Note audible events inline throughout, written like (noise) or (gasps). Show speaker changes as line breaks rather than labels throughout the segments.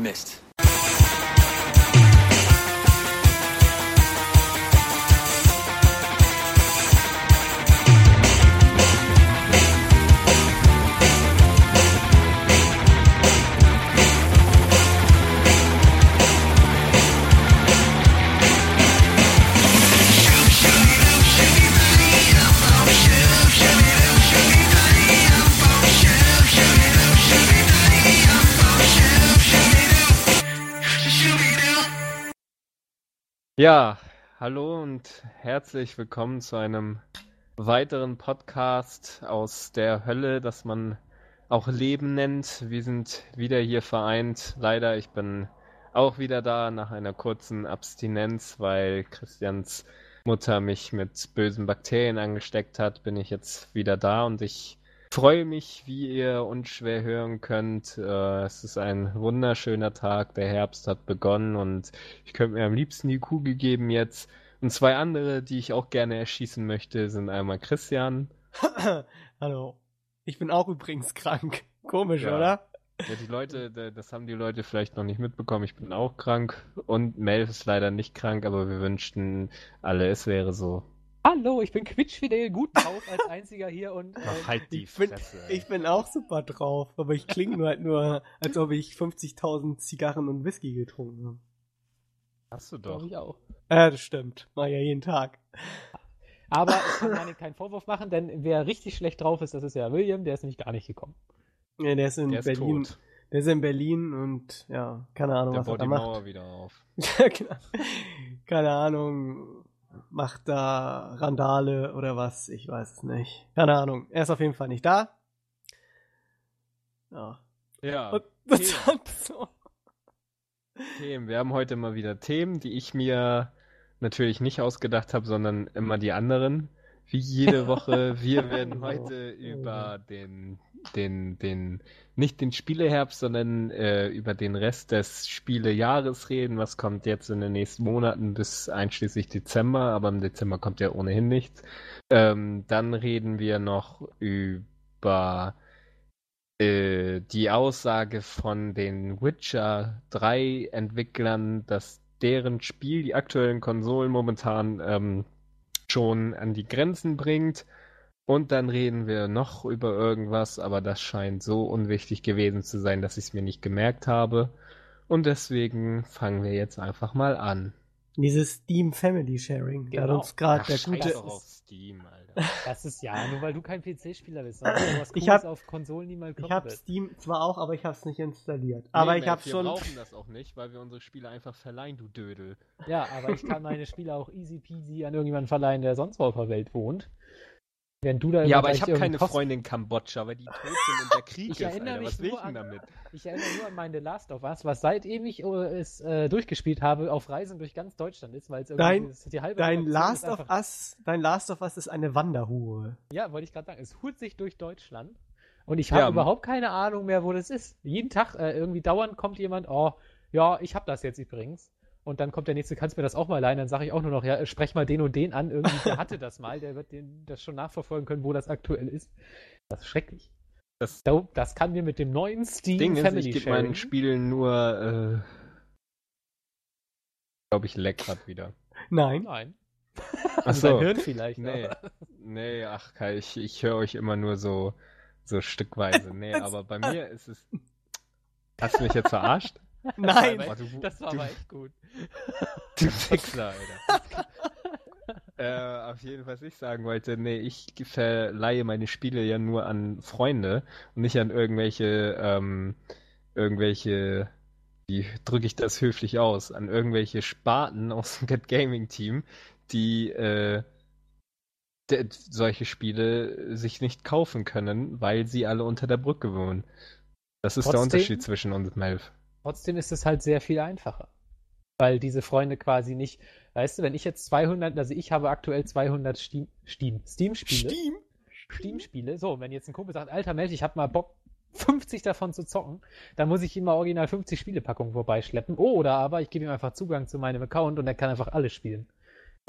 Missed.
Ja, hallo und herzlich willkommen zu einem weiteren Podcast aus der Hölle, das man auch Leben nennt. Wir sind wieder hier vereint. Leider, ich bin auch wieder da nach einer kurzen Abstinenz, weil Christians Mutter mich mit bösen Bakterien angesteckt hat, bin ich jetzt wieder da und ich freue mich, wie ihr unschwer hören könnt. Äh, es ist ein wunderschöner Tag. Der Herbst hat begonnen und ich könnte mir am liebsten die Kugel geben jetzt. Und zwei andere, die ich auch gerne erschießen möchte, sind einmal Christian. (coughs)
Hallo. Ich bin auch übrigens krank. Komisch,
Ja.
oder?
Ja, die Leute, da- das haben die Leute vielleicht noch nicht mitbekommen. Ich bin auch krank und Mel ist leider nicht krank, aber wir wünschten alle, es wäre so.
Hallo, ich bin quietschfidel gut drauf als einziger hier und äh,
Ach, halt die
Ich bin,
Fresse.
ich bin auch super drauf, aber ich klinge nur halt nur, als ob ich 50.000 Zigarren und Whisky getrunken habe.
Hast du doch.
ich auch.
Äh, das stimmt. Mach ja jeden Tag.
Aber ich kann Janik keinen Vorwurf machen, denn wer richtig schlecht drauf ist, das ist ja William, der ist nämlich gar nicht gekommen.
Ja, der ist in
Der ist
Berlin.
tot.
Der ist in Berlin und ja, keine Ahnung,
Der
was er
baut
da
die
macht.
Mauer wieder auf. (laughs)
Ja, genau. Keine Ahnung, macht da Randale oder was, ich weiß es nicht. Keine Ahnung. Er ist auf jeden Fall nicht da. Ja.
Ja,
Und das
Themen.
hat so.
Themen. Wir haben heute mal wieder Themen, die ich mir natürlich nicht ausgedacht habe, sondern immer die anderen. Wie jede Woche. Wir (laughs) werden heute über den, den, den, nicht den Spieleherbst, sondern äh, über den Rest des Spielejahres reden. Was kommt jetzt in den nächsten Monaten bis einschließlich Dezember, aber im Dezember kommt ja ohnehin nichts. Ähm, dann reden wir noch über äh, die Aussage von den Witcher 3 Entwicklern, dass deren Spiel die aktuellen Konsolen momentan ähm, schon an die Grenzen bringt. Und dann reden wir noch über irgendwas, aber das scheint so unwichtig gewesen zu sein, dass ich es mir nicht gemerkt habe. Und deswegen fangen wir jetzt einfach mal an.
Dieses Steam Family Sharing. Da hat
Genau.
uns gerade der gute.
auf Steam, Alter.
Das ist ja, nur weil du kein PC-Spieler bist, sondern (coughs) was
Ich hab-
auf Konsolen niemals kommen
Ich habe. Steam zwar auch, aber ich habe es nicht installiert. Aber
Nee,
ich
Matt,
habe
wir
schon.
brauchen (laughs) das auch nicht, weil wir unsere Spiele einfach verleihen, du Dödel.
Ja, aber ich kann meine Spiele auch easy peasy an irgendjemanden verleihen, der sonst wo auf der Welt wohnt. Während du da
Ja, aber ich habe keine
Kost-
Freunde in Kambodscha, weil die tot sind und der Krieg (laughs)
Ich
ist,
erinnere
Alter.
mich
Was will ich
nur
denn
an-
damit?
Ich erinnere nur an meine Last of Us, was seitdem ich es äh, durchgespielt habe, auf Reisen durch ganz Deutschland ist, weil es irgendwie
Dein-
das- die halbe
Dein
Produktion
Last
ist
of Us, dein Last of Us ist eine Wanderhure.
Ja, wollte ich gerade sagen. Es hurt sich durch Deutschland. Und ich
Ja,
habe
m-
überhaupt keine Ahnung mehr, wo das ist. Jeden Tag äh, irgendwie dauernd kommt jemand, oh, ja, ich habe das jetzt übrigens. Und dann kommt der nächste, kannst mir das auch mal leihen? Dann sage ich auch nur noch, ja, äh, sprech mal den und den an. Irgendwie, der hatte das mal, der wird den, das schon nachverfolgen können, wo das aktuell ist. Das ist schrecklich.
Das
Da- Das kann mir mit dem neuen Steam
Ding ist,
Family
ich gebe meinen Spielen nur, äh, glaube ich, leck grad wieder.
Nein.
Nein.
Ach
Also
so.
dein Hirn vielleicht.
Nee,
aber-
nee, ach, Kai, ich, ich höre euch immer nur so, so stückweise. Nee, (laughs) aber bei mir ist es. Hast du mich jetzt verarscht?
Nein. (laughs)
Das war,
du-
das war
du-
aber echt gut. (laughs) (laughs)
Du Wichser, Alter. äh, auf jeden Fall, was ich sagen wollte, nee, ich verleihe meine Spiele ja nur an Freunde und nicht an irgendwelche, ähm, irgendwelche, wie drücke ich das höflich aus, an irgendwelche Sparten aus dem Get Gaming Team, die, äh, solche Spiele sich nicht kaufen können, weil sie alle unter der Brücke wohnen. Das ist der
Trotzdem-
Unterschied zwischen uns und Melf.
Trotzdem ist es halt sehr viel einfacher. Weil diese Freunde quasi nicht, weißt du, wenn ich jetzt 200, also ich habe aktuell 200 Steam, Steam, Steam-Spiele.
Steam?
Steam-Spiele. So, wenn jetzt ein Kumpel sagt, alter Mensch, ich hab mal Bock, 50 davon zu zocken, dann muss ich immer original 50 Spielepackungen vorbeischleppen. Oder aber ich gebe ihm einfach Zugang zu meinem Account und er kann einfach alles spielen.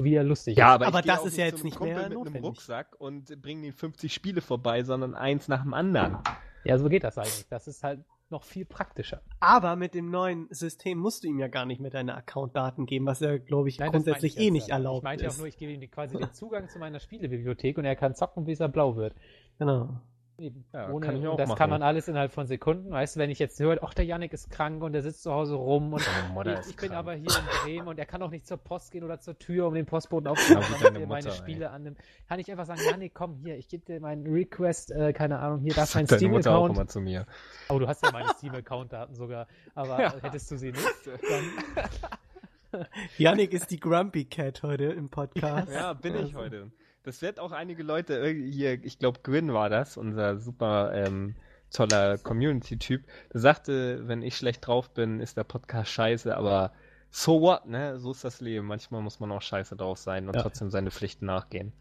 Wie er lustig ist.
aber
gehe
das ist ja jetzt
einem
nicht
Kumpel
mehr
mit einem
notwendig.
Rucksack und bringe ihm 50 Spiele vorbei, sondern eins nach dem anderen.
Ja, so geht das eigentlich. Das ist halt noch viel praktischer.
Aber mit dem neuen System musst du ihm ja gar nicht mehr deine Accountdaten geben, was ja, glaube ich,
Nein,
grundsätzlich
ich
eh nicht erlaubt
Ich meinte ja auch
ist.
nur, ich gebe ihm quasi den Zugang zu meiner Spielebibliothek und er kann zocken, bis er blau wird.
Genau.
Eben.
Ja,
Ohne,
kann ich auch
das
machen.
kann man alles innerhalb von Sekunden. Weißt du, wenn ich jetzt höre, ach, der Yannick ist krank und der sitzt zu Hause rum und
Mutter
ich, ich bin aber hier in Bremen und er kann auch nicht zur Post gehen oder zur Tür, um den Postboten aufzunehmen,
wie
damit er meine
Mutter,
Spiele annimmt. Kann ich einfach sagen, Yannick, komm hier, ich gebe dir meinen Request, äh, keine Ahnung, hier, das ist mein Steam-Account.
immer zu mir.
Oh, du hast ja meine Steam-Account-Daten sogar, aber
Ja.
hättest du sie nicht, dann (laughs)
Yannick ist die Grumpy Cat heute im Podcast.
Ja, bin ich
Also,
heute. Das wird auch einige Leute, irgendwie hier, ich glaube Gwyn war das, unser super ähm, toller Community-Typ, der sagte, wenn ich schlecht drauf bin, ist der Podcast scheiße, aber so what, ne? So ist das Leben. Manchmal muss man auch scheiße drauf sein und
Ja.
trotzdem seine Pflichten nachgehen.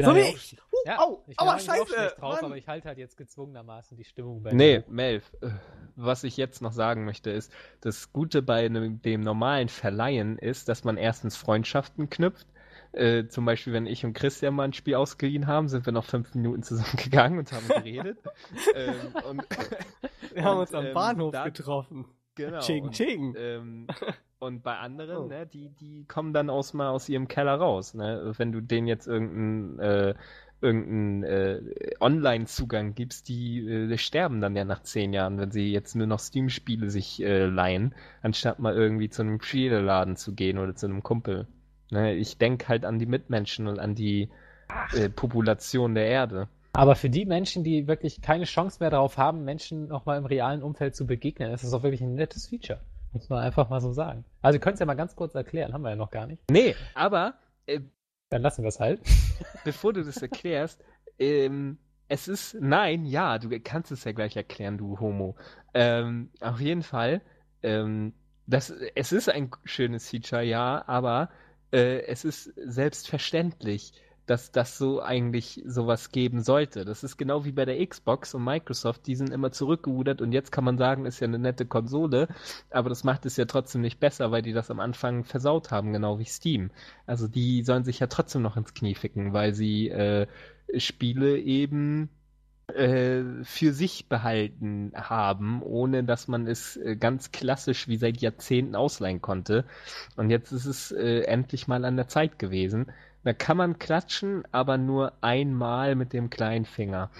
So wie ich. Uh,
Ja,
au,
ich bin
aua,
eigentlich auch
scheiße.
schlecht drauf,
Mann.
aber ich halte halt jetzt gezwungenermaßen die Stimmung bei
Nee. Melv, äh, was ich jetzt noch sagen möchte, ist, das Gute bei ne, dem normalen Verleihen ist, dass man erstens Freundschaften knüpft. Äh, zum Beispiel, wenn ich und Christian mal ein Spiel ausgeliehen haben, sind wir noch fünf Minuten zusammengegangen und haben geredet. (laughs) ähm, und, (laughs)
Wir haben
und,
uns am
ähm,
Bahnhof
da-
getroffen.
Genau.
Ching,
und,
ching.
ähm, und bei anderen,
Oh.
ne, die, die kommen dann aus mal aus ihrem Keller raus. Ne? Wenn du denen jetzt irgendeinen äh, irgendeinen äh, Online-Zugang gibst, die äh, sterben dann ja nach zehn Jahren, wenn sie jetzt nur noch Steam-Spiele sich äh, leihen, anstatt mal irgendwie zu einem Spieleladen zu gehen oder zu einem Kumpel. Ne? Ich denke halt an die Mitmenschen und an die äh, Population der Erde.
Aber für die Menschen, die wirklich keine Chance mehr darauf haben, Menschen nochmal im realen Umfeld zu begegnen, ist das auch wirklich ein nettes Feature. Muss man einfach mal so sagen. Also, ihr könnt es ja mal ganz kurz erklären, haben wir ja noch gar nicht.
Nee, aber äh,
Dann lassen wir es halt. (laughs)
bevor du das erklärst, ähm, es ist, nein, ja, du kannst es ja gleich erklären, du Homo. Ähm, auf jeden Fall, ähm, das, es ist ein schönes Feature, ja, aber äh, es ist selbstverständlich, dass das so eigentlich sowas geben sollte. Das ist genau wie bei der Xbox und Microsoft, die sind immer zurückgerudert und jetzt kann man sagen, ist ja eine nette Konsole, aber das macht es ja trotzdem nicht besser, weil die das am Anfang versaut haben, genau wie Steam. Also die sollen sich ja trotzdem noch ins Knie ficken, weil sie äh, Spiele eben für sich behalten haben, ohne dass man es äh, ganz klassisch wie seit Jahrzehnten ausleihen konnte. Und jetzt ist es äh, endlich mal an der Zeit gewesen. Da kann man klatschen, aber nur einmal mit dem kleinen Finger.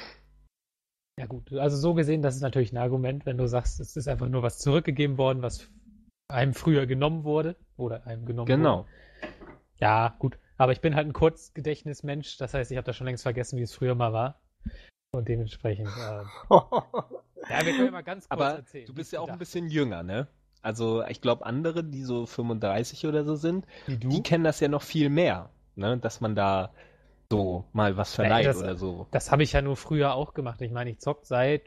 Ja, gut. Also, so gesehen, das ist natürlich ein Argument, wenn du sagst, es ist einfach nur was zurückgegeben worden, was einem früher genommen wurde. Oder einem genommen
Genau.
wurde. Ja, gut. Aber ich bin halt ein Kurzgedächtnismensch. Das heißt, ich habe da schon längst vergessen, wie es früher mal war. Und dementsprechend. Äh, (laughs) ja, wir können ja mal ganz kurz
Aber
erzählen.
du bist ja auch ein bisschen jünger, ne? Also ich glaube, andere, die so 35 oder so sind,
Wie du?
die kennen das ja noch viel mehr, ne? Dass man da so mal was verleiht
das-
oder so.
Das habe ich ja nur früher auch gemacht. Ich meine, ich zock seit,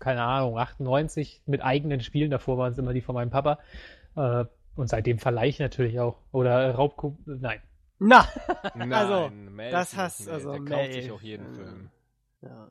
keine Ahnung, 98 mit eigenen Spielen. Davor waren es immer die von meinem Papa. Äh, und seitdem verleihe ich natürlich auch. Oder Raubko... Nein.
Na, (laughs)
Nein,
Also, das hast- also
der kauft sich auch jeden
also.
Film.
Ja.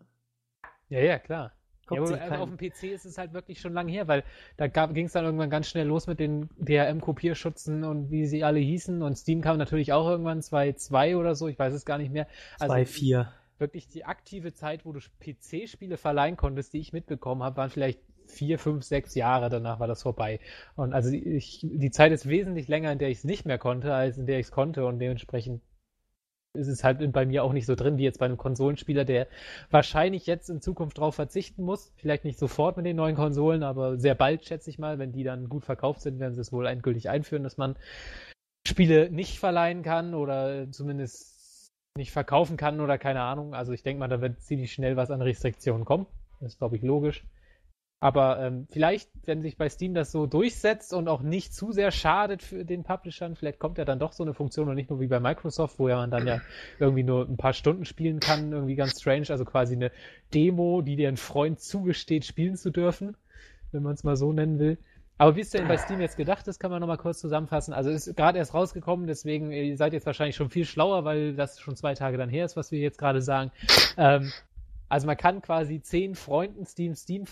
Ja, ja, klar. Ja, aber
kein-
auf dem PC ist es halt wirklich schon lang her, weil da ging es dann irgendwann ganz schnell los mit den DRM-Kopierschutzen und wie sie alle hießen. Und Steam kam natürlich auch irgendwann 2.2 oder so, ich weiß es gar nicht mehr. Also
2-4.
wirklich die aktive Zeit, wo du PC-Spiele verleihen konntest, die ich mitbekommen habe, waren vielleicht vier, fünf, sechs Jahre. Danach war das vorbei. Und also ich, die Zeit ist wesentlich länger, in der ich es nicht mehr konnte, als in der ich es konnte. Und dementsprechend ist es halt bei mir auch nicht so drin wie jetzt bei einem Konsolenspieler, der wahrscheinlich jetzt in Zukunft drauf verzichten muss. Vielleicht nicht sofort mit den neuen Konsolen, aber sehr bald, schätze ich mal, wenn die dann gut verkauft sind, werden sie es wohl endgültig einführen, dass man Spiele nicht verleihen kann oder zumindest nicht verkaufen kann oder keine Ahnung. Also ich denke mal, da wird ziemlich schnell was an Restriktionen kommen. Das ist, glaube ich, logisch. Aber ähm, vielleicht, wenn sich bei Steam das so durchsetzt und auch nicht zu sehr schadet für den Publishern, vielleicht kommt ja dann doch so eine Funktion und nicht nur wie bei Microsoft, wo ja man dann ja irgendwie nur ein paar Stunden spielen kann, irgendwie ganz strange, also quasi eine Demo, die dir ein Freund zugesteht, spielen zu dürfen, wenn man es mal so nennen will. Aber wie es denn bei Steam jetzt gedacht ist, kann man nochmal kurz zusammenfassen. Also ist gerade erst rausgekommen, deswegen ihr seid jetzt wahrscheinlich schon viel schlauer, weil das schon zwei Tage dann her ist, was wir jetzt gerade sagen. Ähm, also man kann quasi zehn Freunden, Steam, Steam,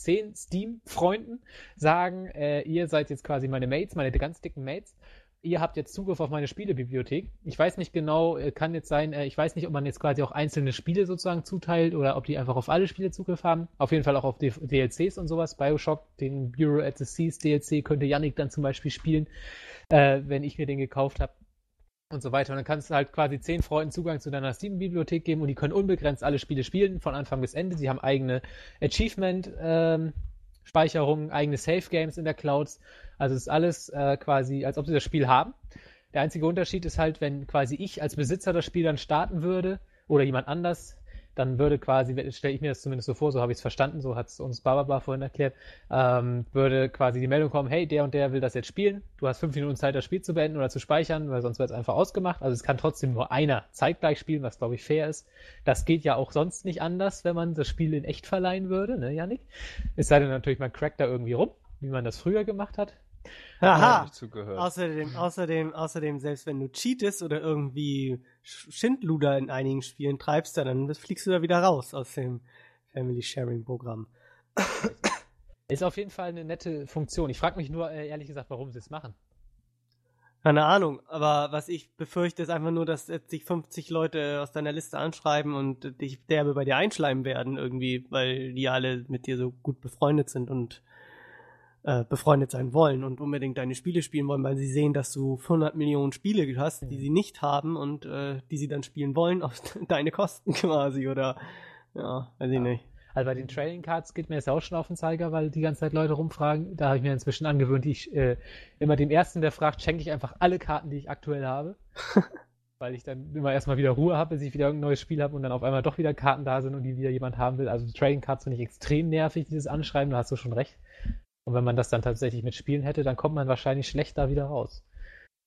zehn Steam-Freunden sagen, äh, ihr seid jetzt quasi meine Mates, meine ganz dicken Mates. Ihr habt jetzt Zugriff auf meine Spielebibliothek. Ich weiß nicht genau, äh, kann jetzt sein, äh, ich weiß nicht, ob man jetzt quasi auch einzelne Spiele sozusagen zuteilt oder ob die einfach auf alle Spiele Zugriff haben. Auf jeden Fall auch auf DLCs und sowas. Bioshock, den Bureau at the Seas DLC könnte Yannick dann zum Beispiel spielen, äh, wenn ich mir den gekauft habe und so weiter. Und dann kannst du halt quasi zehn Freunden Zugang zu deiner Steam-Bibliothek geben und die können unbegrenzt alle Spiele spielen, von Anfang bis Ende. Sie haben eigene Achievement-Speicherungen, ähm, eigene Save-Games in der Cloud. Also ist alles äh, quasi, als ob sie das Spiel haben. Der einzige Unterschied ist halt, wenn quasi ich als Besitzer das Spiel dann starten würde oder jemand anders, dann würde quasi, stelle ich mir das zumindest so vor, so habe ich es verstanden, so hat es uns Baba vorhin erklärt, ähm, würde quasi die Meldung kommen, hey, der und der will das jetzt spielen, du hast fünf Minuten Zeit, das Spiel zu beenden oder zu speichern, weil sonst wird es einfach ausgemacht. Also es kann trotzdem nur einer zeitgleich spielen, was glaube ich fair ist. Das geht ja auch sonst nicht anders, wenn man das Spiel in echt verleihen würde, ne, Janik? Es sei denn natürlich, man crackt da irgendwie rum, wie man das früher gemacht hat.
Aha. Außerdem, außerdem, außerdem, selbst wenn du cheatest oder irgendwie Schindluder in einigen Spielen treibst, dann fliegst du da wieder raus aus dem Family Sharing Programm. (coughs)
Ist auf jeden Fall eine nette Funktion. Ich frage mich nur äh, ehrlich gesagt, warum sie es machen.
Keine Ahnung, aber was ich befürchte, ist einfach nur, dass jetzt sich 50 Leute aus deiner Liste anschreiben und dich derbe bei dir einschleimen werden irgendwie, weil die alle mit dir so gut befreundet sind und äh, befreundet sein wollen und unbedingt deine Spiele spielen wollen, weil sie sehen, dass du 100 Millionen Spiele hast, die sie nicht haben und äh, die sie dann spielen wollen auf (laughs) deine Kosten quasi oder ja, weiß ich ja. nicht.
Also bei den Trading Cards geht mir das auch schon auf den Zeiger, weil die ganze Zeit Leute rumfragen. Da habe ich mir inzwischen angewöhnt, ich äh, immer dem ersten, der fragt, schenke ich einfach alle Karten, die ich aktuell habe. (laughs) weil ich dann immer erstmal wieder Ruhe habe, bis ich wieder ein neues Spiel habe und dann auf einmal doch wieder Karten da sind und die wieder jemand haben will. Also Trading Cards finde ich extrem nervig, dieses Anschreiben, da hast du schon recht. Und wenn man das dann tatsächlich mit Spielen hätte, dann kommt man wahrscheinlich schlecht da wieder raus.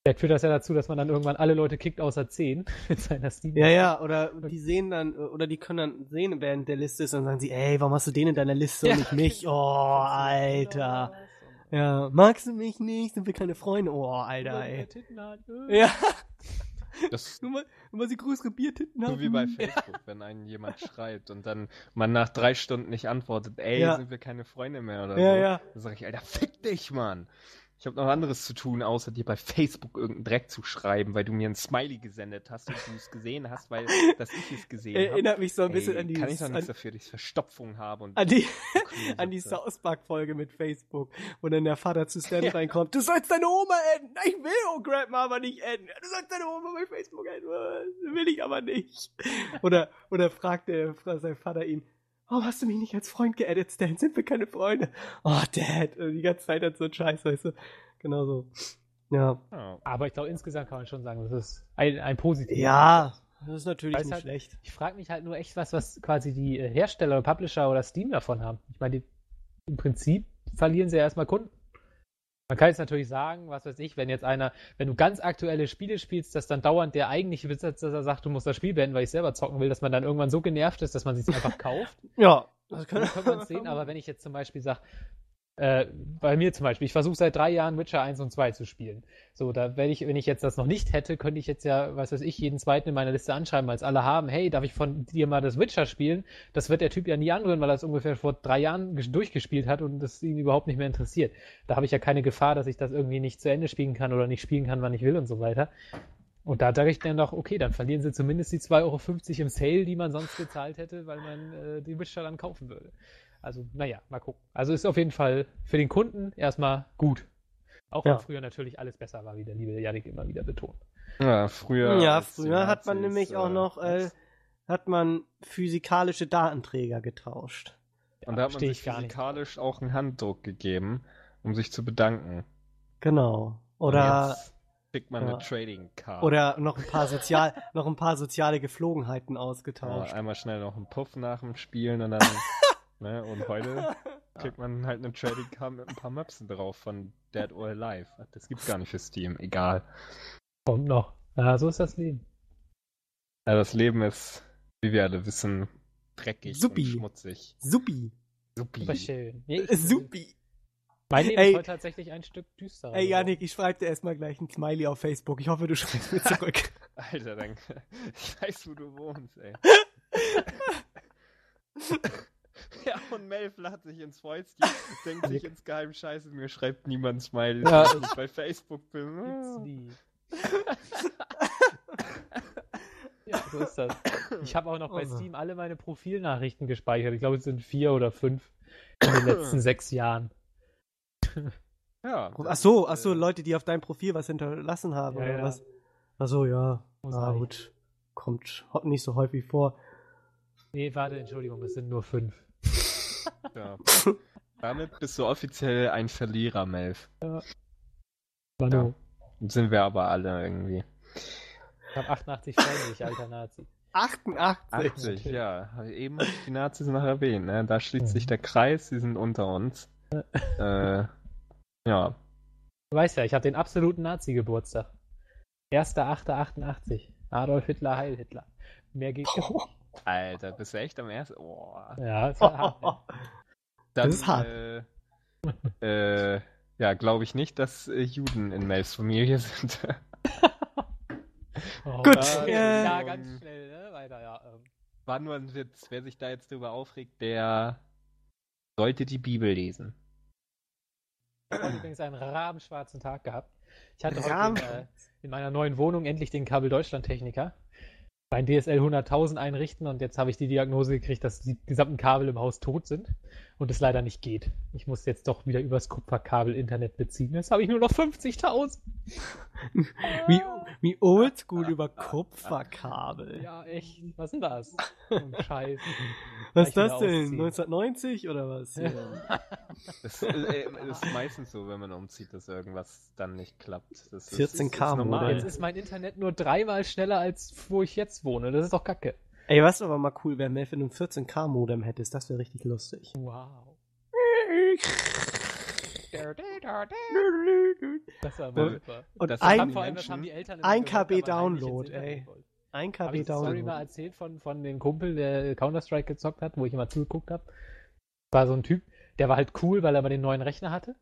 Vielleicht führt das ja dazu, dass man dann irgendwann alle Leute kickt außer 10 (laughs) mit seiner Steam.
Ja, ja, oder die sehen dann, oder die können dann sehen, wer in der Liste ist und sagen sie, ey, warum hast du den in deiner Liste ja. und nicht mich? (laughs) Oh, Alter. Ja, magst du mich nicht? Sind wir keine Freunde? Oh, Alter, ey. Ja. (laughs) Das nur, mal, nur mal sie größere Biertitten
haben. So wie bei (laughs) Facebook, wenn einen jemand schreibt und dann man nach drei Stunden nicht antwortet, ey, ja. sind wir keine Freunde mehr oder ja, so. Ja. Dann sag ich, Alter, fick dich, Mann. Ich habe noch anderes zu tun, außer dir bei Facebook irgendeinen Dreck zu schreiben, weil du mir ein Smiley gesendet hast und du es gesehen hast, weil (laughs) dass ich es gesehen habe.
Erinnert mich so ein bisschen Ey, an die.
Kann ich doch nichts dafür, dass ich Verstopfung habe und.
An die, (laughs) an die South Park-Folge mit Facebook, wo dann der Vater zu Stan (laughs) ja. reinkommt. Du sollst deine Oma enden! Ich will oh Grandma aber nicht enden! Du sollst deine Oma bei Facebook enden! Will ich aber nicht. Oder, oder fragt der, sein Vater ihn, Warum hast du mich nicht als Freund geedit, Stan? Sind wir keine Freunde? Oh, Dad. Die ganze Zeit hat so ein Scheiß, weißt du? Genau so. Ja.
Aber ich glaube, insgesamt kann man schon sagen, das ist ein, ein positives.
Ja, das ist natürlich nicht
halt,
schlecht.
Ich frage mich halt nur echt was, was quasi die äh, Hersteller, Publisher oder Steam davon haben. Ich meine, im Prinzip verlieren sie ja erstmal Kunden. Man kann jetzt natürlich sagen, was weiß ich, wenn jetzt einer, wenn du ganz aktuelle Spiele spielst, dass dann dauernd der eigentliche Besitzer sagt, du musst das Spiel beenden, weil ich selber zocken will, dass man dann irgendwann so genervt ist, dass man sich einfach kauft. (laughs)
ja.
Das kann, kann man (laughs) sehen, aber wenn ich jetzt zum Beispiel sage, äh, bei mir zum Beispiel, ich versuche seit drei Jahren Witcher 1 und 2 zu spielen. So, da wenn ich, wenn ich jetzt das noch nicht hätte, könnte ich jetzt ja, was weiß ich, jeden zweiten in meiner Liste anschreiben, als alle haben, hey, darf ich von dir mal das Witcher spielen? Das wird der Typ ja nie anrühren, weil er es ungefähr vor drei Jahren durchgespielt hat und das ihn überhaupt nicht mehr interessiert. Da habe ich ja keine Gefahr, dass ich das irgendwie nicht zu Ende spielen kann oder nicht spielen kann, wann ich will und so weiter. Und da dachte ich dann doch, okay, dann verlieren sie zumindest die 2,50 Euro im Sale, die man sonst gezahlt hätte, weil man äh, die Witcher dann kaufen würde. Also, naja, mal gucken. Also ist auf jeden Fall für den Kunden erstmal gut. Auch ja. wenn früher natürlich alles besser war, wie der liebe Janik immer wieder betont.
Ja, früher.
Ja, früher hat man nämlich auch äh, noch, äh, hat man physikalische Datenträger getauscht.
Und da hat man sich physikalisch auch einen Handdruck gegeben, um sich zu bedanken.
Genau. Oder
kriegt man ja. eine Trading Card.
Oder noch ein paar sozial, (laughs) noch ein paar soziale Geflogenheiten ausgetauscht.
Ja, einmal schnell noch einen Puff nach dem Spielen und dann (laughs) Ne? Und heute (laughs) kriegt man halt eine Trading Card mit ein paar Möpsen drauf von Dead or Alive. Das gibt's gar nicht für Steam, egal.
Kommt noch. Ja, so ist das Leben.
Ja, das Leben ist, wie wir alle wissen, dreckig
Supi.
und schmutzig.
Supi.
Supi.
Super schön. Nee, ich-
Äh, Supi.
Mein Leben
Ey.
ist heute tatsächlich ein Stück düsterer.
Ey, Janik, ich schreibe dir erstmal gleich ein Smiley auf Facebook. Ich hoffe, du schreibst mir zurück. (laughs)
Alter, danke. Ich weiß, wo du wohnst, ey. (laughs) (laughs) ja, und Melville hat sich ins Fäustchen, denkt sich ins Geheim, scheiße, mir schreibt niemand Smiley,
Ja.
wenn ich bei Facebook bin.
Gibt's nie. (laughs) ja, so ist das. Ich habe auch noch bei
Oh.
Steam alle meine Profilnachrichten gespeichert. Ich glaube, es sind vier oder fünf in den letzten (clears throat) sechs Jahren.
Ja.
Ach so, ach so,
äh,
Leute, die auf deinem Profil was hinterlassen haben,
Ja,
oder
ja.
was? Ach so, ja. Ah, gut. Kommt nicht so häufig vor.
Nee, warte, Entschuldigung, es sind nur fünf. (laughs)
Ja. Damit bist du offiziell ein Verlierer, Melv.
Manu,
Sind wir aber alle irgendwie.
ich habe 88 Freunde, ich alter Nazi.
88.
80, ja. Eben hab die Nazis noch erwähnt, ne? Da schließt
Mhm.
sich der Kreis, sie sind unter uns. äh, ja.
Du weißt ja, ich habe den absoluten Nazi-Geburtstag. 1.8.88. Adolf Hitler, Heil Hitler. Mehr geht (laughs) nicht.
Alter, bist du echt am ersten? Oh.
Ja, das war hart. Ne? (laughs)
Dann,
Das ist hart.
Äh, äh, ja, glaube ich nicht, dass äh, Juden in Melvs Familie sind. (laughs)
Oh,
Gut, äh,
ja, ganz schnell, ne? Weiter, ja. Ähm,
War nur ein Witz. Wer sich da jetzt drüber aufregt, der sollte die Bibel lesen.
Ich habe übrigens einen rabenschwarzen Tag gehabt. Ich hatte heute in, äh, in meiner neuen Wohnung endlich den Kabel Deutschland Techniker mein DSL 100.000 einrichten und jetzt habe ich die Diagnose gekriegt, dass die gesamten Kabel im Haus tot sind und es leider nicht geht. Ich muss jetzt doch wieder übers Kupferkabel Internet beziehen. Jetzt habe ich nur noch 50.000. (laughs)
Wie, wie oldschool über Kupferkabel.
Ja, echt. Was ist denn das? (laughs) Ein Scheiß.
was ist das denn?
ausziehen.
1990 oder was? (laughs) Ja.
Das äh, äh, ist meistens so, wenn man umzieht, dass irgendwas dann nicht klappt. Das ist,
14K
ist normal.
Jetzt ist mein Internet nur dreimal schneller als wo ich jetzt wohne. Das ist doch kacke.
Ey, was aber mal cool wäre, wenn du ein 14K-Modem hättest. Das wäre richtig lustig.
Wow. Das war mal super.
Und
Das
ein,
vor allem, das haben die Eltern
ein
gehört,
KB
ins
Download, ey. ein
Habe
KB
ich die Story mal
Download.
erzählt von, von dem Kumpel, der Counter-Strike gezockt hat, wo ich immer zugeguckt habe? War so ein Typ, der war halt cool, weil er mal den neuen Rechner hatte.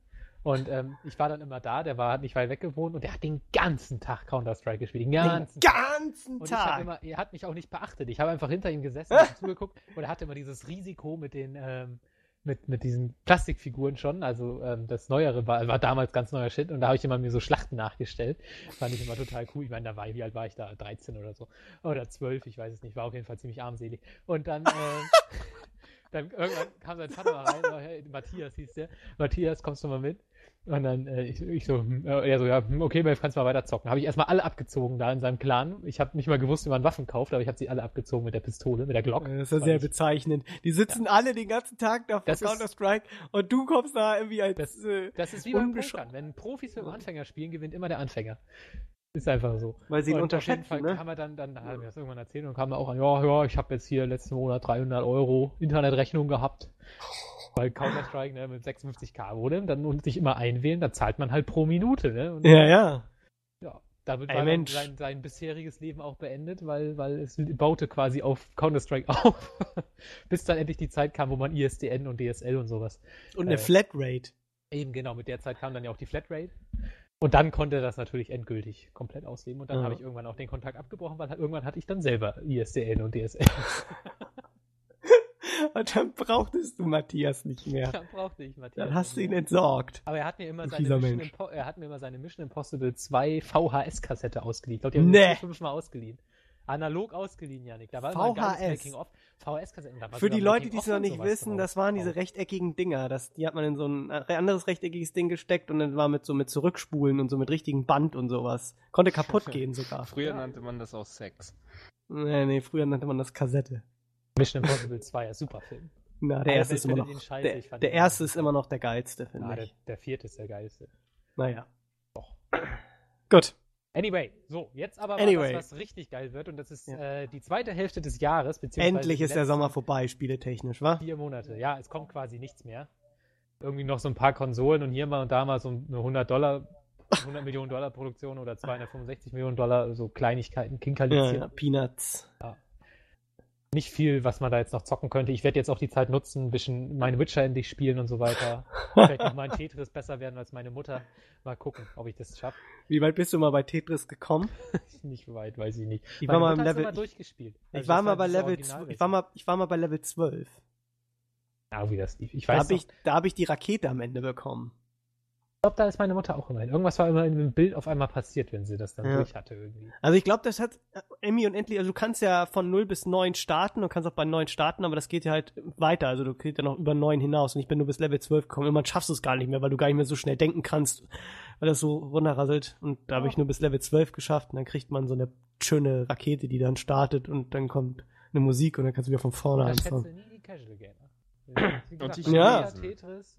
Und ähm, ich war dann immer da, der war hat nicht weit weg gewohnt und der hat den ganzen Tag Counter-Strike gespielt. Den
Den
ganzen Tag.
ganzen
Und
Tag.
immer, er hat mich auch nicht beachtet. Ich habe einfach hinter ihm gesessen (laughs) und zugeguckt und er hatte immer dieses Risiko mit den, ähm, mit, mit diesen Plastikfiguren schon. Also ähm, das Neuere war, war damals ganz neuer Shit und da habe ich immer mir so Schlachten nachgestellt. Fand ich immer total cool. Ich meine, da war ich, wie alt war ich da? 13 oder so. Oder 12, ich weiß es nicht. War auf jeden Fall ziemlich armselig. Und dann, ähm, (laughs) dann irgendwann kam sein Vater mal rein, so, hey, Matthias hieß der. Matthias, kommst du mal mit? Und dann äh, ich, ich so, hm, äh, er so, ja, hm, okay, Melf, kannst du mal weiter zocken. Habe ich erstmal alle abgezogen da in seinem Clan. Ich habe nicht mal gewusst, wie man Waffen kauft, aber ich habe sie alle abgezogen mit der Pistole, mit der Glock.
Das ist ja sehr
ich-
bezeichnend. Die sitzen alle den ganzen Tag da vor
Das ist-
Counter-Strike und du kommst da irgendwie als.
Das-
äh,
Das ist wie beim Pokern. Wenn Profis mit dem Anfänger spielen, gewinnt immer der Anfänger. Ist einfach so.
weil sie ihn
Und auf jeden
unterschätzen,
Fall
ne?
kam er dann, dann hat er mir das irgendwann erzählt und kam er auch an, ja, ja, ich habe jetzt hier letzten Monat 300 Euro Internetrechnung gehabt. Weil Counter-Strike ne, mit 56k wurde, dann und sich immer einwählen, da zahlt man halt pro Minute. Ne? Und,
Ja, ja.
ja, damit
Ey,
war dann sein, sein bisheriges Leben auch beendet, weil, weil es baute quasi auf Counter-Strike (laughs) auf. Bis dann endlich die Zeit kam, wo man ISDN und DSL und sowas.
Und eine
Äh,
Flatrate.
Eben genau, mit der Zeit kam dann ja auch die Flatrate. Und dann konnte er das natürlich endgültig komplett ausleben. Und dann
Ja.
habe ich irgendwann auch den Kontakt abgebrochen, weil halt irgendwann hatte ich dann selber ISDN und DSL. (laughs)
Und dann brauchtest du Matthias nicht mehr.
dann brauchte ich Matthias.
Dann hast du ihn entsorgt.
Aber er hat mir immer seine Mission. Impo er hat mir immer seine Mission Impossible 2 VHS-Kassette ausgeliehen. Ich glaube, die haben
Nee.
fünfmal ausgeliehen. Analog ausgeliehen, Janik. Da war
VHS.
VHS-Kassetten. war
Für die Leute, die es noch nicht wissen,
drauf.
das waren diese rechteckigen Dinger. Das, die hat man in so ein äh, anderes rechteckiges Ding gesteckt und dann war mit so mit Zurückspulen und so mit richtigen Band und sowas. Konnte kaputt (laughs) gehen sogar.
Früher
Ja.
nannte man das auch Sex.
Nee, nee, früher nannte man das Kassette.
Mission Impossible 2, ja, super Film.
Na, der erste ist noch.
scheiße,
Der, der erste ist immer noch der geilste, finde
Ja, der,
ich.
der vierte ist der geilste.
Naja.
Doch.
Gut.
Anyway, so, jetzt aber
Anyway.
was, was richtig geil wird und das ist
Ja.
äh, die zweite Hälfte des Jahres, beziehungsweise
Endlich ist der Sommer vorbei, spieletechnisch, wa?
Vier Monate. Ja, es kommt quasi nichts mehr. irgendwie noch so ein paar Konsolen und hier mal und da mal so eine 100 Dollar, 100 Millionen Dollar Produktion oder 265 Millionen Dollar, so Kleinigkeiten,
Ja,
Kinkerlitzchen.
ja, Peanuts.
Nicht viel, was man da jetzt noch zocken könnte. Ich werde jetzt auch die Zeit nutzen, ein bisschen meine Witcher endlich spielen und so weiter. Vielleicht noch mal in Tetris besser werden als meine Mutter. Mal gucken, ob ich das schaffe.
Wie weit bist du mal bei Tetris gekommen? (laughs)
Nicht weit, weiß ich nicht.
Ich
Meine
war mal Level.
durchgespielt.
Ich
Also
war
das
mal bei Level. Ich war mal, ich war mal bei Level 12.
Ja, wie das lief. Ich
Da
weiß
habe
noch,
ich, da hab ich die Rakete am Ende bekommen.
Ich glaube, da ist meine Mutter auch immer hin. Irgendwas war immer in dem Bild auf einmal passiert, wenn sie das dann
Ja.
durch hatte irgendwie.
Also ich glaube, das hat äh, Emmy und Endlich, also du kannst ja von 0 bis 9 starten, du kannst auch bei 9 starten, aber das geht ja halt weiter, also du kriegst ja noch über 9 hinaus und ich bin nur bis Level 12 gekommen. Irgendwann schaffst du es gar nicht mehr, weil du gar nicht mehr so schnell denken kannst, weil das so runterrasselt und da habe ich nur bis Level 12 geschafft und dann kriegt man so eine schöne Rakete, die dann startet und dann kommt eine Musik und dann kannst du wieder von vorne
Ich
anfangen.
schätze nie die Casual Gamer. Wie gesagt,
ich
Ja.
Tetris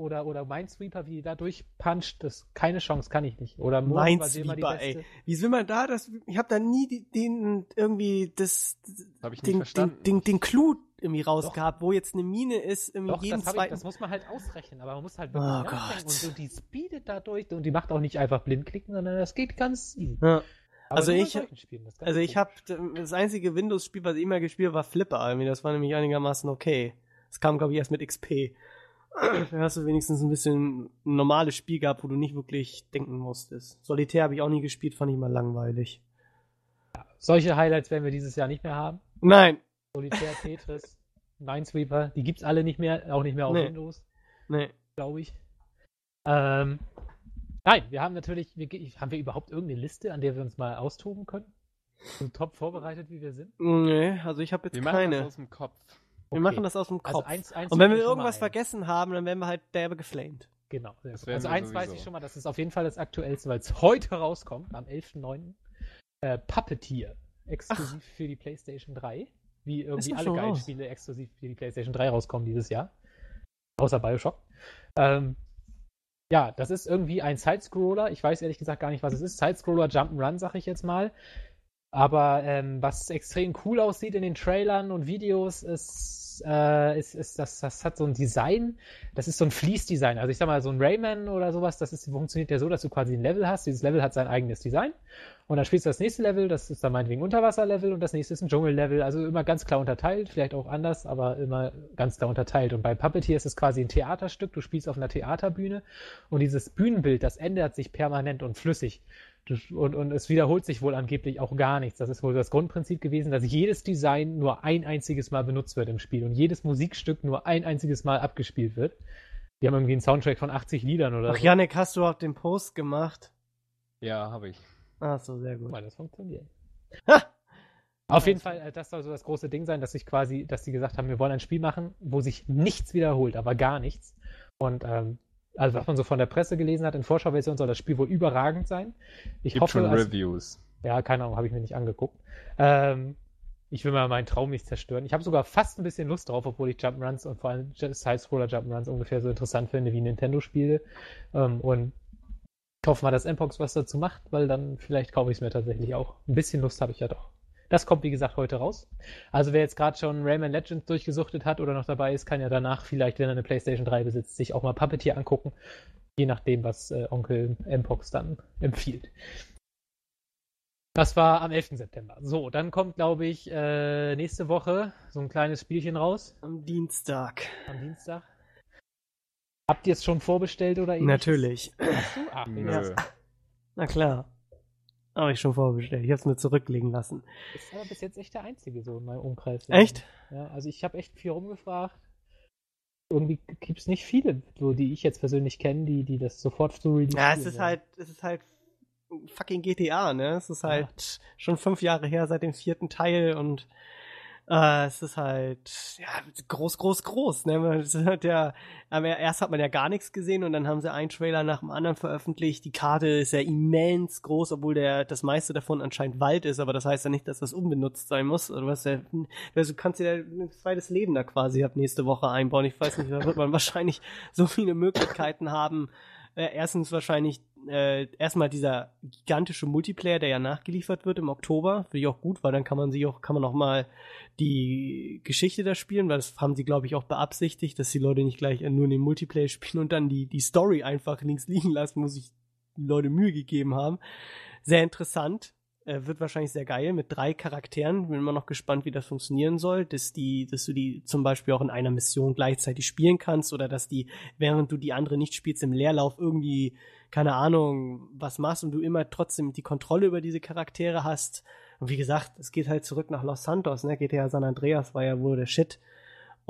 oder, oder Minesweeper, wie die da durchpuncht, das keine Chance, kann ich nicht. Oder die
Minesweeper, ey. Wie will man da das, ich habe da nie die, den, irgendwie das,
Hab ich nicht
den, den,
verstanden.
den, den Clou irgendwie rausgehabt, wo jetzt eine Mine ist, irgendwie
Doch,
jeden
das, hab ich,
zweiten.
das muss man halt ausrechnen, aber man muss halt wirklich
Oh. Gott.
Und, und die speedet da durch und die macht auch nicht einfach blind klicken, sondern das geht ganz easy.
ja. Also
bei
ich-
Spielen, das ist ganz
Also ich habe das einzige Windows-Spiel, was ich immer gespielt habe, war Flipper. Irgendwie. Das war nämlich einigermaßen okay. Das kam, glaube ich, erst mit XP. Da hast du wenigstens ein bisschen ein normales Spiel gehabt, wo du nicht wirklich denken musstest. Solitär habe ich auch nie gespielt, fand ich mal langweilig.
Solche Highlights werden wir dieses Jahr nicht mehr haben.
Nein,
Solitär, Tetris, (laughs) Minesweeper, die gibt's alle nicht mehr, auch nicht mehr auf
Nee.
Windows.
nee.
glaube ich. Ähm, nein, wir haben natürlich, wir, haben wir überhaupt irgendeine Liste, an der wir uns mal austoben können? So top vorbereitet, wie wir sind?
Nee, also ich habe jetzt
Wir machen das
keine.
aus dem Kopf.
Wir
Okay.
machen das aus dem
Also
Kopf.
eins, eins
Und wenn wir irgendwas vergessen haben, dann werden wir halt derbe geflamed.
Genau. Also eins weiß
sowieso.
ich schon mal, das ist auf jeden Fall das aktuellste, weil es heute rauskommt, am 11.09. Äh, Puppeteer, exklusiv für die PlayStation 3. Wie irgendwie alle geilen
raus.
Spiele exklusiv für die PlayStation 3 rauskommen dieses Jahr. Außer Bioshock. Ähm, ja, das ist irgendwie ein Sidescroller. Ich weiß ehrlich gesagt gar nicht, was es ist. Sidescroller Jump'n'Run, sag ich jetzt mal. Aber ähm, was extrem cool aussieht in den Trailern und Videos, ist, äh, ist, ist das, das hat so ein Design, das ist so ein Fließdesign. Also ich sag mal, so ein Rayman oder sowas, das ist, funktioniert ja so, dass du quasi ein Level hast. Dieses Level hat sein eigenes Design. Und dann spielst du das nächste Level, das ist dann meinetwegen Unterwasserlevel und das nächste ist ein Dschungellevel. Also immer ganz klar unterteilt, vielleicht auch anders, aber immer ganz klar unterteilt. Und bei Puppeteer ist es quasi ein Theaterstück. Du spielst auf einer Theaterbühne und dieses Bühnenbild, das ändert sich permanent und flüssig. Und, und es wiederholt sich wohl angeblich auch gar nichts. Das ist wohl das Grundprinzip gewesen, dass jedes Design nur ein einziges Mal benutzt wird im Spiel und jedes Musikstück nur ein einziges Mal abgespielt wird. Die haben irgendwie einen Soundtrack von 80 Liedern oder
Ach,
so.
Janik, hast du auch den Post gemacht?
Ja, habe ich.
Ach so, sehr gut.
mal, das funktioniert.
Ha!
Auf jeden Fall, äh, das soll so das große Ding sein, dass sich quasi, dass sie gesagt haben, wir wollen ein Spiel machen, wo sich nichts wiederholt, aber gar nichts. Und ähm, also was man so von der Presse gelesen hat, in Vorschauversion soll das Spiel wohl überragend sein. Ich
Gibt
hoffe,
schon
also-
Reviews.
ja, keine Ahnung, habe ich mir nicht angeguckt. Ähm, ich will mal meinen Traum nicht zerstören. Ich habe sogar fast ein bisschen Lust drauf, obwohl ich Jump'n'Runs und vor allem Side-Scroller Jump'n'Runs ungefähr so interessant finde wie Nintendo-Spiele. Ähm, und ich hoffe mal, dass Mpox was dazu macht, weil dann vielleicht kaufe ich es mir tatsächlich auch. Ein bisschen Lust habe ich ja doch. Das kommt, wie gesagt, heute raus. Also wer jetzt gerade schon Rayman Legends durchgesuchtet hat oder noch dabei ist, kann ja danach vielleicht, wenn er eine PlayStation 3 besitzt, sich auch mal Puppeteer angucken. Je nachdem, was äh, Onkel Mpox dann (laughs) empfiehlt. Das war am 11. September. So, dann kommt, glaube ich, äh, nächste Woche so ein kleines Spielchen raus
Am Dienstag.
am Dienstag. Habt ihr es schon vorbestellt oder ähnliches?
Natürlich.
Hast du? Ach,
Nö.
Na klar. Habe ich schon vorbestellt. Ich habe es nur zurücklegen lassen.
Ist aber bis jetzt echt der einzige so in meinem Umkreis.
Echt?
Ja, also ich habe echt viel rumgefragt. Irgendwie gibt es nicht viele, so, die ich jetzt persönlich kenne, die, die das sofort so release
Ja, es ist
wollen.
halt, es ist halt fucking GTA, ne? Es ist halt schon fünf Jahre her seit dem vierten Teil und äh, es ist halt ja groß, groß, groß. Ne? Man- (laughs) hat ja, erst hat man ja gar nichts gesehen und dann haben sie einen Trailer nach dem anderen veröffentlicht. Die Karte ist ja immens groß, obwohl der das meiste davon anscheinend Wald ist, aber das heißt ja nicht, dass das unbenutzt sein muss. Du, hast ja, du kannst dir ein zweites Leben da quasi ab nächste Woche einbauen. Ich weiß nicht, da wird man (laughs) wahrscheinlich so viele Möglichkeiten haben, äh, erstens wahrscheinlich äh, erstmal dieser gigantische Multiplayer, der ja nachgeliefert wird im Oktober, finde ich auch gut, weil dann kann man sich auch, kann man auch mal die Geschichte da spielen, weil das haben sie, glaube ich, auch beabsichtigt, dass die Leute nicht gleich nur in den Multiplayer spielen und dann die, die Story einfach links liegen lassen, sich die Leute Mühe gegeben haben. Sehr interessant. Äh, wird wahrscheinlich sehr geil mit drei Charakteren. Bin immer noch gespannt, wie das funktionieren soll, dass die, dass du die zum Beispiel auch in einer Mission gleichzeitig spielen kannst oder dass die, während du die andere nicht spielst, im Leerlauf irgendwie, keine Ahnung, was machst und du immer trotzdem die Kontrolle über diese Charaktere hast. Und wie gesagt, es geht halt zurück nach Los Santos, ne? GTA San Andreas war ja wohl der Shit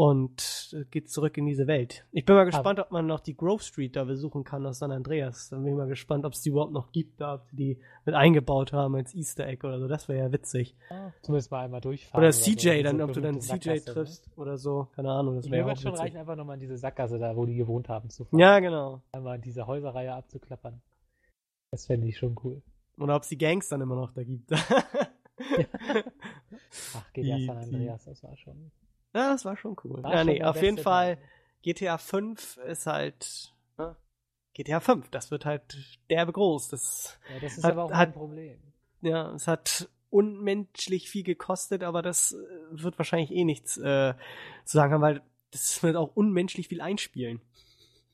und geht zurück in diese Welt. Ich bin mal gespannt, ob man noch die Grove Street da besuchen kann aus San Andreas. Dann bin ich mal gespannt, ob es die überhaupt noch gibt, da ob sie die mit eingebaut haben als Easter Egg oder so. Das wäre ja witzig.
Ja, zumindest mal einmal durchfahren.
Oder, oder CJ, so. dann, ob du dann
CJ
Sackgasse, triffst ne? oder so. Keine Ahnung, das wäre
ja
auch
schon
witzig.
reichen, einfach nochmal in diese Sackgasse da, wo die gewohnt haben, zu fahren.
Ja, genau.
Einmal in diese Häuserreihe abzuklappern. Das fände ich schon cool.
Oder ob es die Gangs dann immer noch da gibt. (laughs) (laughs)
Ach, GTA San Andreas, das war schon.
Ja, das war schon cool.
War
ja, nee, auf jeden Fall. GTA 5 ist halt. GTA 5, das wird halt derbe groß. Das,
Ja, das ist
Hat-
aber auch
hat-
ein Problem.
ja, es hat unmenschlich viel gekostet, aber das äh, wird wahrscheinlich eh nichts äh, zu sagen haben, weil das wird auch unmenschlich viel einspielen.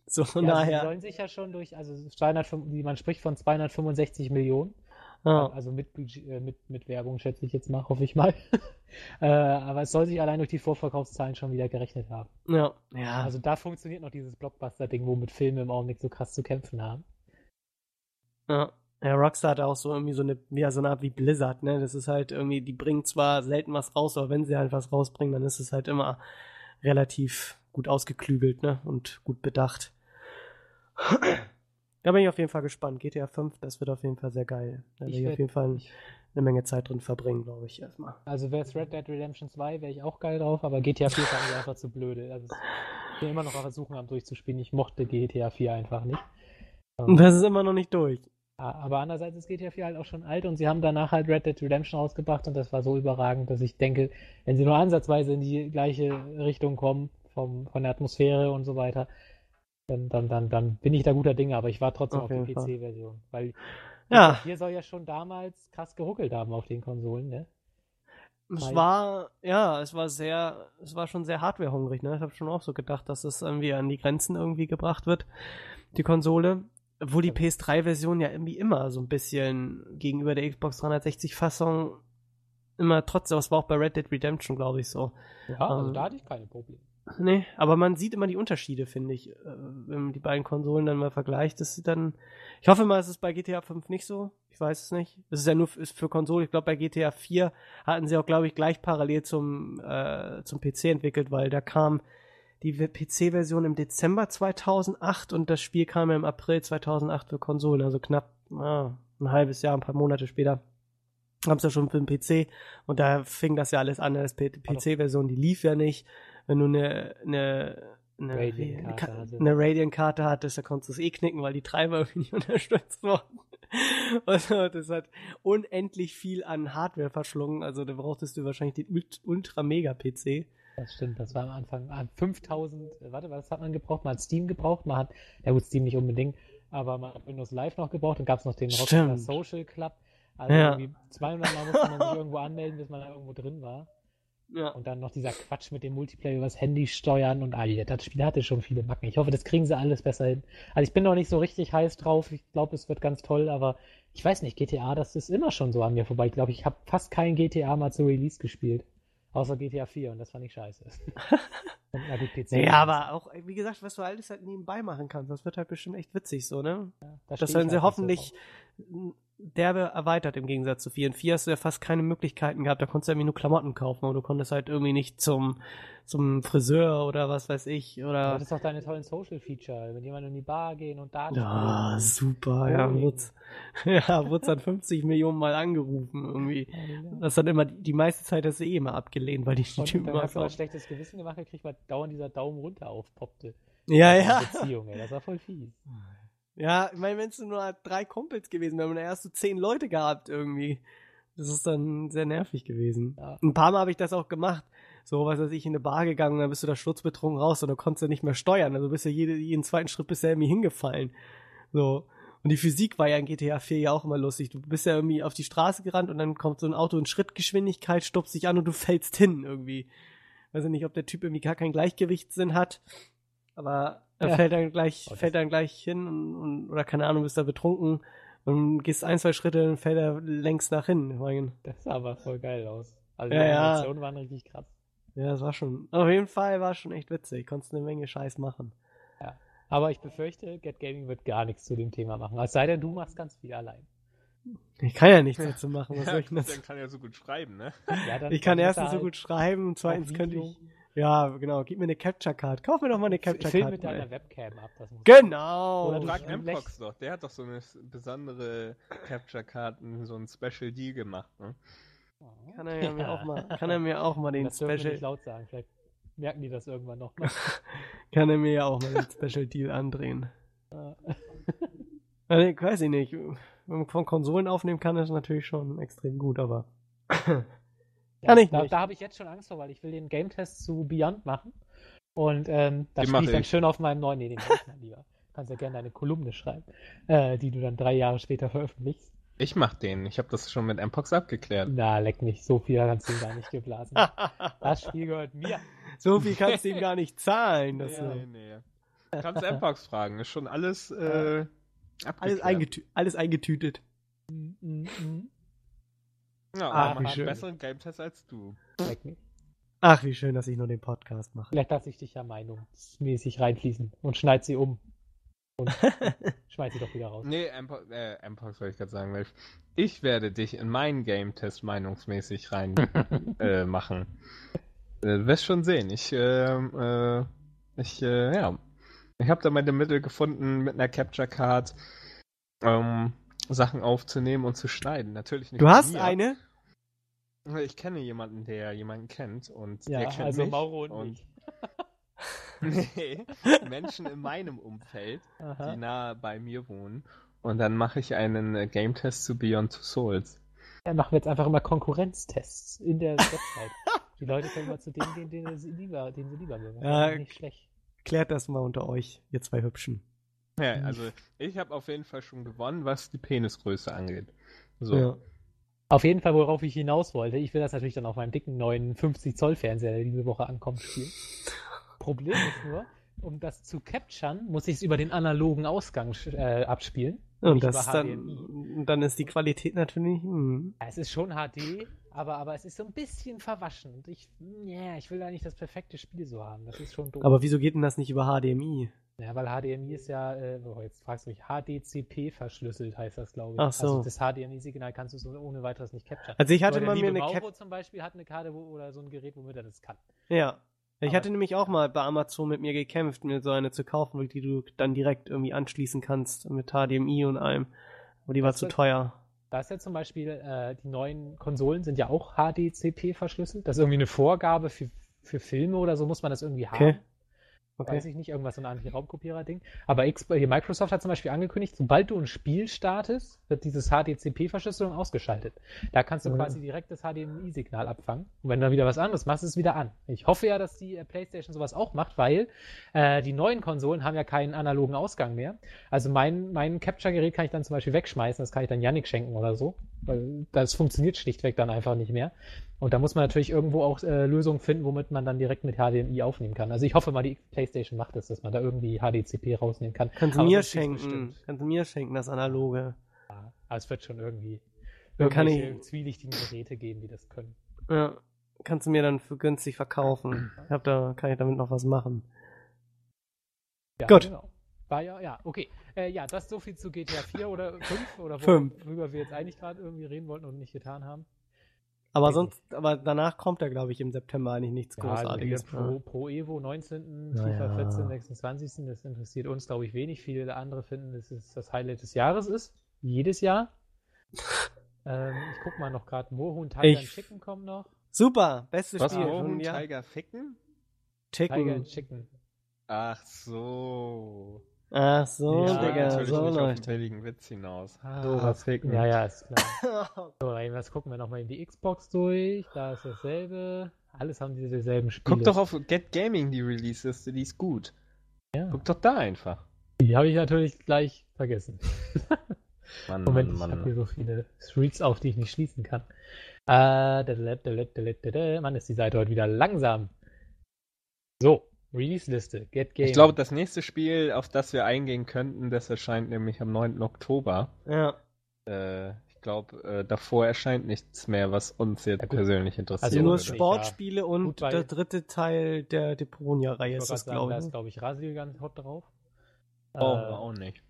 So, von
ja, Sie
daher.
sollen sich ja schon durch, also 205, man spricht von 265 Millionen,
Ja,
also mit, äh, mit, mit Werbung schätze ich jetzt mal, hoffe ich mal. (laughs) äh, aber es soll sich allein durch die Vorverkaufszahlen schon wieder gerechnet haben.
ja, ja.
Also da funktioniert noch dieses Blockbuster-Ding, womit Filme im Augenblick so krass zu kämpfen haben.
Ja. Ja, Rockstar hat auch so irgendwie so eine, ja, so eine Art wie Blizzard, ne? Das ist halt irgendwie, die bringen zwar selten was raus, aber wenn sie halt was rausbringen, dann ist es halt immer relativ gut ausgeklügelt, ne? Und gut bedacht. Da bin ich auf jeden Fall gespannt. GTA 5, das wird auf jeden Fall sehr geil. Da werde
Ich
auf jeden Fall eine Menge Zeit drin verbringen, glaube ich, erstmal.
Also wäre es Red Dead Redemption 2, wäre ich auch geil drauf, aber GTA 4 fand ich einfach zu blöde. Also ich bin immer noch auf Versuchen am durchzuspielen. Ich mochte GTA 4 einfach nicht.
Und das ist immer noch nicht durch.
Aber andererseits ist GTA 4 halt auch schon alt und sie haben danach halt Red Dead Redemption rausgebracht und das war so überragend, dass ich denke, wenn sie nur ansatzweise in die gleiche Richtung kommen, vom, von der Atmosphäre und so weiter, dann, dann, dann, dann bin ich da guter Dinge, aber ich war trotzdem
Auf
auf,
Fall.
PC-Version. Weil
Ja.
4 soll ja schon damals krass geruckelt haben auf den Konsolen, ne?
Es war, ja, es war sehr, es war schon sehr hardwarehungrig, ne? Ich habe schon auch so gedacht, dass es irgendwie an die Grenzen irgendwie gebracht wird, die Konsole. Obwohl die PS3-Version ja irgendwie immer so ein bisschen gegenüber der Xbox 360-Fassung immer trotzdem, das war auch bei Red Dead Redemption, glaube ich, so.
Ja, also
Ähm,
da hatte ich keine Probleme.
Nee, aber man sieht immer die Unterschiede, finde ich, äh, wenn man die beiden Konsolen dann mal vergleicht. Das ist dann, ich hoffe mal, es ist bei GTA 5 nicht so. Ich weiß es nicht. Es ist ja nur ist für Konsole. Ich glaube, bei GTA 4 hatten sie auch, glaube ich, gleich parallel zum, äh, zum PC entwickelt, weil da kam die PC-Version im Dezember 2008 und das Spiel kam ja im April 2008 für Konsolen, also knapp ah, ein halbes Jahr, ein paar Monate später. Haben es ja schon für den PC und da fing das ja alles an. Das PC-Version, die lief ja nicht. Wenn du eine, eine, eine,
hattest.
eine hattest, da konntest du es eh knicken, weil die Treiber (laughs) irgendwie nicht unterstützt wurden. Also das hat unendlich viel an Hardware verschlungen. Also da brauchtest du wahrscheinlich den Ult- Ultra-Mega-PC.
Das stimmt, das war am Anfang ah, 5000, äh, warte, was hat man gebraucht? Man hat Steam gebraucht, man hat, ja gut, Steam nicht unbedingt, aber man hat Windows Live noch gebraucht, dann gab es noch den Rockstar. Social Club. Also
Ja.
irgendwie 200 Mal musste man sich irgendwo anmelden, bis man da irgendwo drin war.
Ja.
Und dann noch dieser Quatsch mit dem Multiplayer übers Handy steuern und all das Spiel hatte schon viele Macken. Ich hoffe, das kriegen sie alles besser hin. Also ich bin noch nicht so richtig heiß drauf. Ich glaube, es wird ganz toll, aber ich weiß nicht, GTA, das ist immer schon so an mir vorbei. Ich glaube, ich habe fast kein GTA mal zu Release gespielt. Außer GTA 4 und das fand ich scheiße. (laughs) PC.
Naja, aber auch, wie gesagt, was du alles halt nebenbei machen kannst, das wird halt bestimmt echt witzig so, ne?
da
Das werden
halt
sie
nicht
hoffentlich
so
derbe erweitert im Gegensatz zu 4. In 4 hast du ja fast keine Möglichkeiten gehabt, da konntest du irgendwie nur Klamotten kaufen, aber du konntest halt irgendwie nicht zum, zum Friseur oder was weiß ich, oder.
Das ist doch deine tollen Social-Feature, mit jemandem in die Bar gehen und da
Ja, super, ja,
Bowling.
Wutz. (laughs) Ja, Wutz hat 50 Millionen Mal angerufen, irgendwie. Das dann immer, die meiste Zeit hast du eh immer abgelehnt, weil die Typen
dann hast du
so.
schlechtes Gewissen gemacht gekriegt, weil dauernd dieser Daumen runter aufpoppte.
Ja,
war
ja.
Beziehung, ey, das war voll fies.
Ja, ich meine, wenn es nur drei Kumpels gewesen wären, dann erst so zehn Leute gehabt irgendwie. Das ist dann sehr nervig gewesen.
Ja.
Ein paar Mal habe ich das auch gemacht. So, was weiß ich, in eine Bar gegangen, dann bist du da sturzbetrunken raus und dann konntest du nicht mehr steuern. Also bist du jede, jeden zweiten Schritt bisher irgendwie hingefallen. So. Und die Physik war ja in GTA 4 ja auch immer lustig. Du bist ja irgendwie auf die Straße gerannt und dann kommt so ein Auto in Schrittgeschwindigkeit, stupst dich an und du fällst hin irgendwie. Weiß ich nicht, ob der Typ irgendwie gar keinen Gleichgewichtssinn hat, aber er
Ja.
fällt dann gleich,
Oh, das-
fällt dann gleich hin und, und, oder keine Ahnung, bist da betrunken und gehst ein, zwei Schritte, dann fällt er längst nach hin. Ich meine,
Das sah aber voll geil aus. Also
Ja,
die
ja.
Animationen waren richtig krass.
Ja, das war schon, auf jeden Fall war schon echt witzig. Konntest eine Menge Scheiß machen.
Aber ich befürchte, Get Gaming wird gar nichts zu dem Thema machen. Es sei denn, du machst ganz viel allein.
Ich kann ja nichts dazu machen, was soll
Ja,
ich denn?
Christian kann ja so gut schreiben, ne?
Ja, dann,
Ich kann
dann er
erstens so
halt
gut schreiben und zweitens könnte ich. Ja, genau, gib mir eine Capture Card. Kauf mir doch mal eine Capture
Film
Card.
mit
mal.
deiner Webcam ab. Das muss
Genau.
Oder Stream
Mpox doch, der hat doch so eine besondere Capture-Karten, so ein Special Deal gemacht, ne?
Kann er ja mir auch mal, kann er mir auch mal (laughs) den
das wir nicht
Special,
laut sagen. Vielleicht merken die das irgendwann noch mal. (laughs)
kann er mir ja auch mal den Special Deal andrehen. (laughs) Also, weiß ich nicht. Wenn man von Konsolen aufnehmen kann, ist natürlich schon extrem gut, aber. Kann ich
da,
nicht.
Da habe ich jetzt schon Angst vor, weil ich will den Game-Test zu Beyond machen. Und ähm, da
Den
spiele ich dann schön auf meinem neuen, nee, den mach ich mal lieber. Du kannst ja gerne eine Kolumne schreiben, äh, die du dann drei Jahre später veröffentlichst.
Ich mach den, ich habe das schon mit Mpox abgeklärt.
Na, leck mich, so viel kannst du ihm gar nicht geblasen. (laughs) Das Spiel gehört mir.
so viel kannst du ihm gar nicht zahlen. Das,
nee,
äh,
nee. Kannst Mpox fragen, ist schon alles äh,
alles,
abgeklärt.
eingetü alles eingetütet.
Mm, mm, mm.
Ja,
Ah,
macht
schön.
einen besseren Game-Test als du.
Ach, wie schön, dass ich nur den Podcast mache.
Vielleicht lasse ich dich ja meinungsmäßig reinfließen und schneid sie um. Und (laughs) schmeiß sie doch wieder raus.
Nee, Mpox, äh, wollte ich gerade sagen, weil ich werde dich in meinen Game-Test meinungsmäßig rein (laughs) äh, machen. Äh, wirst schon sehen. Ich, ähm, äh, ich, äh, ja. Ich habe da meine Mittel gefunden, mit einer Capture Card ähm, Sachen aufzunehmen und zu schneiden. Natürlich nicht.
Du hast
mir.
eine?
Ich kenne jemanden, der jemanden kennt und
Ja,
der kennt
also
mich
Mauro und,
und
mich. (laughs) (laughs)
nee, Menschen in meinem Umfeld, die
Aha.
nahe bei mir wohnen. Und dann mache ich einen äh, Game-Test zu Beyond Two Souls.
Dann machen wir jetzt einfach immer Konkurrenztests in der Website. Die Leute können mal zu dem gehen, den sie lieber, den sie lieber mögen. Das
Ja,
ist nicht schlecht.
Klärt das mal unter euch, ihr zwei Hübschen.
Ja, also ich habe auf jeden Fall schon gewonnen, was die Penisgröße angeht. So.
Ja.
Auf jeden Fall, worauf ich hinaus wollte, ich will das natürlich dann auf meinem dicken neuen 50 Zoll Fernseher, der diese Woche ankommt, spielen. Problem ist nur, um das zu capturen, muss ich es über den analogen Ausgang äh, abspielen.
Und das dann, dann ist die Qualität natürlich. Hm.
Ja, Es ist schon HD, aber, aber es ist so ein bisschen verwaschen. Und ich, yeah, ich will da nicht das perfekte Spiel so haben. Das ist schon doof.
Aber wieso geht denn das nicht über HDMI?
Ja, weil HDMI ist ja, äh, oh, jetzt fragst du mich, HDCP verschlüsselt heißt das, glaube ich.
Ach so.
Also das HDMI-Signal kannst du so ohne weiteres nicht capturen.
Also ich hatte mal mir eine
Mauro
Cap.
zum Beispiel hat eine Karte wo, oder so ein Gerät, womit er das kann.
Ja. Ich
Aber-
hatte nämlich auch mal bei Amazon mit mir gekämpft, mir so eine zu kaufen, die du dann direkt irgendwie anschließen kannst mit HDMI und allem. Aber die war zu teuer.
Da ist ja zum Beispiel, äh, die neuen Konsolen sind ja auch HDCP verschlüsselt. Das ist irgendwie eine Vorgabe für, für Filme oder so, muss man das irgendwie haben.
Okay. Okay.
Weiß ich nicht, irgendwas so ein Anti-Raumkopierer-Ding. Aber hier Microsoft hat zum Beispiel angekündigt, sobald du ein Spiel startest, wird dieses HDCP-Verschlüsselung ausgeschaltet. Da kannst du
Mhm.
quasi direkt das HDMI-Signal abfangen. Und wenn du dann wieder was anderes machst, ist es wieder an. Ich hoffe ja, dass die äh, PlayStation sowas auch macht, weil äh, die neuen Konsolen haben ja keinen analogen Ausgang mehr. Also mein, mein Capture-Gerät kann ich dann zum Beispiel wegschmeißen, das kann ich dann Yannick schenken oder so. Weil das funktioniert schlichtweg dann einfach nicht mehr. Und da muss man natürlich irgendwo auch äh, Lösungen finden, womit man dann direkt mit HDMI aufnehmen kann. Also ich hoffe mal, die PlayStation macht das, dass man da irgendwie HDCP rausnehmen kann.
Kannst du mir schenken. Kannst du mir schenken, das Analoge.
Ja, aber es wird schon irgendwie
Dann kann ich-
zwielichtigen Geräte geben, die das können.
Ja. Kannst du mir dann für günstig verkaufen. Ich hab da, kann ich damit noch was machen.
Ja,
Gut.
Genau. War ja, ja, okay. Äh, ja, das so viel zu GTA 4 oder (laughs) 5 oder
Fünf.
worüber wir jetzt eigentlich gerade irgendwie reden wollten und nicht getan haben.
Aber sonst, aber danach kommt da, glaube ich, im September eigentlich nichts
Ja, also
Großartiges.
hier Pro, Pro Evo 19.,
Ja,
FIFA
ja.
14, 26. Das interessiert uns, glaube ich, wenig. Viele andere finden, dass es das Highlight des Jahres ist. Jedes Jahr. (laughs) ähm, ich guck mal noch gerade. Moorhuhn, Tiger
Ich-
and Chicken kommen noch.
Super, bestes
Was,
Spiel. Ja.
Tiger ficken?
Tiger
Chicken.
and Chicken.
Ach so.
Ach so,
Ja,
Digga,
natürlich
so
nicht auf
läuft.
den billigen Witz hinaus. Ah,
So was.
ficken.
Ja, ja, ist (laughs) klar. So, das gucken wir nochmal in die Xbox durch. Da ist dasselbe. Alles haben diese dieselben Spiele.
Guck doch auf Get Gaming die Release-Liste, die ist gut.
Ja.
Guck doch da einfach.
Die habe ich natürlich gleich vergessen. (laughs)
Mann,
Moment,
Mann,
ich habe hier so viele Streets auf, die ich nicht schließen kann. Äh. Mann, ist die Seite heute wieder langsam. So, Release-Liste, Get Game.
Ich glaube, das nächste Spiel, auf das wir eingehen könnten, das erscheint nämlich am 9. Oktober.
Ja.
Äh, ich glaube, äh, davor erscheint nichts mehr, was uns jetzt
Ja,
persönlich interessiert.
Also
nur. Sportspiele und
Gut,
der dritte Teil der Deponia-Reihe ist das, glaube
da
ich.
ist, glaube ich, Rasil ganz hot drauf.
Oh,
Äh,
auch nicht.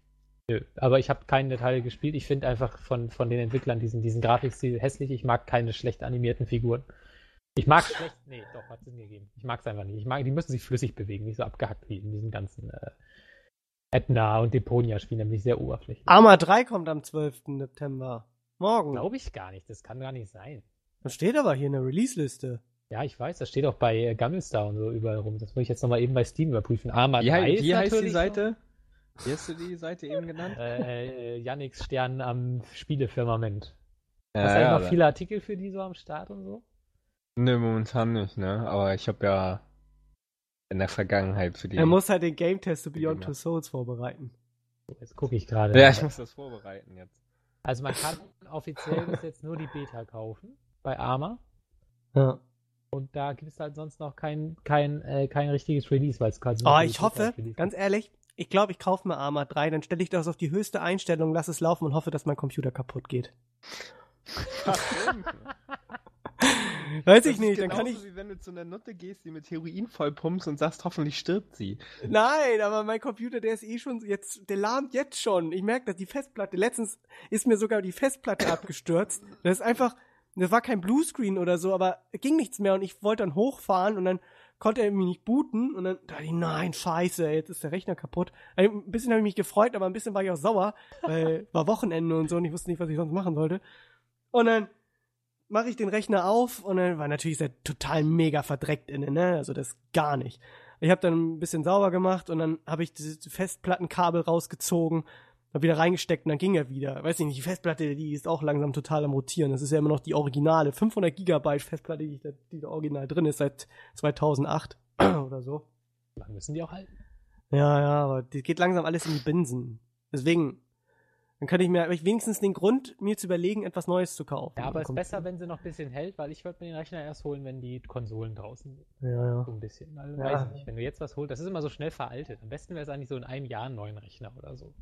Nö, aber ich habe keinen Detail gespielt. Ich finde einfach von, von den Entwicklern diesen, diesen Grafikstil hässlich. Ich mag keine schlecht animierten Figuren. Ich mag schlecht. Nee, doch, hat es mir gegeben. Ich mag es einfach nicht. Ich mag, die müssen sich flüssig bewegen, nicht so abgehackt wie in diesen ganzen äh, Edna und Deponia-Spielen, nämlich sehr oberflächlich.
Arma 3 kommt am 12. September. Morgen.
Glaube ich gar nicht. Das kann gar nicht sein.
Das steht aber hier in der Release-Liste.
Ja, ich weiß, das steht auch bei äh, Gammelstar und so überall rum. Das will ich jetzt nochmal eben bei Steam überprüfen. Arma
Wie,
3
hei-
ist
wie heißt die Seite? Wie hast du die Seite eben genannt?
Äh, äh, Yannicks Stern am Spielefirmament. Hast
Ja,
du
ja,
noch viele Artikel für die so am Start und so?
Nö, momentan nicht, ne? Aber ich habe ja in der Vergangenheit für die.
Er muss halt den Game-Test zu Beyond. Two Souls vorbereiten.
Jetzt gucke ich gerade.
ja, ich muss das vorbereiten jetzt.
Also man kann offiziell bis jetzt nur die Beta kaufen bei Arma.
Ja.
Und da gibt es halt sonst noch kein, kein, äh, kein richtiges Release, weil es quasi
Oh, ich hoffe, ganz ehrlich, ich glaube, ich kaufe mir Arma 3, dann stelle ich das auf die höchste Einstellung, lasse es laufen und hoffe, dass mein Computer kaputt geht. Weiß ich nicht, dann kann ich.
Wie wenn du zu einer Nutte gehst, die mit Heroin vollpumpst und sagst, hoffentlich stirbt sie.
Nein, aber mein Computer, der ist eh schon jetzt, der lahmt jetzt schon. Ich merke, dass die Festplatte, letztens ist mir sogar die Festplatte (laughs) abgestürzt. Das ist einfach, das war kein Bluescreen oder so, aber ging nichts mehr und ich wollte dann hochfahren und dann konnte er mich nicht booten und dann dachte ich, nein, scheiße, jetzt ist der Rechner kaputt. Ein bisschen habe ich mich gefreut, aber ein bisschen war ich auch sauer, weil war Wochenende und so und ich wusste nicht, was ich sonst machen sollte. Und dann mache ich den Rechner auf und dann war natürlich ist er total mega verdreckt innen, ne? Also das gar nicht. Ich habe dann ein bisschen sauber gemacht und dann habe ich dieses Festplattenkabel rausgezogen, hab wieder reingesteckt und dann ging er wieder. Weiß ich nicht, die Festplatte, die ist auch langsam total am rotieren. Das ist ja immer noch die originale 500 Gigabyte Festplatte, die, da- die da original drin ist seit 2008 (clears throat) oder so.
Dann müssen die auch halten.
Ja, ja, aber die geht langsam alles in die Binsen. Deswegen, dann könnte ich mir ich wenigstens den Grund, mir zu überlegen, etwas Neues zu kaufen.
Ja, aber es ist besser, wenn sie noch ein bisschen hält, weil ich würde mir den Rechner erst holen, wenn die Konsolen draußen sind.
Ja, ja.
So ein bisschen. Also,
Ja.
Weiß ich nicht. Wenn du jetzt was holst, das ist immer so schnell veraltet. Am besten wäre es eigentlich so in einem Jahr einen neuen Rechner oder so.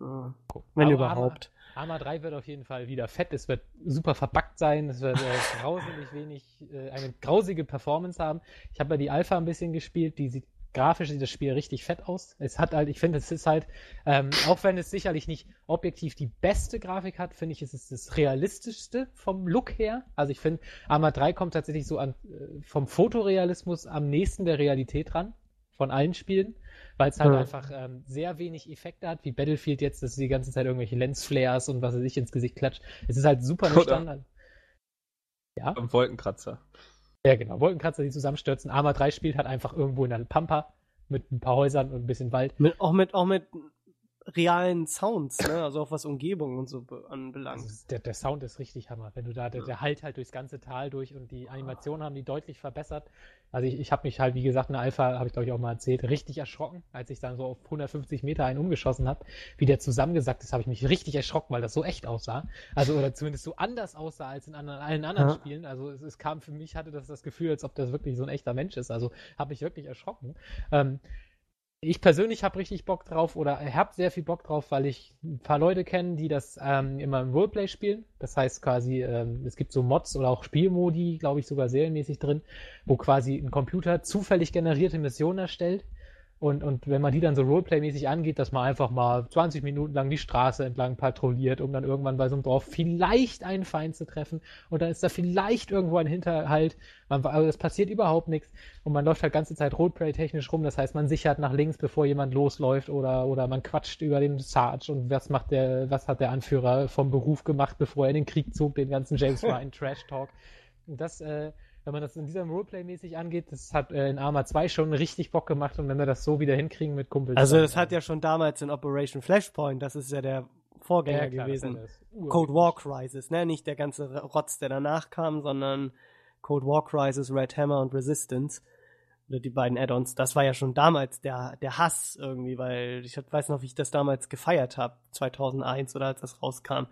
ja. Wenn
Aber
überhaupt.
Arma, Arma 3 wird auf jeden Fall wieder fett. Es wird super verpackt sein. Es wird äh, (laughs) grauselig wenig, äh, eine grausige Performance haben. Ich habe ja die Alpha ein bisschen gespielt. Die sieht grafisch sieht das Spiel richtig fett aus. Es hat halt, ich finde, es ist halt, ähm, auch wenn es sicherlich nicht objektiv die beste Grafik hat, finde ich, es ist das realistischste vom Look her. Also ich finde, Arma 3 kommt tatsächlich so an, äh, vom Fotorealismus am nächsten der Realität ran. Von allen Spielen, weil es halt
Ja.
einfach ähm, sehr wenig Effekte hat, wie Battlefield jetzt, dass die ganze Zeit irgendwelche Lensflares und was er sich ins Gesicht klatscht. Es ist halt super Standard. Ja,
Am Wolkenkratzer.
Ja, genau. Wolkenkratzer, die zusammenstürzen. Arma 3 spielt halt einfach irgendwo in der Pampa mit ein paar Häusern und ein bisschen Wald.
Mit, auch mit, auch mit realen Sounds, ne? Also auch was Umgebung und so be- anbelangt.
Also der, der Sound ist richtig Hammer. Wenn du da, der, der halt halt durchs ganze Tal durch und die Animationen haben die deutlich verbessert. Also ich, ich habe mich halt, wie gesagt, in der Alpha, habe ich glaube ich auch mal erzählt, richtig erschrocken, als ich dann so auf 150 Meter einen umgeschossen habe. Wie der zusammengesackt ist, habe ich mich richtig erschrocken, weil das so echt aussah. Also oder zumindest so anders aussah als in anderen, allen anderen
Ja.
Spielen. Also es, es kam für mich, hatte das das Gefühl, als ob das wirklich so ein echter Mensch ist. Also habe ich wirklich erschrocken. Ähm, ich persönlich habe richtig Bock drauf oder habe sehr viel Bock drauf, weil ich ein paar Leute kenne, die das ähm, immer im Roleplay spielen. Das heißt quasi, ähm, es gibt so Mods oder auch Spielmodi, glaube ich, sogar serienmäßig drin, wo quasi ein Computer zufällig generierte Missionen erstellt. Und, und wenn man die dann so Roleplay-mäßig angeht, dass man einfach mal 20 Minuten lang die Straße entlang patrouilliert, um dann irgendwann bei so einem Dorf vielleicht einen Feind zu treffen. Und dann ist da vielleicht irgendwo ein Hinterhalt. Man, also es passiert überhaupt nichts. Und man läuft halt ganze Zeit Roleplay-technisch rum. Das heißt, man sichert nach links, bevor jemand losläuft. Oder, oder man quatscht über den Sarge. Und was macht der, was hat der Anführer vom Beruf gemacht, bevor er in den Krieg zog, den ganzen James (laughs) Ryan Trash-Talk. Das, äh, wenn man das in diesem Roleplay-mäßig angeht, das hat äh, in Arma 2 schon richtig Bock gemacht und wenn wir das so wieder hinkriegen mit Kumpels.
Also das hat
äh,
ja schon damals in Operation Flashpoint, das ist ja der Vorgänger
ja, klar,
gewesen. Cold War Crisis, ne? Nicht der ganze Rotz, der danach kam, sondern Cold War Crisis, Red Hammer und Resistance. oder die beiden Add-ons, das war ja schon damals der, der Hass irgendwie, weil ich weiß noch, wie ich das damals gefeiert habe, 2001 oder als das rauskam.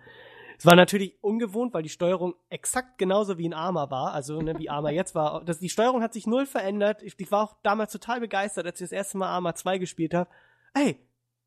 Es war natürlich ungewohnt, weil die Steuerung exakt genauso wie in Arma war, also ne, wie Arma jetzt war. Das, die Steuerung hat sich null verändert. Ich, ich war auch damals total begeistert, als ich das erste Mal Arma 2 gespielt habe. Ey,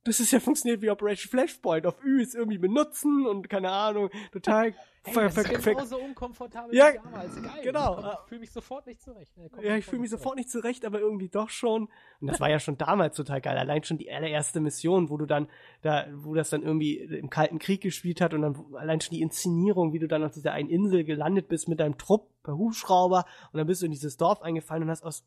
das ist ja funktioniert wie Operation Flashpoint. Auf Ü ist irgendwie benutzen und keine Ahnung, total
Hey,
ver-
das ist genauso unkomfortabel
Ja,
wie damals. Geil.
genau.
Ich fühle mich sofort nicht zurecht. Nee,
Ja, ich fühle mich
zurecht.
sofort nicht zurecht, aber irgendwie doch schon. Und das war ja schon damals total geil. Allein schon die allererste Mission, wo du dann, da, wo das dann irgendwie im Kalten Krieg gespielt hat und dann allein schon die Inszenierung, wie du dann auf dieser einen Insel gelandet bist mit deinem Trupp per Hubschrauber und dann bist du in dieses Dorf eingefallen und hast aus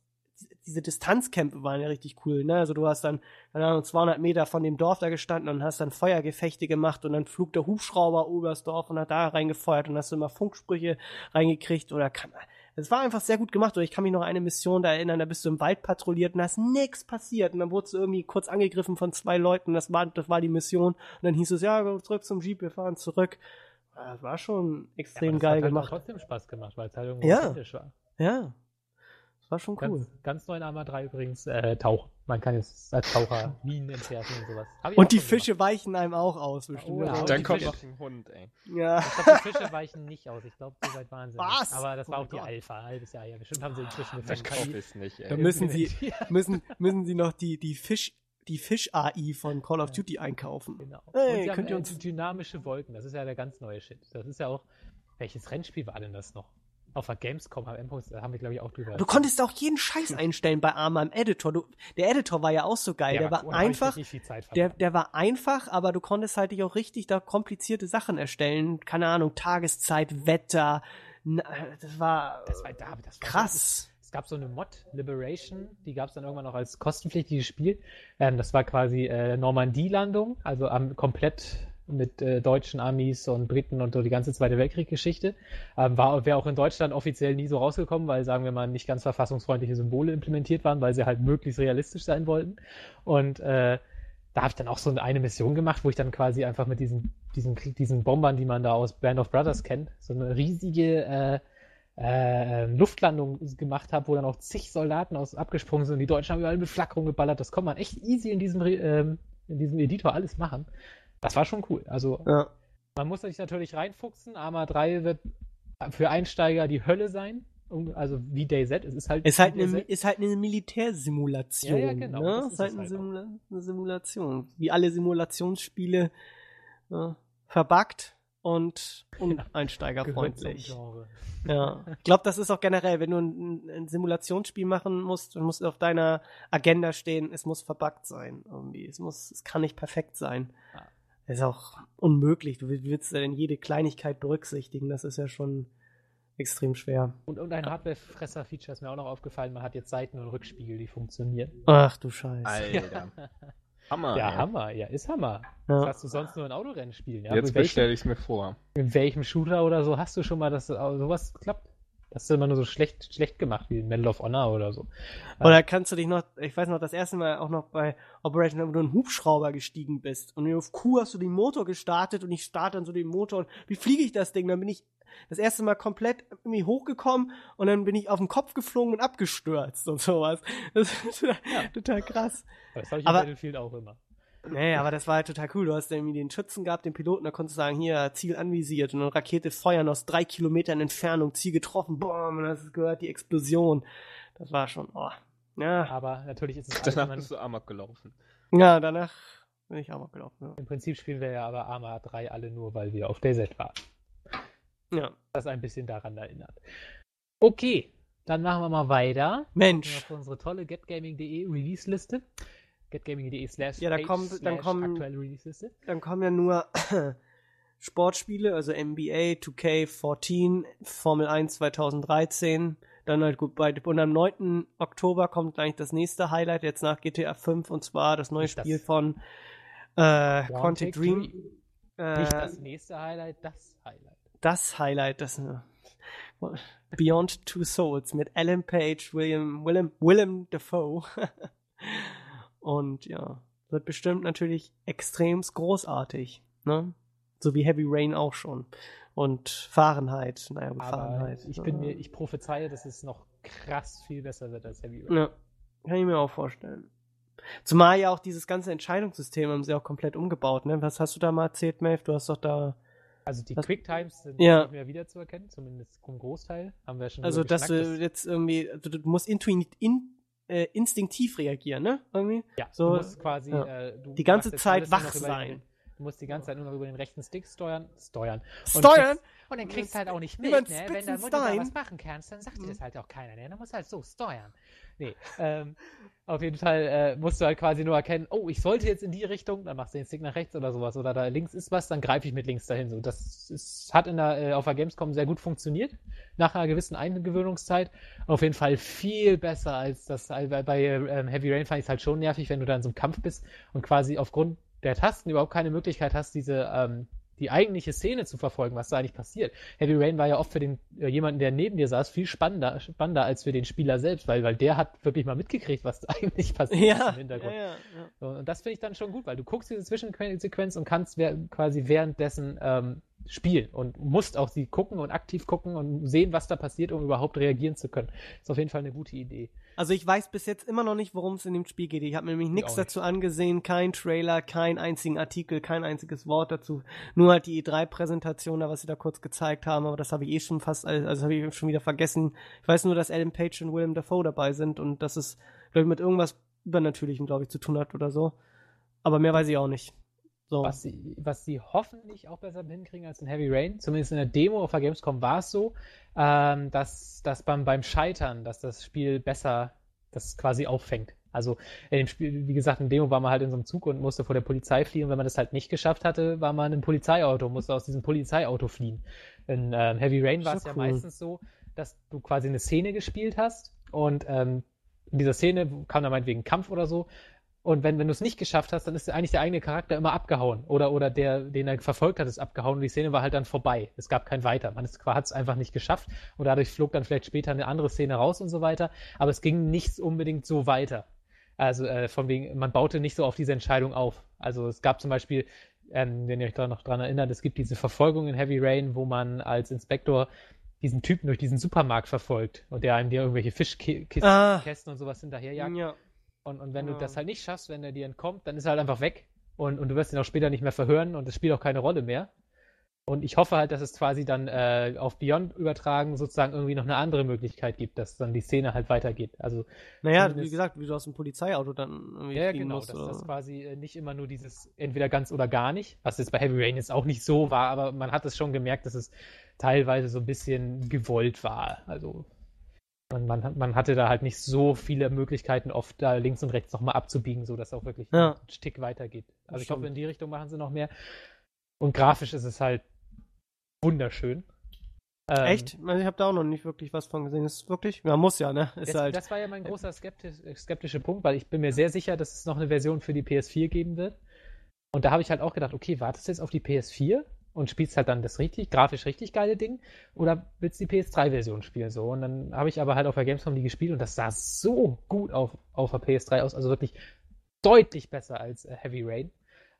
diese Distanzkämpfe waren ja richtig cool, ne? Also du hast dann, keine Ahnung, 200 Meter von dem Dorf da gestanden und hast dann Feuergefechte gemacht und dann flog der Hubschrauber übers Dorf und hat da reingefeuert und hast du immer Funksprüche reingekriegt oder kann, es war einfach sehr gut gemacht. Oder ich kann mich noch an eine Mission da erinnern, da bist du im Wald patrouilliert und da ist nix passiert. Und dann wurdest du irgendwie kurz angegriffen von zwei Leuten. Das war, das war die Mission. Und dann hieß es, ja, zurück zum Jeep, wir fahren zurück. Das war schon
Ja,
extrem
das
geil
hat halt
gemacht.
trotzdem Spaß gemacht, weil es halt irgendwo
Ja.
war.
Ja. Das war schon cool.
Ganz, ganz neu in Arma 3 übrigens, äh, Tauchen. Man kann jetzt als Taucher (laughs) Minen entwerfen und sowas.
Und die
schon gemacht.
Fische weichen einem auch aus, bestimmt.
Oh ja,
Dann
die
kommt
Fische-
noch ein Hund, ey.
ja.
Ich glaube, die Fische (laughs) weichen nicht aus. Ich glaube, so weit waren sie
Was?
nicht. Aber das war
Oh
auch die
Gott.
Alpha, halbes Jahr her. Bestimmt haben sie inzwischen eine
Ich kaufe es nicht,
Da
ey.
müssen sie, (laughs) müssen, müssen sie noch die, die Fisch, die Fisch-AI von Call of Duty einkaufen.
Genau.
Hey,
und sie
könnt
haben
ihr
äh,
uns-
dynamische Wolken. Das ist ja der ganz neue Shit. Das ist ja auch. Welches Rennspiel war denn das noch? Auf der Gamescom haben da haben wir, glaube ich, auch drüber.
Du konntest auch jeden Scheiß einstellen bei Arma im Editor. Du, der Editor war ja auch so geil. Der, war
da hab ich
einfach, der, der war einfach, aber du konntest halt dich auch richtig da komplizierte Sachen erstellen. Keine Ahnung, Tageszeit, Wetter. Na, das war,
das war, da, das war
krass.
Es gab so eine Mod, Liberation, die gab es dann irgendwann noch als kostenpflichtiges Spiel. Ähm, das war quasi äh, Normandie-Landung, also am, komplett mit äh, deutschen Amis und Briten und so die ganze Zweite Weltkrieg-Geschichte. Ähm, wäre auch in Deutschland offiziell nie so rausgekommen, weil, sagen wir mal, nicht ganz verfassungsfreundliche Symbole implementiert waren, weil sie halt möglichst realistisch sein wollten. Und äh, da habe ich dann auch so eine Mission gemacht, wo ich dann quasi einfach mit diesen, diesen, diesen Bombern, die man da aus Band of Brothers kennt, so eine riesige äh, äh, Luftlandung gemacht habe, wo dann auch zig Soldaten aus abgesprungen sind und die Deutschen haben überall mit Flak rumgeballert. Das kann man echt easy in diesem, ähm, in diesem Editor alles machen. Das war schon cool. Also
Ja.
man muss sich natürlich reinfuchsen. Arma 3 wird für Einsteiger die Hölle sein. Also wie DayZ. Es ist halt,
Ist halt eine, ist halt eine Militärsimulation.
Ja, ja, genau,
Ne?
das
Ist,
ist
halt eine,
einfach.
Simula eine Simulation. Wie alle Simulationsspiele ja, verbuggt und uneinsteigerfreundlich.
Zum Genre.
Ja. Ich glaube, das ist auch generell, wenn du ein, ein Simulationsspiel machen musst, dann muss auf deiner Agenda stehen, es muss verbuggt sein. Irgendwie. Es muss, es kann nicht perfekt sein.
Ja.
Das ist auch unmöglich. Du will- willst ja denn jede Kleinigkeit berücksichtigen. Das ist ja schon extrem schwer.
Und, und ein Hardware-Fresser-Feature ist mir auch noch aufgefallen. Man hat jetzt Seiten- und Rückspiegel, die funktionieren.
Ach du Scheiße.
Alter. (laughs) Hammer.
Ja,
ey.
Hammer. Ja, ist Hammer. Das
Ja.
hast du sonst nur in Autorennen spielen. Ja?
Jetzt bestelle ich es mir vor.
in welchem Shooter oder so hast du schon mal, dass sowas klappt? Das ist immer nur so schlecht, schlecht gemacht, wie in Medal of Honor oder so.
Oder kannst du dich noch, ich weiß noch, das erste Mal auch noch bei Operation, wo du in einen Hubschrauber gestiegen bist und auf Q hast du den Motor gestartet und ich starte dann so den Motor und wie fliege ich das Ding? Dann bin ich das erste Mal komplett irgendwie hochgekommen und dann bin ich auf den Kopf geflogen und abgestürzt und sowas. Das ist total, total krass.
Das habe ich
Aber-
in Battlefield auch immer.
Nee, aber das war halt total cool. Du hast dann irgendwie den Schützen gehabt, den Piloten, da konntest du sagen, hier, Ziel anvisiert und eine Rakete feuern aus drei Kilometern Entfernung, Ziel getroffen, boom, und dann hast du gehört, die Explosion. Das war schon, oh. Ja,
Aber natürlich ist es
Danach bist du amok gelaufen.
ja danach bin ich mal gelaufen. Ja.
im Prinzip spielen wir ja aber Arma 3 alle nur, weil wir auf DayZ waren.
ja.
Das ein bisschen daran erinnert. Okay, dann machen wir mal weiter.
Mensch,
Auf unsere tolle getgaming.de Release-Liste. getgaming.de slash
Ja, da kommt- dann kommen-
aktuelle Release-Liste.
dann kommen ja nur (clears throat) Sportspiele, also NBA, 2K14, Formel 1 2013, dann halt gut bei, und am 9. Oktober kommt gleich das nächste Highlight, jetzt nach GTA 5, und zwar das neue
Nicht das-
Spiel von äh,
Quantic
Dream.
Dream. Nicht
Äh,
das nächste Highlight, das Highlight.
das Highlight, das äh, Beyond Two Souls mit Alan Page, William, Willem, Willem Dafoe. (laughs) Und ja, wird bestimmt natürlich extremst großartig, ne? So wie Heavy Rain auch schon. Und Fahrenheit, naja,
Aber
Fahrenheit.
ich bin mir, ich prophezeie, dass es noch krass viel besser wird als Heavy Rain.
Ja, Kann ich mir auch vorstellen. Zumal ja auch dieses ganze Entscheidungssystem haben sie auch komplett umgebaut, ne? Was hast du da mal erzählt, Maeve? Du hast doch da.
Also die Quicktimes sind
Ja.
nicht mehr wiederzuerkennen, zumindest zum Großteil. Haben wir schon
Also, dass du jetzt irgendwie. Also, du musst intuit, in, äh, instinktiv reagieren, ne? Irgendwie?
Ja,
So,
du musst quasi
ja.
äh, du
Die ganze Zeit wach sein.
Den, du musst die ganze Zeit nur noch über den rechten Stick steuern. Steuern. Und
Steuern?
kriegst- Und dann kriegst du halt auch nicht mit, ne? Wenn, du da was machen kannst, dann sagt dir
Mhm.
das halt auch keiner, ne? Dann musst du halt so steuern. Nee, ähm, auf jeden Fall äh, musst du halt quasi nur erkennen, oh, ich sollte jetzt in die Richtung, dann machst du den Stick nach rechts oder sowas. Oder da links ist was, dann greife ich mit links dahin. So, das ist, hat in der, äh, auf der Gamescom sehr gut funktioniert, nach einer gewissen Eingewöhnungszeit. Auf jeden Fall viel besser als das. äh, Bei, ähm, Heavy Rain fand ich es halt schon nervig, wenn du da in so einem Kampf bist und quasi aufgrund der Tasten überhaupt keine Möglichkeit hast, diese ähm, die eigentliche Szene zu verfolgen, was da eigentlich passiert. Heavy Rain war ja oft für den äh, jemanden, der neben dir saß, viel spannender, spannender als für den Spieler selbst, weil, weil der hat wirklich mal mitgekriegt, was da (laughs) eigentlich passiert ist
Ja.
im
ja,
Hintergrund.
ja, ja.
So, und das finde ich dann schon gut, weil du guckst diese Zwischensequenz und kannst wer quasi währenddessen ähm, spielen und musst auch sie gucken und aktiv gucken und sehen, was da passiert, um überhaupt reagieren zu können. Ist auf jeden Fall eine gute Idee.
Also ich weiß bis jetzt immer noch nicht, worum es in dem Spiel geht. Ich habe mir nämlich nichts dazu angesehen, kein Trailer, keinen einzigen Artikel, kein einziges Wort dazu. Nur halt die E3-Präsentation, da was sie da kurz gezeigt haben, aber das habe ich eh schon fast, alles- also habe ich schon wieder vergessen. Ich weiß nur, dass Alan Page und Willem Dafoe dabei sind und dass es, glaube ich, mit irgendwas Übernatürlichem, glaube ich, zu tun hat oder so. Aber mehr weiß ich auch nicht. So.
Was sie, was sie hoffentlich auch besser hinkriegen als in Heavy Rain, zumindest in der Demo auf der Gamescom war es so, ähm, dass, dass beim, beim Scheitern, dass das Spiel besser das quasi auffängt. Also in dem Spiel, wie gesagt, in der Demo war man halt in so einem Zug und musste vor der Polizei fliehen. Und wenn man das halt nicht geschafft hatte, war man im Polizeiauto, musste aus diesem Polizeiauto fliehen. In ähm, Heavy Rain war es ja
cool.
meistens so, dass du quasi eine Szene gespielt hast und ähm, in dieser Szene kam da meinetwegen ein Kampf oder so. Und wenn, wenn du es nicht geschafft hast, dann ist eigentlich der eigene Charakter immer abgehauen. Oder, oder der, den er verfolgt hat, ist abgehauen und die Szene war halt dann vorbei. Es gab kein Weiter. Man hat es einfach nicht geschafft und dadurch flog dann vielleicht später eine andere Szene raus und so weiter. Aber es ging nicht unbedingt so weiter. Also äh, von wegen, man baute nicht so auf diese Entscheidung auf. Also es gab zum Beispiel, ähm, wenn ihr euch da noch dran erinnert, es gibt diese Verfolgung in Heavy Rain, wo man als Inspektor diesen Typen durch diesen Supermarkt verfolgt und der einem dir irgendwelche Fischkästen
Ah.
Und sowas hinterherjagt.
ja.
Und, und wenn
Ja.
du das halt nicht schaffst, wenn er dir entkommt, dann ist er halt einfach weg. Und, und du wirst ihn auch später nicht mehr verhören und es spielt auch keine Rolle mehr. Und ich hoffe halt, dass es quasi dann äh, auf Beyond übertragen sozusagen irgendwie noch eine andere Möglichkeit gibt, dass dann die Szene halt weitergeht. Also,
Naja, wie gesagt, wie du aus dem Polizeiauto dann irgendwie
ja, genau,
musst.
dass das quasi äh, nicht immer nur dieses entweder ganz oder gar nicht, was jetzt bei Heavy Rain jetzt auch nicht so war, aber man hat es schon gemerkt, dass es teilweise so ein bisschen gewollt war. Also man, man, man hatte da halt nicht so viele Möglichkeiten, oft da links und rechts nochmal abzubiegen, sodass auch wirklich
Ja.
ein Stück weitergeht. Also
Das
ich hoffe,
stimmt.
in die Richtung machen sie noch mehr. Und grafisch ist es halt wunderschön. Ähm,
Echt? Ich habe da auch noch nicht wirklich was von gesehen. Ist wirklich? Man muss ja, ne? Ist
das,
halt.
das war ja mein großer skeptisch, äh, skeptische Punkt, weil ich bin mir sehr sicher, dass es noch eine Version für die PS4 geben wird. Und da habe ich halt auch gedacht, okay, wartest du jetzt auf die PS4 und spielst halt dann das richtig, grafisch richtig geile Ding oder willst du die PS3-Version spielen so? Und dann habe ich aber halt auf der Gamescom die gespielt und das sah so gut auf, auf der PS3 aus, also wirklich deutlich besser als äh, Heavy Rain.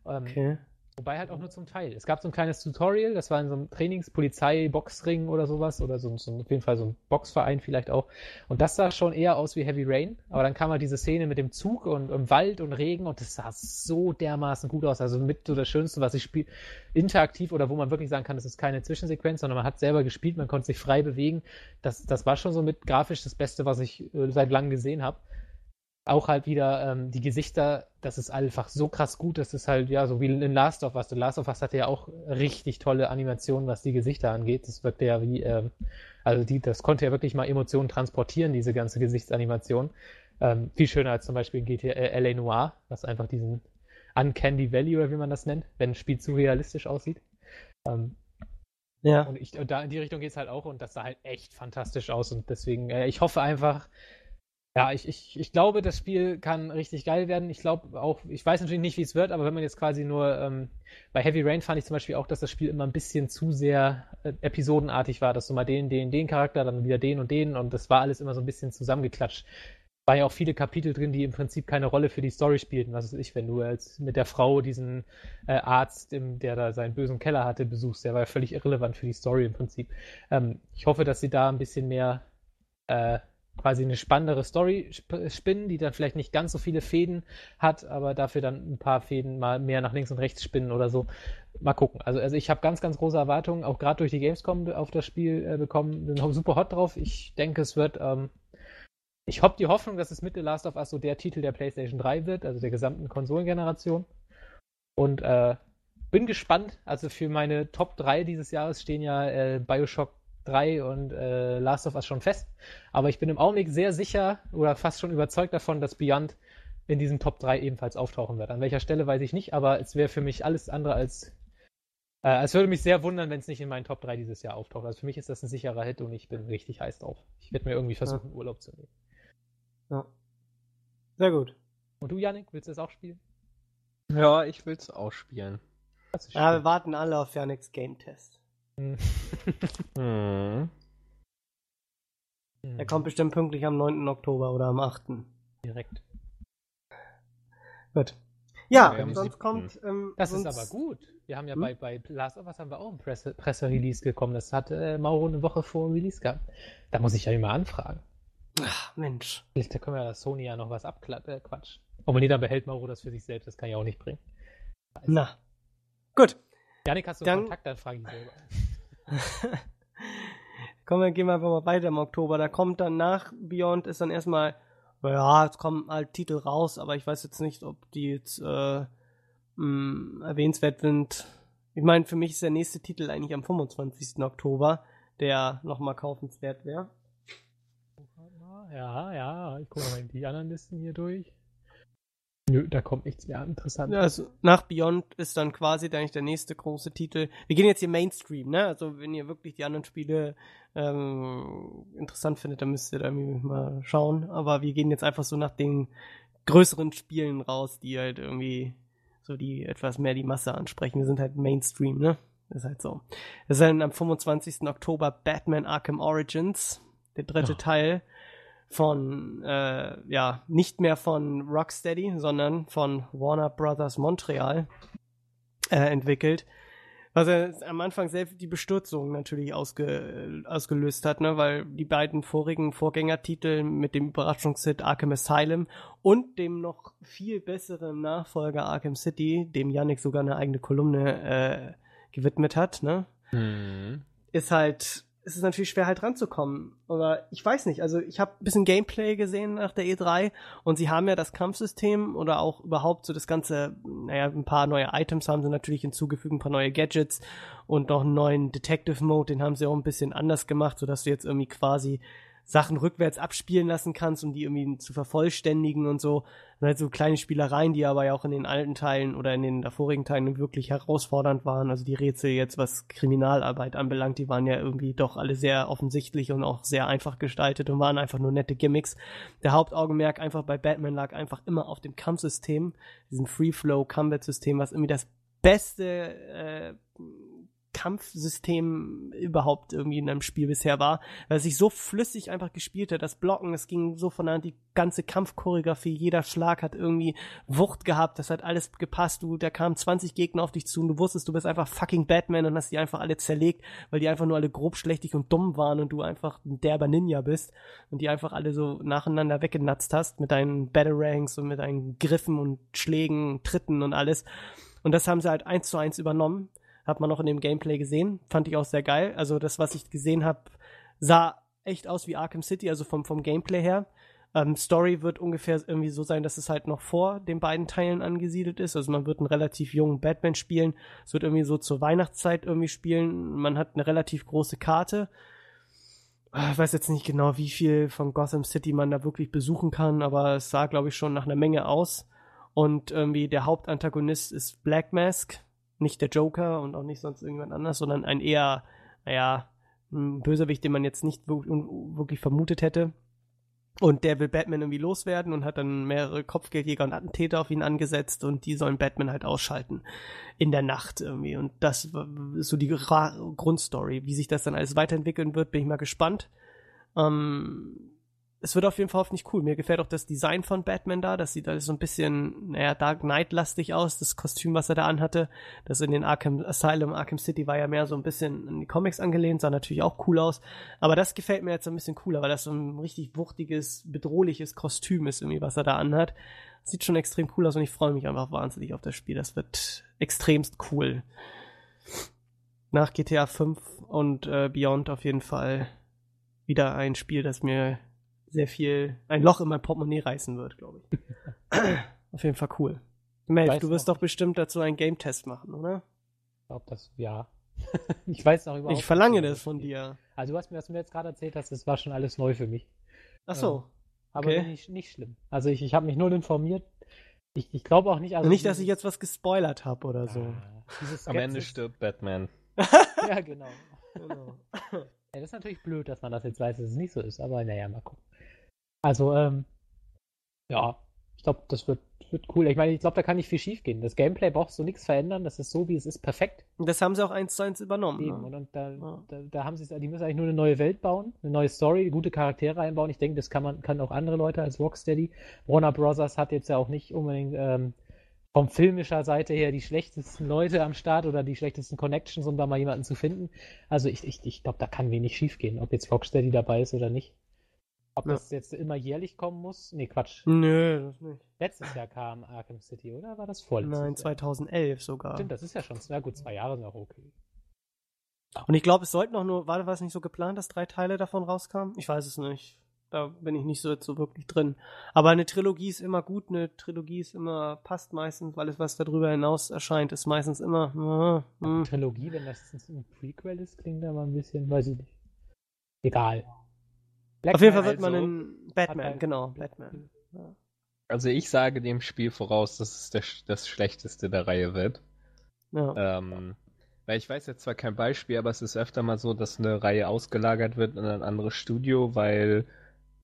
Ähm,
okay.
Wobei halt auch nur zum Teil. Es gab so ein kleines Tutorial, das war in so einem Trainings-Polizei-Boxring oder sowas, oder so, so auf jeden Fall so ein Boxverein vielleicht auch. Und das sah schon eher aus wie Heavy Rain, aber dann kam halt diese Szene mit dem Zug und im Wald und Regen und das sah so dermaßen gut aus. Also mit so das Schönste, was ich spiele, interaktiv oder wo man wirklich sagen kann, das ist keine Zwischensequenz, sondern man hat selber gespielt, man konnte sich frei bewegen. Das, das war schon so mit grafisch das Beste, was ich äh, seit langem gesehen habe auch halt wieder ähm, die Gesichter, das ist einfach so krass gut, das ist halt ja so wie in Last of Us. The Last of Us hatte ja auch richtig tolle Animationen, was die Gesichter angeht. Das wirkte ja wie, ähm, also die, das konnte ja wirklich mal Emotionen transportieren, diese ganze Gesichtsanimation. Ähm, viel schöner als zum Beispiel in GTA äh, LA Noir, was einfach diesen Uncanny Valley oder wie man das nennt, wenn ein Spiel zu realistisch aussieht. Ähm,
Ja.
und ich, und da in die Richtung geht es halt auch und das sah halt echt fantastisch aus und deswegen, äh, ich hoffe einfach, ja, ich, ich, ich glaube, das Spiel kann richtig geil werden. Ich glaube auch, ich weiß natürlich nicht, wie es wird, aber wenn man jetzt quasi nur, ähm, bei Heavy Rain fand ich zum Beispiel auch, dass das Spiel immer ein bisschen zu sehr äh, episodenartig war, dass du mal den, den, den Charakter, dann wieder den und den und das war alles immer so ein bisschen zusammengeklatscht. War ja auch viele Kapitel drin, die im Prinzip keine Rolle für die Story spielten. Was weiß ich, wenn du als mit der Frau diesen äh, Arzt, im, der da seinen bösen Keller hatte, besuchst, der war ja völlig irrelevant für die Story im Prinzip. Ähm, ich hoffe, dass sie da ein bisschen mehr äh, quasi eine spannendere Story sp spinnen, die dann vielleicht nicht ganz so viele Fäden hat, aber dafür dann ein paar Fäden mal mehr nach links und rechts spinnen oder so. Mal gucken. Also, also ich habe ganz, ganz große Erwartungen, auch gerade durch die Gamescom auf das Spiel äh, bekommen. Bin super hot drauf. Ich denke, es wird. Ähm, ich habe die Hoffnung, dass es mit The Last of Us so der Titel der PlayStation 3 wird, also der gesamten Konsolengeneration. Und äh, bin gespannt. Also für meine Top 3 dieses Jahres stehen ja äh, Bioshock 3 und äh, Last of Us schon fest. Aber ich bin im Augenblick sehr sicher oder fast schon überzeugt davon, dass Beyond in diesem Top 3 ebenfalls auftauchen wird. An welcher Stelle weiß ich nicht, aber es wäre für mich alles andere als. Äh, es würde mich sehr wundern, wenn es nicht in meinen Top 3 dieses Jahr auftaucht. Also für mich ist das ein sicherer Hit und ich bin richtig heiß drauf. Ich werde mir irgendwie versuchen, ja. Urlaub zu nehmen.
Ja. Sehr gut.
Und du, Yannick, willst du es auch spielen?
Ja, ich will es auch spielen.
Ja, wir warten alle auf Yannicks Game Test. Hm. Er kommt bestimmt pünktlich am 9. Oktober oder am 8.
Direkt.
Gut. Ja, ja sonst kommt. Ähm,
das
sonst...
ist aber gut. Wir haben ja hm? bei, bei Last of Us haben wir auch ein Presse, Presse-Release gekommen. Das hat äh, Mauro eine Woche vor Release gehabt. Da muss ich ja immer anfragen.
Ach, Mensch.
Vielleicht da können wir Sony ja noch was abquatschen. Äh, Aber nee, dann behält Mauro das für sich selbst. Das kann ja auch nicht bringen.
Also. Na. Gut.
Janik, hast du dann, Kontakt? Dann frage ich selber. (laughs)
Kommen wir, gehen wir einfach mal weiter im Oktober. Da kommt dann nach Beyond ist dann erstmal, ja, es kommen halt Titel raus, aber ich weiß jetzt nicht, ob die jetzt äh, mh, erwähnenswert sind. Ich meine, für mich ist der nächste Titel eigentlich am 25. Oktober, der nochmal kaufenswert wäre.
Ja, ja, ich gucke mal die anderen Listen hier durch. Nö, da kommt nichts mehr interessant.
Also nach Beyond ist dann quasi eigentlich der nächste große Titel. Wir gehen jetzt hier Mainstream, ne? Also wenn ihr wirklich die anderen Spiele ähm, interessant findet, dann müsst ihr da irgendwie mal schauen. Aber wir gehen jetzt einfach so nach den größeren Spielen raus, die halt irgendwie so die etwas mehr die Masse ansprechen. Wir sind halt Mainstream, ne? Ist halt so. Das ist dann am 25. Oktober Batman Arkham Origins, der dritte oh. Teil von, äh, ja, nicht mehr von Rocksteady, sondern von Warner Brothers Montreal äh, entwickelt. Was er am Anfang selbst die Bestürzung natürlich ausge, ausgelöst hat, ne, weil die beiden vorigen Vorgängertitel mit dem Überraschungshit Arkham Asylum und dem noch viel besseren Nachfolger Arkham City, dem Yannick sogar eine eigene Kolumne äh, gewidmet hat, ne, mhm. ist halt ist es natürlich schwer halt ranzukommen. Aber ich weiß nicht, also ich habe ein bisschen Gameplay gesehen nach der E3 und sie haben ja das Kampfsystem oder auch überhaupt so das ganze, naja, ein paar neue Items haben sie natürlich hinzugefügt, ein paar neue Gadgets und noch einen neuen Detective Mode, den haben sie auch ein bisschen anders gemacht, sodass du jetzt irgendwie quasi Sachen rückwärts abspielen lassen kannst, um die irgendwie zu vervollständigen und so. Das halt so kleine Spielereien, die aber ja auch in den alten Teilen oder in den vorigen Teilen wirklich herausfordernd waren. Also die Rätsel jetzt, was Kriminalarbeit anbelangt, die waren ja irgendwie doch alle sehr offensichtlich und auch sehr einfach gestaltet und waren einfach nur nette Gimmicks. Der Hauptaugenmerk einfach bei Batman lag einfach immer auf dem Kampfsystem, diesem Free-Flow-Combat-System, was irgendwie das beste äh, Kampfsystem überhaupt irgendwie in einem Spiel bisher war, weil es sich so flüssig einfach gespielt hat. Das Blocken, es ging so von der die ganze Kampfchoreografie, jeder Schlag hat irgendwie Wucht gehabt, das hat alles gepasst. Du, da kamen 20 Gegner auf dich zu und du wusstest, du bist einfach fucking Batman und hast die einfach alle zerlegt, weil die einfach nur alle grob schlechtig und dumm waren und du einfach ein derber Ninja bist und die einfach alle so nacheinander weggenatzt hast mit deinen Batarangs und mit deinen Griffen und Schlägen, Tritten und alles. Und das haben sie halt eins zu eins übernommen hat man noch in dem Gameplay gesehen. Fand ich auch sehr geil. Also das, was ich gesehen habe, sah echt aus wie Arkham City, also vom, vom Gameplay her. Ähm, Story wird ungefähr irgendwie so sein, dass es halt noch vor den beiden Teilen angesiedelt ist. Also man wird einen relativ jungen Batman spielen. Es wird irgendwie so zur Weihnachtszeit irgendwie spielen. Man hat eine relativ große Karte. Ah, ich weiß jetzt nicht genau, wie viel von Gotham City man da wirklich besuchen kann, aber es sah, glaube ich, schon nach einer Menge aus. Und irgendwie der Hauptantagonist ist Black Mask, nicht der Joker und auch nicht sonst irgendjemand anders, sondern ein eher, naja, ein Bösewicht, den man jetzt nicht wirklich vermutet hätte. Und der will Batman irgendwie loswerden und hat dann mehrere Kopfgeldjäger und Attentäter auf ihn angesetzt und die sollen Batman halt ausschalten in der Nacht irgendwie. Und das ist so die Grundstory. Wie sich das dann alles weiterentwickeln wird, bin ich mal gespannt. Ähm, es wird auf jeden Fall hoffentlich cool. Mir gefällt auch das Design von Batman da. Das sieht alles so ein bisschen, naja, Dark Knight-lastig aus. Das Kostüm, was er da anhatte. Das in den Arkham Asylum, Arkham City war ja mehr so ein bisschen an die Comics angelehnt. Sah natürlich auch cool aus. Aber das gefällt mir jetzt ein bisschen cooler, weil das so ein richtig wuchtiges, bedrohliches Kostüm ist, irgendwie, was er da anhat. Sieht schon extrem cool aus und ich freue mich einfach wahnsinnig auf das Spiel. Das wird extremst cool. Nach GTA 5 und äh, Beyond auf jeden Fall wieder ein Spiel, das mir sehr viel, ein Loch in mein Portemonnaie reißen wird, glaube ich. (laughs) Auf jeden Fall cool. Melf,
Weiß
du wirst doch bestimmt dazu einen Game-Test machen, oder?
Ich glaube, das, ja. (laughs) ich weiß noch überhaupt
Ich verlange das von dir.
Also, mir, was du mir jetzt gerade erzählt hast, das war schon alles neu für mich.
Ach so.
Aber
Okay.
nicht, nicht schlimm. Also, ich, ich habe mich null informiert. Ich, ich glaube auch nicht, also.
Nicht, dass ich jetzt was gespoilert habe oder so.
Ah,
Am Ende stirbt Batman. (laughs)
Ja, genau.
Genau.
Ja, das ist natürlich blöd, dass man das jetzt weiß, dass es nicht so ist, aber naja, mal gucken. Also, ähm, ja, ich glaube, das wird, wird cool. Ich meine, ich glaube, da kann nicht viel schief gehen. Das Gameplay brauchst du nichts verändern, das ist so, wie es ist, perfekt.
Und das haben sie auch eins zu eins übernommen.
Eben.
Ne?
Und, und da,
Ja.
da, da haben sie es, die müssen eigentlich nur eine neue Welt bauen, eine neue Story, gute Charaktere einbauen. Ich denke, das kann man, kann auch andere Leute als Rocksteady. Warner Brothers hat jetzt ja auch nicht unbedingt ähm, vom filmischer Seite her die schlechtesten Leute am Start oder die schlechtesten Connections, um da mal jemanden zu finden. Also ich, ich, ich glaube, da kann wenig schief gehen, ob jetzt Rocksteady dabei ist oder nicht. Ob
Ja.
das jetzt immer jährlich kommen muss? Nee, Quatsch.
Nö, das nicht.
Letztes Jahr kam Arkham City, oder? War das vorletztes
Nein,
Jahr?
2011 sogar.
Stimmt, das ist ja schon, na gut, zwei Jahre sind auch okay.
Und ich glaube, es sollten auch nur, war das nicht so geplant, dass drei Teile davon rauskamen? Ich weiß es nicht. Da bin ich nicht so, so wirklich drin. Aber eine Trilogie ist immer gut, eine Trilogie ist immer, passt meistens, alles, was darüber hinaus erscheint, ist meistens immer. äh, hm.
Trilogie, wenn das ein Prequel ist, klingt aber ein bisschen, weiß ich nicht. Egal. Black
Auf jeden Fall wird man
also
in Batman, genau, Batman.
Also ich sage dem Spiel voraus, dass es der, das schlechteste der Reihe wird.
Ja.
Ähm, weil ich weiß jetzt zwar kein Beispiel, aber es ist öfter mal so, dass eine Reihe ausgelagert wird in ein anderes Studio, weil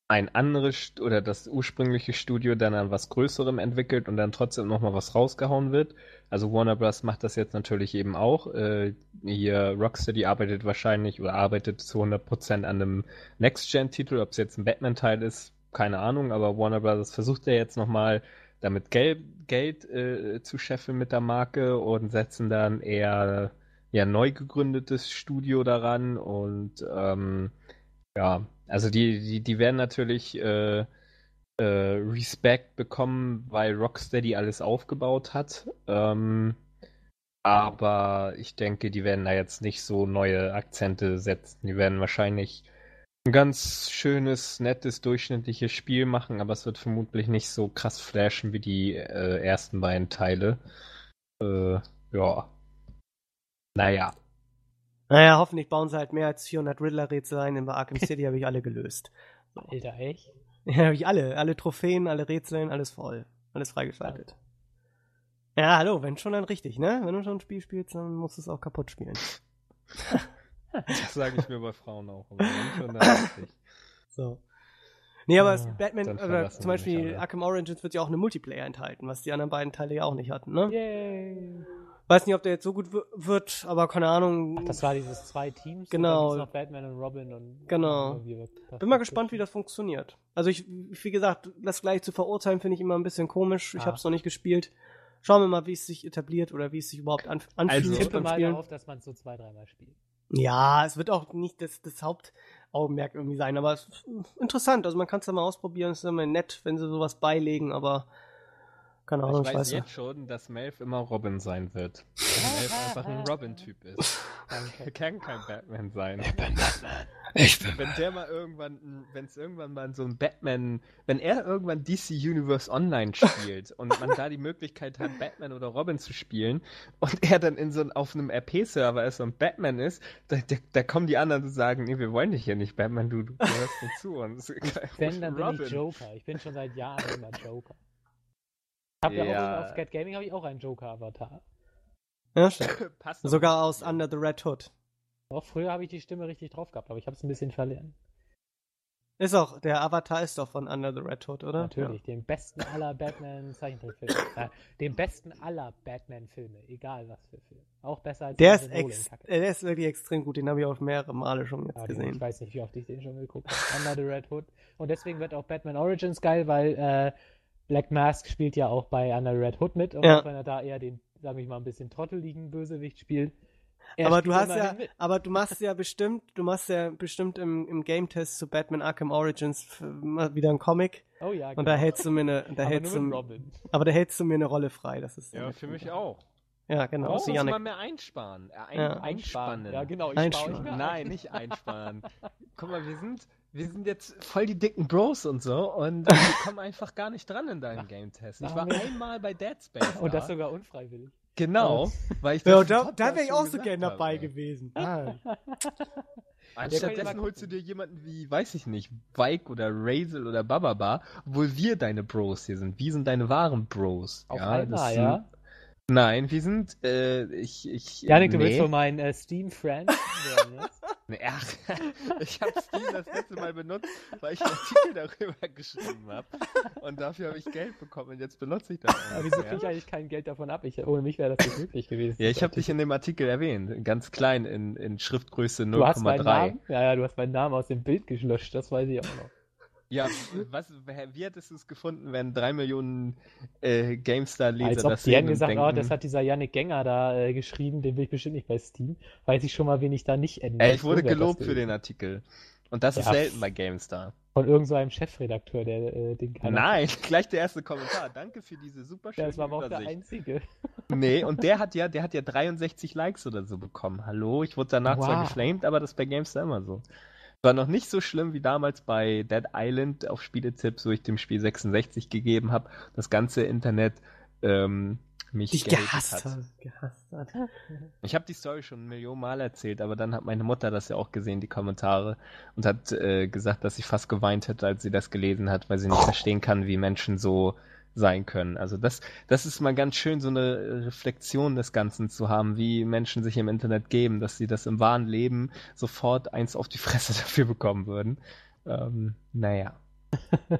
ein anderes oder das ursprüngliche Studio dann an was Größerem entwickelt und dann trotzdem nochmal was rausgehauen wird. Also Warner Bros. macht das jetzt natürlich eben auch. Äh, hier Rocksteady arbeitet wahrscheinlich oder arbeitet zu 100% an einem Next-Gen-Titel, ob es jetzt ein Batman-Teil ist, keine Ahnung, aber Warner Bros. versucht ja jetzt nochmal damit Gel Geld äh, zu scheffeln mit der Marke und setzen dann eher ja neu gegründetes Studio daran und ähm, ja, also die, die, die werden natürlich äh, äh, Respect bekommen, weil Rocksteady alles aufgebaut hat. Ähm, aber ich denke, die werden da jetzt nicht so neue Akzente setzen. Die werden wahrscheinlich ein ganz schönes, nettes, durchschnittliches Spiel machen, aber es wird vermutlich nicht so krass flashen wie die äh, ersten beiden Teile. Äh, ja. Naja.
Naja, hoffentlich bauen sie halt mehr als 400 Riddler-Rätsel ein, bei Arkham (laughs) City habe ich alle gelöst.
Alter, echt? (laughs)
Ja, habe ich alle. Alle Trophäen, alle Rätseln, alles voll. Alles freigeschaltet. Ja, hallo, wenn schon dann richtig, ne? Wenn du schon ein Spiel spielst, dann musst du es auch kaputt spielen. (laughs)
Das sage ich mir bei Frauen auch. Aber wenn schon, dann richtig.
So. Nee, aber es,
Ah,
Batman,
verlassen
zum Beispiel. Arkham Origins wird ja auch eine Multiplayer enthalten, was die anderen beiden Teile ja auch nicht hatten, ne?
Yay.
Weiß nicht, ob der jetzt so gut wi- wird, aber keine Ahnung.
Ach, das war dieses zwei Teams.
Genau.
Noch Batman und Robin und.
Genau.
und
Bin mal gespannt, wie das funktioniert. Also ich, wie gesagt, das gleich zu verurteilen, finde ich immer ein bisschen komisch. Ich
Ah.
habe es noch nicht gespielt. Schauen wir mal, wie es sich etabliert oder wie es sich überhaupt anf anfühlt
Also-
Ich tippe mal
Spielen.
darauf, dass man es so zwei, dreimal spielt.
Ja, es wird auch nicht das, das Hauptaugenmerk irgendwie sein, aber es ist interessant. Also man kann es ja mal ausprobieren. Es ist immer nett, wenn sie sowas beilegen, aber keine Ahnung,
Ich
ich
weiß jetzt schon, dass Melf immer Robin sein wird. Weil Melf einfach ein Robin-Typ ist. (laughs) Er (laughs) kann kein Batman sein.
Ich bin Batman. Ich bin
Wenn der mal irgendwann, wenn es irgendwann mal so ein Batman, wenn er irgendwann DC Universe Online spielt und man da die Möglichkeit hat, Batman oder Robin zu spielen und er dann in so ein, auf einem RP-Server ist und Batman ist, da, da, da kommen die anderen und sagen, nee, wir wollen dich hier nicht, Batman, du, du gehörst nicht zu uns.
Wenn, (laughs) dann bin
Robin.
ich Joker. Ich bin schon seit Jahren immer Joker. Ich habe ja,
Ja.
auch auf Cat Gaming habe ich auch einen Joker-Avatar.
Ja, (laughs) stimmt.
Passt
Sogar aus Under the Red Hood.
Auch früher habe ich die Stimme richtig drauf gehabt, aber ich habe es ein bisschen verlernt.
Ist auch, der Avatar ist doch von Under the Red Hood, oder?
Natürlich, den besten aller Batman-Zeichentrickfilme. äh, (laughs) den besten aller Batman-Filme, egal was für Filme. Auch besser als
Der ist,
Nolan
ex
Kacke.
der ist wirklich extrem gut. Den habe ich auch mehrere Male schon jetzt
Ja, den, ich
gesehen.
weiß nicht, wie oft ich den schon geguckt habe. Under the Red Hood. Und deswegen wird auch Batman Origins geil, weil äh, Black Mask spielt ja auch bei Under the Red Hood mit. Und
Ja.
auch wenn er da eher den, sag ich mal, ein bisschen trotteligen Bösewicht spielt. er
Aber
spielt
du hast ja,
mit.
aber du machst ja bestimmt, du machst ja bestimmt im, im Game-Test zu Batman Arkham Origins mal wieder einen Comic
Oh ja,
und da hältst du mir eine, da
Aber
hältst du, aber da hältst du mir eine Rolle frei. Das ist
Ja, für mich auch.
Ja, genau.
Oh,
so
muss
Janik.
man mehr einsparen. Äh, ein,
Ja.
einspannen.
Ja, genau. Ich
Einsparen.
spare euch mehr
Nein, nicht einsparen. (laughs) Guck mal, wir sind, wir sind jetzt voll die dicken Bros und so und (laughs) wir kommen einfach gar nicht dran in deinen Game-Test. Ich war einmal bei Dead Space. (laughs)
Und das
da.
sogar unfreiwillig.
Genau, weil ich
Ja,
das
da,
Podcast
da wäre ich auch so
gesagt
gern
habe,
dabei gewesen. (laughs) Ah.
Anstattdessen holst du dir jemanden wie, weiß ich nicht, Vike oder Razel oder Bababa, obwohl wir deine Bros hier sind. Wir sind deine wahren Bros.
Auf
ja,
einmal,
das
ja.
Nein, wir sind, äh, ich, ich.
Janik, du
nee.
willst wohl mein äh, Steam-Friend werden jetzt? (laughs)
Nee, ach, (laughs) ich habe Steam das letzte Mal benutzt, weil ich einen (laughs) Artikel darüber geschrieben habe. Und dafür habe ich Geld bekommen und jetzt benutze ich das.
Aber wieso kriege ich eigentlich kein Geld davon ab? Ich, ohne mich wäre das nicht möglich gewesen.
Ja, ich habe dich in dem Artikel erwähnt, ganz klein in, in Schriftgröße
Du hast meinen
0,3.
Namen? Ja, ja, du hast meinen Namen aus dem Bild gelöscht, das weiß ich auch noch.
Ja, was, wie hättest du es gefunden, wenn drei Millionen äh, GameStar-Leser
Als ob
das
die hätten gesagt,
denken,
oh, das hat dieser Yannick Gänger da äh, geschrieben, den will ich bestimmt nicht bei Steam. Weiß ich schon mal, wen ich da nicht ändere.
Ey, ich wurde
das
gelobt für den Artikel. Und das ist
Ja,
selten
pff.
bei GameStar.
Von irgendeinem so einem Chefredakteur, der äh, den keiner
Nein, (laughs) gleich der erste Kommentar. Danke für diese super schöne
das war aber auch der einzige. (laughs)
Nee, und der hat ja, der hat ja 63 Likes oder so bekommen. Hallo, ich wurde danach zwar
Wow.
geflamed, aber das ist bei GameStar immer so. War noch nicht so schlimm wie damals bei Dead Island auf Spieletipps, wo ich dem Spiel 66 gegeben habe. Das ganze Internet ähm, mich
Dich gehasst
hat.
Gehasst hat.
Ich habe die Story schon eine Million Mal erzählt, aber dann hat meine Mutter das ja auch gesehen, die Kommentare, und hat äh, gesagt, dass sie fast geweint hätte, als sie das gelesen hat, weil sie nicht verstehen kann, wie Menschen so sein können. Also das, das ist mal ganz schön, so eine Reflexion des Ganzen zu haben, wie Menschen sich im Internet geben, dass sie das im wahren Leben sofort eins auf die Fresse (laughs) dafür bekommen würden. Ähm, naja. (laughs)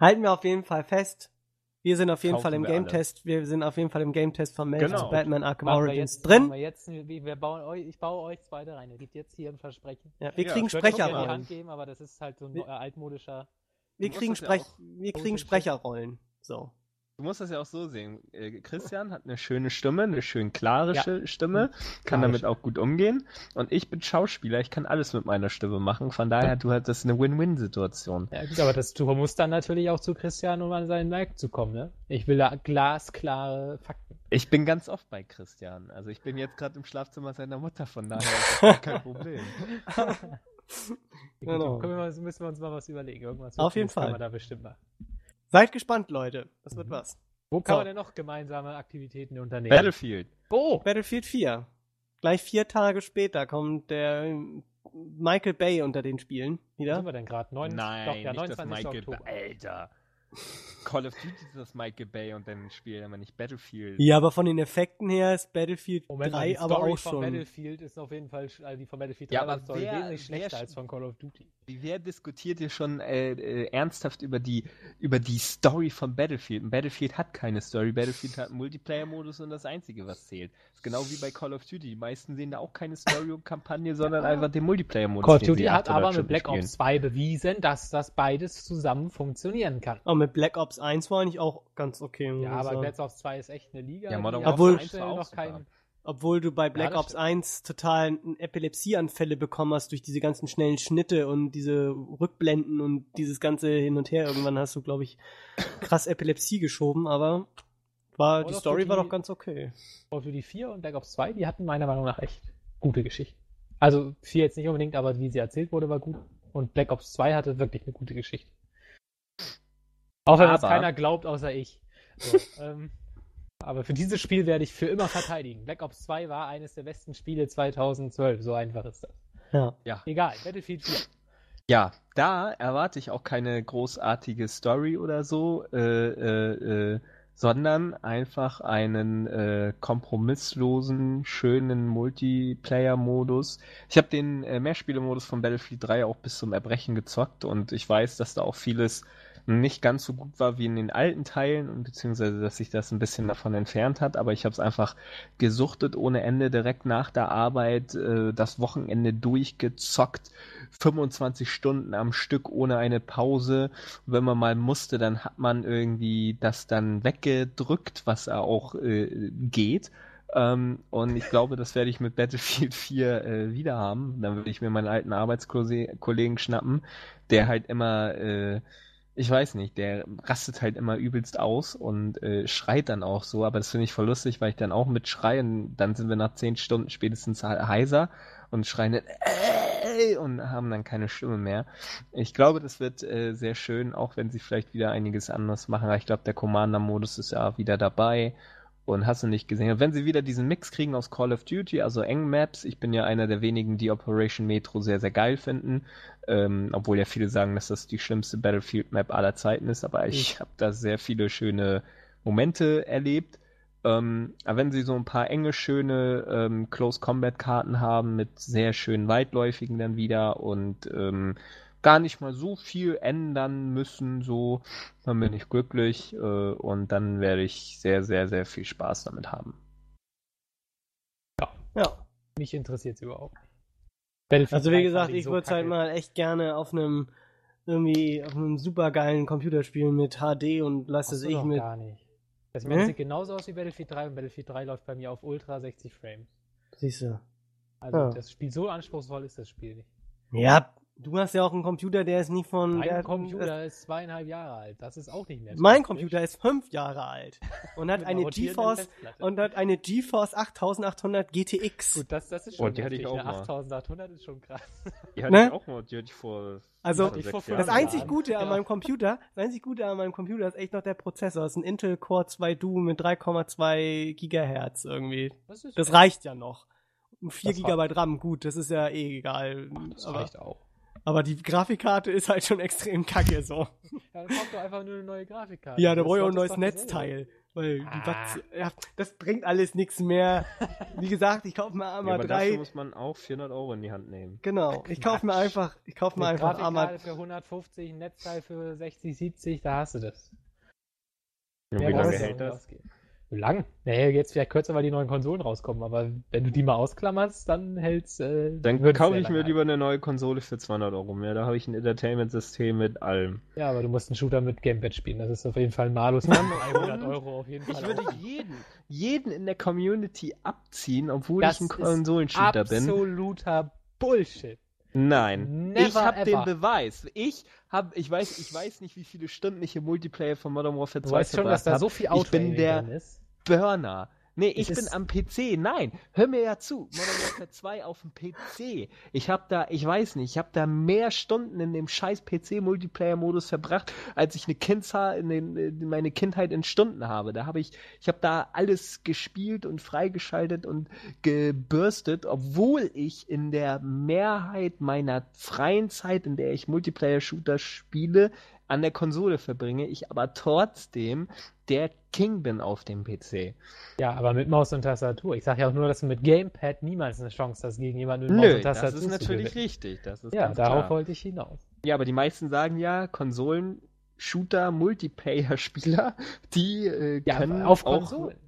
Halten wir auf jeden Fall fest. Wir sind auf jeden
Kaufen
Fall im
wir alle.
Game-Test. Wir sind auf jeden Fall im Game-Test von Melvin
Genau.
zu Batman Arkham
Machen wir
Origins
jetzt,
drin.
wir jetzt, wir, bauen euch, ich baue euch zwei da rein. Ihr kriegt jetzt hier ein Versprechen.
Ja, wir
Ja,
kriegen
die
Sprecherrollen.
Hand geben, aber das ist halt so ein
Wir-
äh, altmodischer.
Wir kriegen,
ja
Sprech
auch-
wir kriegen. Sprecherrollen. So.
Du musst das ja auch so sehen. Äh, Christian hat eine schöne Stimme, eine schön klare
Ja.
Stimme, kann
Klare
damit auch gut umgehen. Und ich bin Schauspieler, ich kann alles mit meiner Stimme machen. Von daher, du hattest eine Win-Win-Situation.
Ja, gut, aber das du musst dann natürlich auch zu Christian, um an seinen Like zu kommen, ne? Ich will da glasklare Fakten.
Ich bin ganz oft bei Christian. Also ich bin jetzt gerade im Schlafzimmer seiner Mutter, von daher ist das kein (laughs) Problem. (laughs) (laughs)
Genau.
Können wir mal, müssen wir uns mal was überlegen. Irgendwas
Auf jeden
kann
Fall.
man da bestimmt machen.
Seid gespannt, Leute. Das wird
Mhm.
was.
Wo kann
So.
man denn noch gemeinsame Aktivitäten unternehmen?
Battlefield.
Oh!
Battlefield 4. Gleich vier Tage später kommt der Michael Bay unter den Spielen
Wo
wieder.
sind wir denn gerade?
Nein,
doch, ja,
nicht das
29.
Michael
Oktober.
Bay. Alter. Call of Duty ist das Michael Bay und dann spielt aber nicht Battlefield.
Ja, aber von den Effekten her ist Battlefield
Moment mal,
3
die
aber auch
von
schon.
Battlefield ist auf jeden Fall, also die von Battlefield 3
Ja,
war
aber
Story
wer-
wesentlich
wer
schlechter
sch-
als von Call of Duty.
Wer diskutiert hier schon äh, äh, ernsthaft über die, über die Story von Battlefield? Und Battlefield hat keine Story. Battlefield hat einen Multiplayer-Modus und das Einzige, was zählt. ist genau wie bei Call of Duty. Die meisten sehen da auch keine Story und Kampagne, sondern einfach den Multiplayer-Modus.
Call of Duty hat
800
aber mit Black
spielen.
Ops 2 bewiesen, dass das beides zusammen funktionieren kann.
Und mit Black Ops 1 war eigentlich auch ganz okay.
Ja, aber
sagen.
Black Ops 2 ist echt eine Liga.
Ja, Modern
Warfare
auf
1
der
war
Einzelnen
auch
noch kein.
Obwohl du bei Black
das
Ops
stimmt.
1 total Epilepsieanfälle bekommen hast durch diese ganzen schnellen Schnitte und diese Rückblenden und dieses ganze Hin und Her. Irgendwann hast du, glaube ich, krass Epilepsie geschoben, aber war,
Call
die Story war
Duty-
doch ganz okay.
Call of Duty 4 und Black Ops 2, die hatten meiner Meinung nach echt gute Geschichten. Also 4 jetzt nicht unbedingt, aber wie sie erzählt wurde, war gut. Und Black Ops 2 hatte wirklich eine gute Geschichte. Auch wenn das
Aber-
keiner glaubt, außer ich. So, (laughs) ähm, aber für dieses Spiel werde ich für immer verteidigen. Black Ops 2 war eines der besten Spiele 2012. So einfach ist das.
Ja.
Egal, Battlefield 4.
Ja, da erwarte ich auch keine großartige Story oder so, äh, äh, äh, sondern einfach einen äh, kompromisslosen, schönen Multiplayer-Modus. Ich habe den äh, Mehrspieler-Modus von Battlefield 3 auch bis zum Erbrechen gezockt und ich weiß, dass da auch vieles nicht ganz so gut war wie in den alten Teilen und beziehungsweise dass sich das ein bisschen davon entfernt hat, aber ich habe es einfach gesuchtet ohne Ende direkt nach der Arbeit äh, das Wochenende durchgezockt 25 Stunden am Stück ohne eine Pause. wenn man mal musste, dann hat man irgendwie das dann weggedrückt, was auch äh, geht. Ähm, und ich glaube, das werde ich mit Battlefield (laughs) 4 äh, wieder haben. Dann würde ich mir meinen alten Arbeitskollegen schnappen, der halt immer, äh, ich weiß nicht, der rastet halt immer übelst aus und äh, schreit dann auch so. Aber das finde ich voll lustig, weil ich dann auch mitschreie und dann sind wir nach 10 Stunden spätestens heiser und schreien dann, äh, und haben dann keine Stimme mehr. Ich glaube, das wird äh, sehr schön, auch wenn sie vielleicht wieder einiges anders machen. Aber ich glaube, der Commander-Modus ist ja wieder dabei. Und hast du nicht gesehen? Wenn sie wieder diesen Mix kriegen aus Call of Duty, also eng Maps, ich bin ja einer der wenigen, die Operation Metro sehr, sehr geil finden. Ähm, obwohl ja viele sagen, dass das die schlimmste Battlefield Map aller Zeiten ist, aber ich habe da sehr viele schöne Momente erlebt. Ähm, aber wenn sie so ein paar enge, schöne ähm, Close Combat Karten haben mit sehr schönen weitläufigen dann wieder und ähm, gar nicht mal so viel ändern müssen, so, dann bin ich glücklich äh, und dann werde ich sehr, sehr, sehr viel Spaß damit haben.
Ja. Ja. Mich interessiert es überhaupt.
also wie gesagt, ich so würde es halt mal echt gerne auf einem irgendwie auf einem super geilen Computer spielen mit HD und lass es ich mit.
Gar nicht. Das hm? sieht genauso aus wie Battlefield 3 und Battlefield 3 läuft bei mir auf Ultra 60 Frames.
Siehst du.
Also ja. das Spiel so anspruchsvoll ist das Spiel nicht.
Ja, du hast ja auch einen Computer, der ist nicht von.
Mein Computer ist zweieinhalb Jahre alt. Das ist auch nicht mehr.
Mein Computer ist fünf Jahre alt und hat eine GeForce und hat eine GeForce 8800 GTX.
Gut, das, das ist schon. Oh, die hatte ich auch mal. 8800 ist schon krass.
Die hatte ne? ich auch mal. Die hatte ich vor
also, das einzig Gute an meinem Computer, das einzig Gute an meinem Computer ist echt noch der Prozessor. Das ist ein Intel Core 2 Duo mit 3,2 Gigahertz irgendwie. Das, das reicht ja noch. 4 GB RAM, gut, das ist ja eh egal.
Ach, das aber, reicht auch.
Aber die Grafikkarte ist halt schon extrem kacke so.
Ja, dann brauchst du einfach nur eine neue Grafikkarte.
Ja, da brauche ich auch ein neues Netzteil. Weil ah. Batz, ja, das bringt alles nichts mehr. (laughs) Wie gesagt, ich kaufe mir einmal ja, aber drei. Dafür
muss man auch 400 Euro in die Hand nehmen.
Genau. Ich kaufe mir einfach, ich kaufe mir einfach
einmal. für 150, ein Netzteil für 60, 70, da hast du das.
Ja, wie lange hält das?
Lang? Nee, jetzt vielleicht kürzer, weil die neuen Konsolen rauskommen, aber wenn du die mal ausklammerst, dann hält's. Äh,
dann kaufe ich mir lieber eine neue Konsole für 200 Euro mehr. Da habe ich ein Entertainment-System mit allem.
Ja, aber du musst einen Shooter mit Gamepad spielen. Das ist auf jeden Fall ein Malus. (laughs) 100
Euro auf jeden Fall. Ich würde jeden, jeden in der Community abziehen, obwohl das ich ein Konsolenshooter bin.
Absoluter Bullshit.
Nein, Never ich habe den Beweis. Ich habe, ich weiß, ich weiß nicht, wie viele Stunden ich im Multiplayer von Modern Warfare 2
du weißt schon, dass da so viel Auto
Ich bin der Burner. Nee, ich bin am PC. Nein, hör mir ja zu. Modern Warfare 2 auf dem PC. Ich habe da, ich weiß nicht, ich habe da mehr Stunden in dem scheiß PC-Multiplayer-Modus verbracht, als ich eine Kindheit in, den, in meine Kindheit in Stunden habe. Da habe ich, ich habe da alles gespielt und freigeschaltet und gebürstet, obwohl ich in der Mehrheit meiner freien Zeit, in der ich Multiplayer-Shooter spiele, an der Konsole verbringe, ich aber trotzdem der King bin auf dem PC.
Ja, aber mit Maus und Tastatur. Ich sage ja auch nur, dass du mit Gamepad niemals eine Chance hast, gegen jemanden mit Maus Nö, und Tastatur
das ist natürlich richtig. Das ist
ja, darauf klar. wollte ich hinaus.
Ja, aber die meisten sagen ja, Konsolen Shooter, Multiplayer-Spieler, die äh, können ja, auf Konsolen.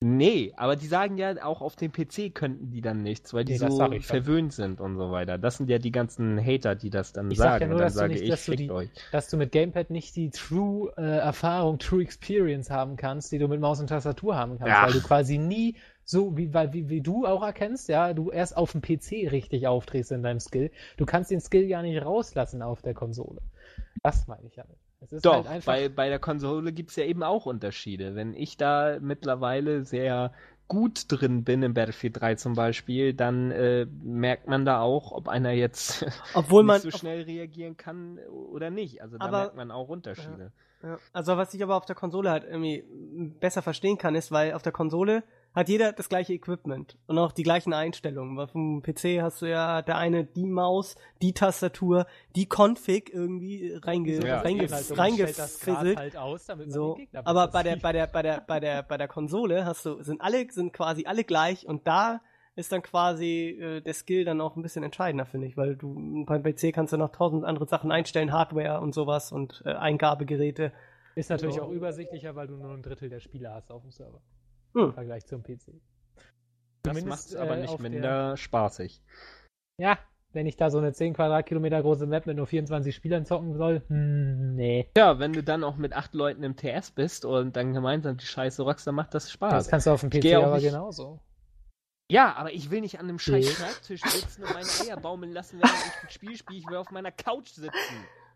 Nee, aber die sagen ja, auch auf dem PC könnten die dann nichts, weil die nee, so verwöhnt sind und so weiter. Das sind ja die ganzen Hater, die das dann ich sagen. Sag ja nur, und dann sage nicht, ich, dass
du,
die, euch.
dass du mit Gamepad nicht die True äh, Erfahrung, True Experience haben kannst, die du mit Maus und Tastatur haben kannst, Ach. weil du quasi nie so wie, weil, wie, wie du auch erkennst, ja, du erst auf dem PC richtig aufdrehst in deinem Skill. Du kannst den Skill ja nicht rauslassen auf der Konsole. Das meine ich ja nicht.
Doch, halt bei, bei der Konsole gibt es ja eben auch Unterschiede. Wenn ich da mittlerweile sehr gut drin bin im Battlefield 3 zum Beispiel, dann äh, merkt man da auch, ob einer jetzt (laughs)
Obwohl nicht man,
so schnell reagieren kann oder nicht. Also da aber, merkt man auch Unterschiede.
Ja, ja. Also was ich aber auf der Konsole halt irgendwie besser verstehen kann, ist, weil auf der Konsole hat jeder das gleiche Equipment und auch die gleichen Einstellungen. Weil vom PC hast du ja der eine die Maus, die Tastatur, die Config irgendwie reinge
Ja,
reinge
Halt
reingefisselt.
halt aus, damit
So, aber bei der, bei der, bei der, bei der, bei der Konsole hast du, sind alle, sind quasi alle gleich und da ist dann quasi äh, der Skill dann auch ein bisschen entscheidender, finde ich, weil du beim PC kannst du noch tausend andere Sachen einstellen, Hardware und sowas und äh, Eingabegeräte.
Ist natürlich
So.
auch übersichtlicher, weil du nur ein Drittel der Spieler hast auf dem Server.
Hm.
Im Vergleich zum PC.
Das macht es aber
äh,
nicht
auf der-
minder spaßig.
Ja, wenn ich da so eine 10 Quadratkilometer große Map mit nur 24 Spielern zocken soll, hm, nee.
Ja, wenn du dann auch mit acht Leuten im TS bist und dann gemeinsam die Scheiße rockst, dann macht das Spaß.
Das kannst du auf dem PC aber
nicht-
genauso.
ja, aber ich will nicht an einem scheiß. Schreibtisch sitzen und meine Eier baumeln lassen, während ich ein Spiel spiele. Ich will auf meiner Couch sitzen.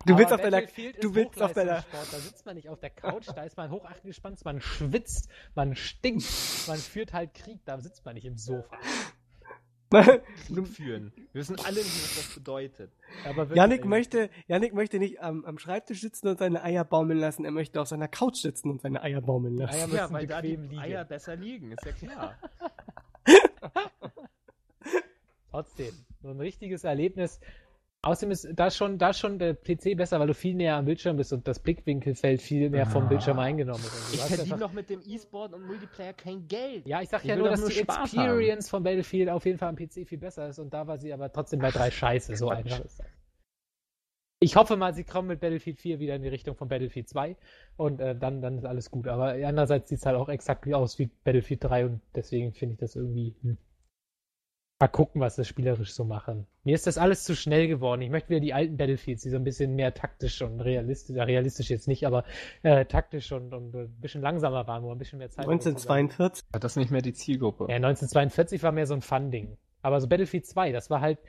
Du willst auf deiner, du willst auf deiner.
Da sitzt man nicht auf der Couch, da ist man hoch angespannt, man schwitzt, man stinkt, man führt halt Krieg, da sitzt man nicht im Sofa. (laughs)
du,
Führen. Wir wissen alle nicht, was das bedeutet.
Aber wirklich,
Yannick
ey,
möchte, Yannick möchte nicht am, am Schreibtisch sitzen und seine Eier baumeln lassen, er möchte auf seiner Couch sitzen und seine Eier baumeln lassen.
Eier
Ja,
müssen
weil da die
liegen.
Eier besser liegen, ist ja klar. (laughs)
Trotzdem, so ein richtiges Erlebnis. Außerdem ist da schon, da schon der PC besser, weil du viel näher am Bildschirm bist und das Blickwinkelfeld viel mehr vom
Ah.
Bildschirm eingenommen ist. Also
Ich verdiene doch mit dem E-Sport und Multiplayer kein Geld.
Ja, ich sag
Ich
ja nur, dass
nur
die
Spaß
Experience von Battlefield auf jeden Fall am PC viel besser ist und da war sie aber trotzdem bei drei Scheiße. So einfach ist das. Ich hoffe mal, sie kommen mit Battlefield 4 wieder in die Richtung von Battlefield 2 und äh, dann, dann ist alles gut. Aber andererseits sieht es halt auch exakt wie aus wie Battlefield 3 und deswegen finde ich das irgendwie. Hm. Mal gucken, was das spielerisch so machen. Mir ist das alles zu schnell geworden. Ich möchte wieder die alten Battlefields, die so ein bisschen mehr taktisch und realistisch, ja, realistisch jetzt nicht, aber äh, taktisch und, und ein bisschen langsamer waren, wo ein bisschen mehr Zeit hatte.
1942.
Hat das nicht mehr die Zielgruppe?
Ja, 1942 war mehr so ein Fun-Ding. Aber so Battlefield 2, das war halt,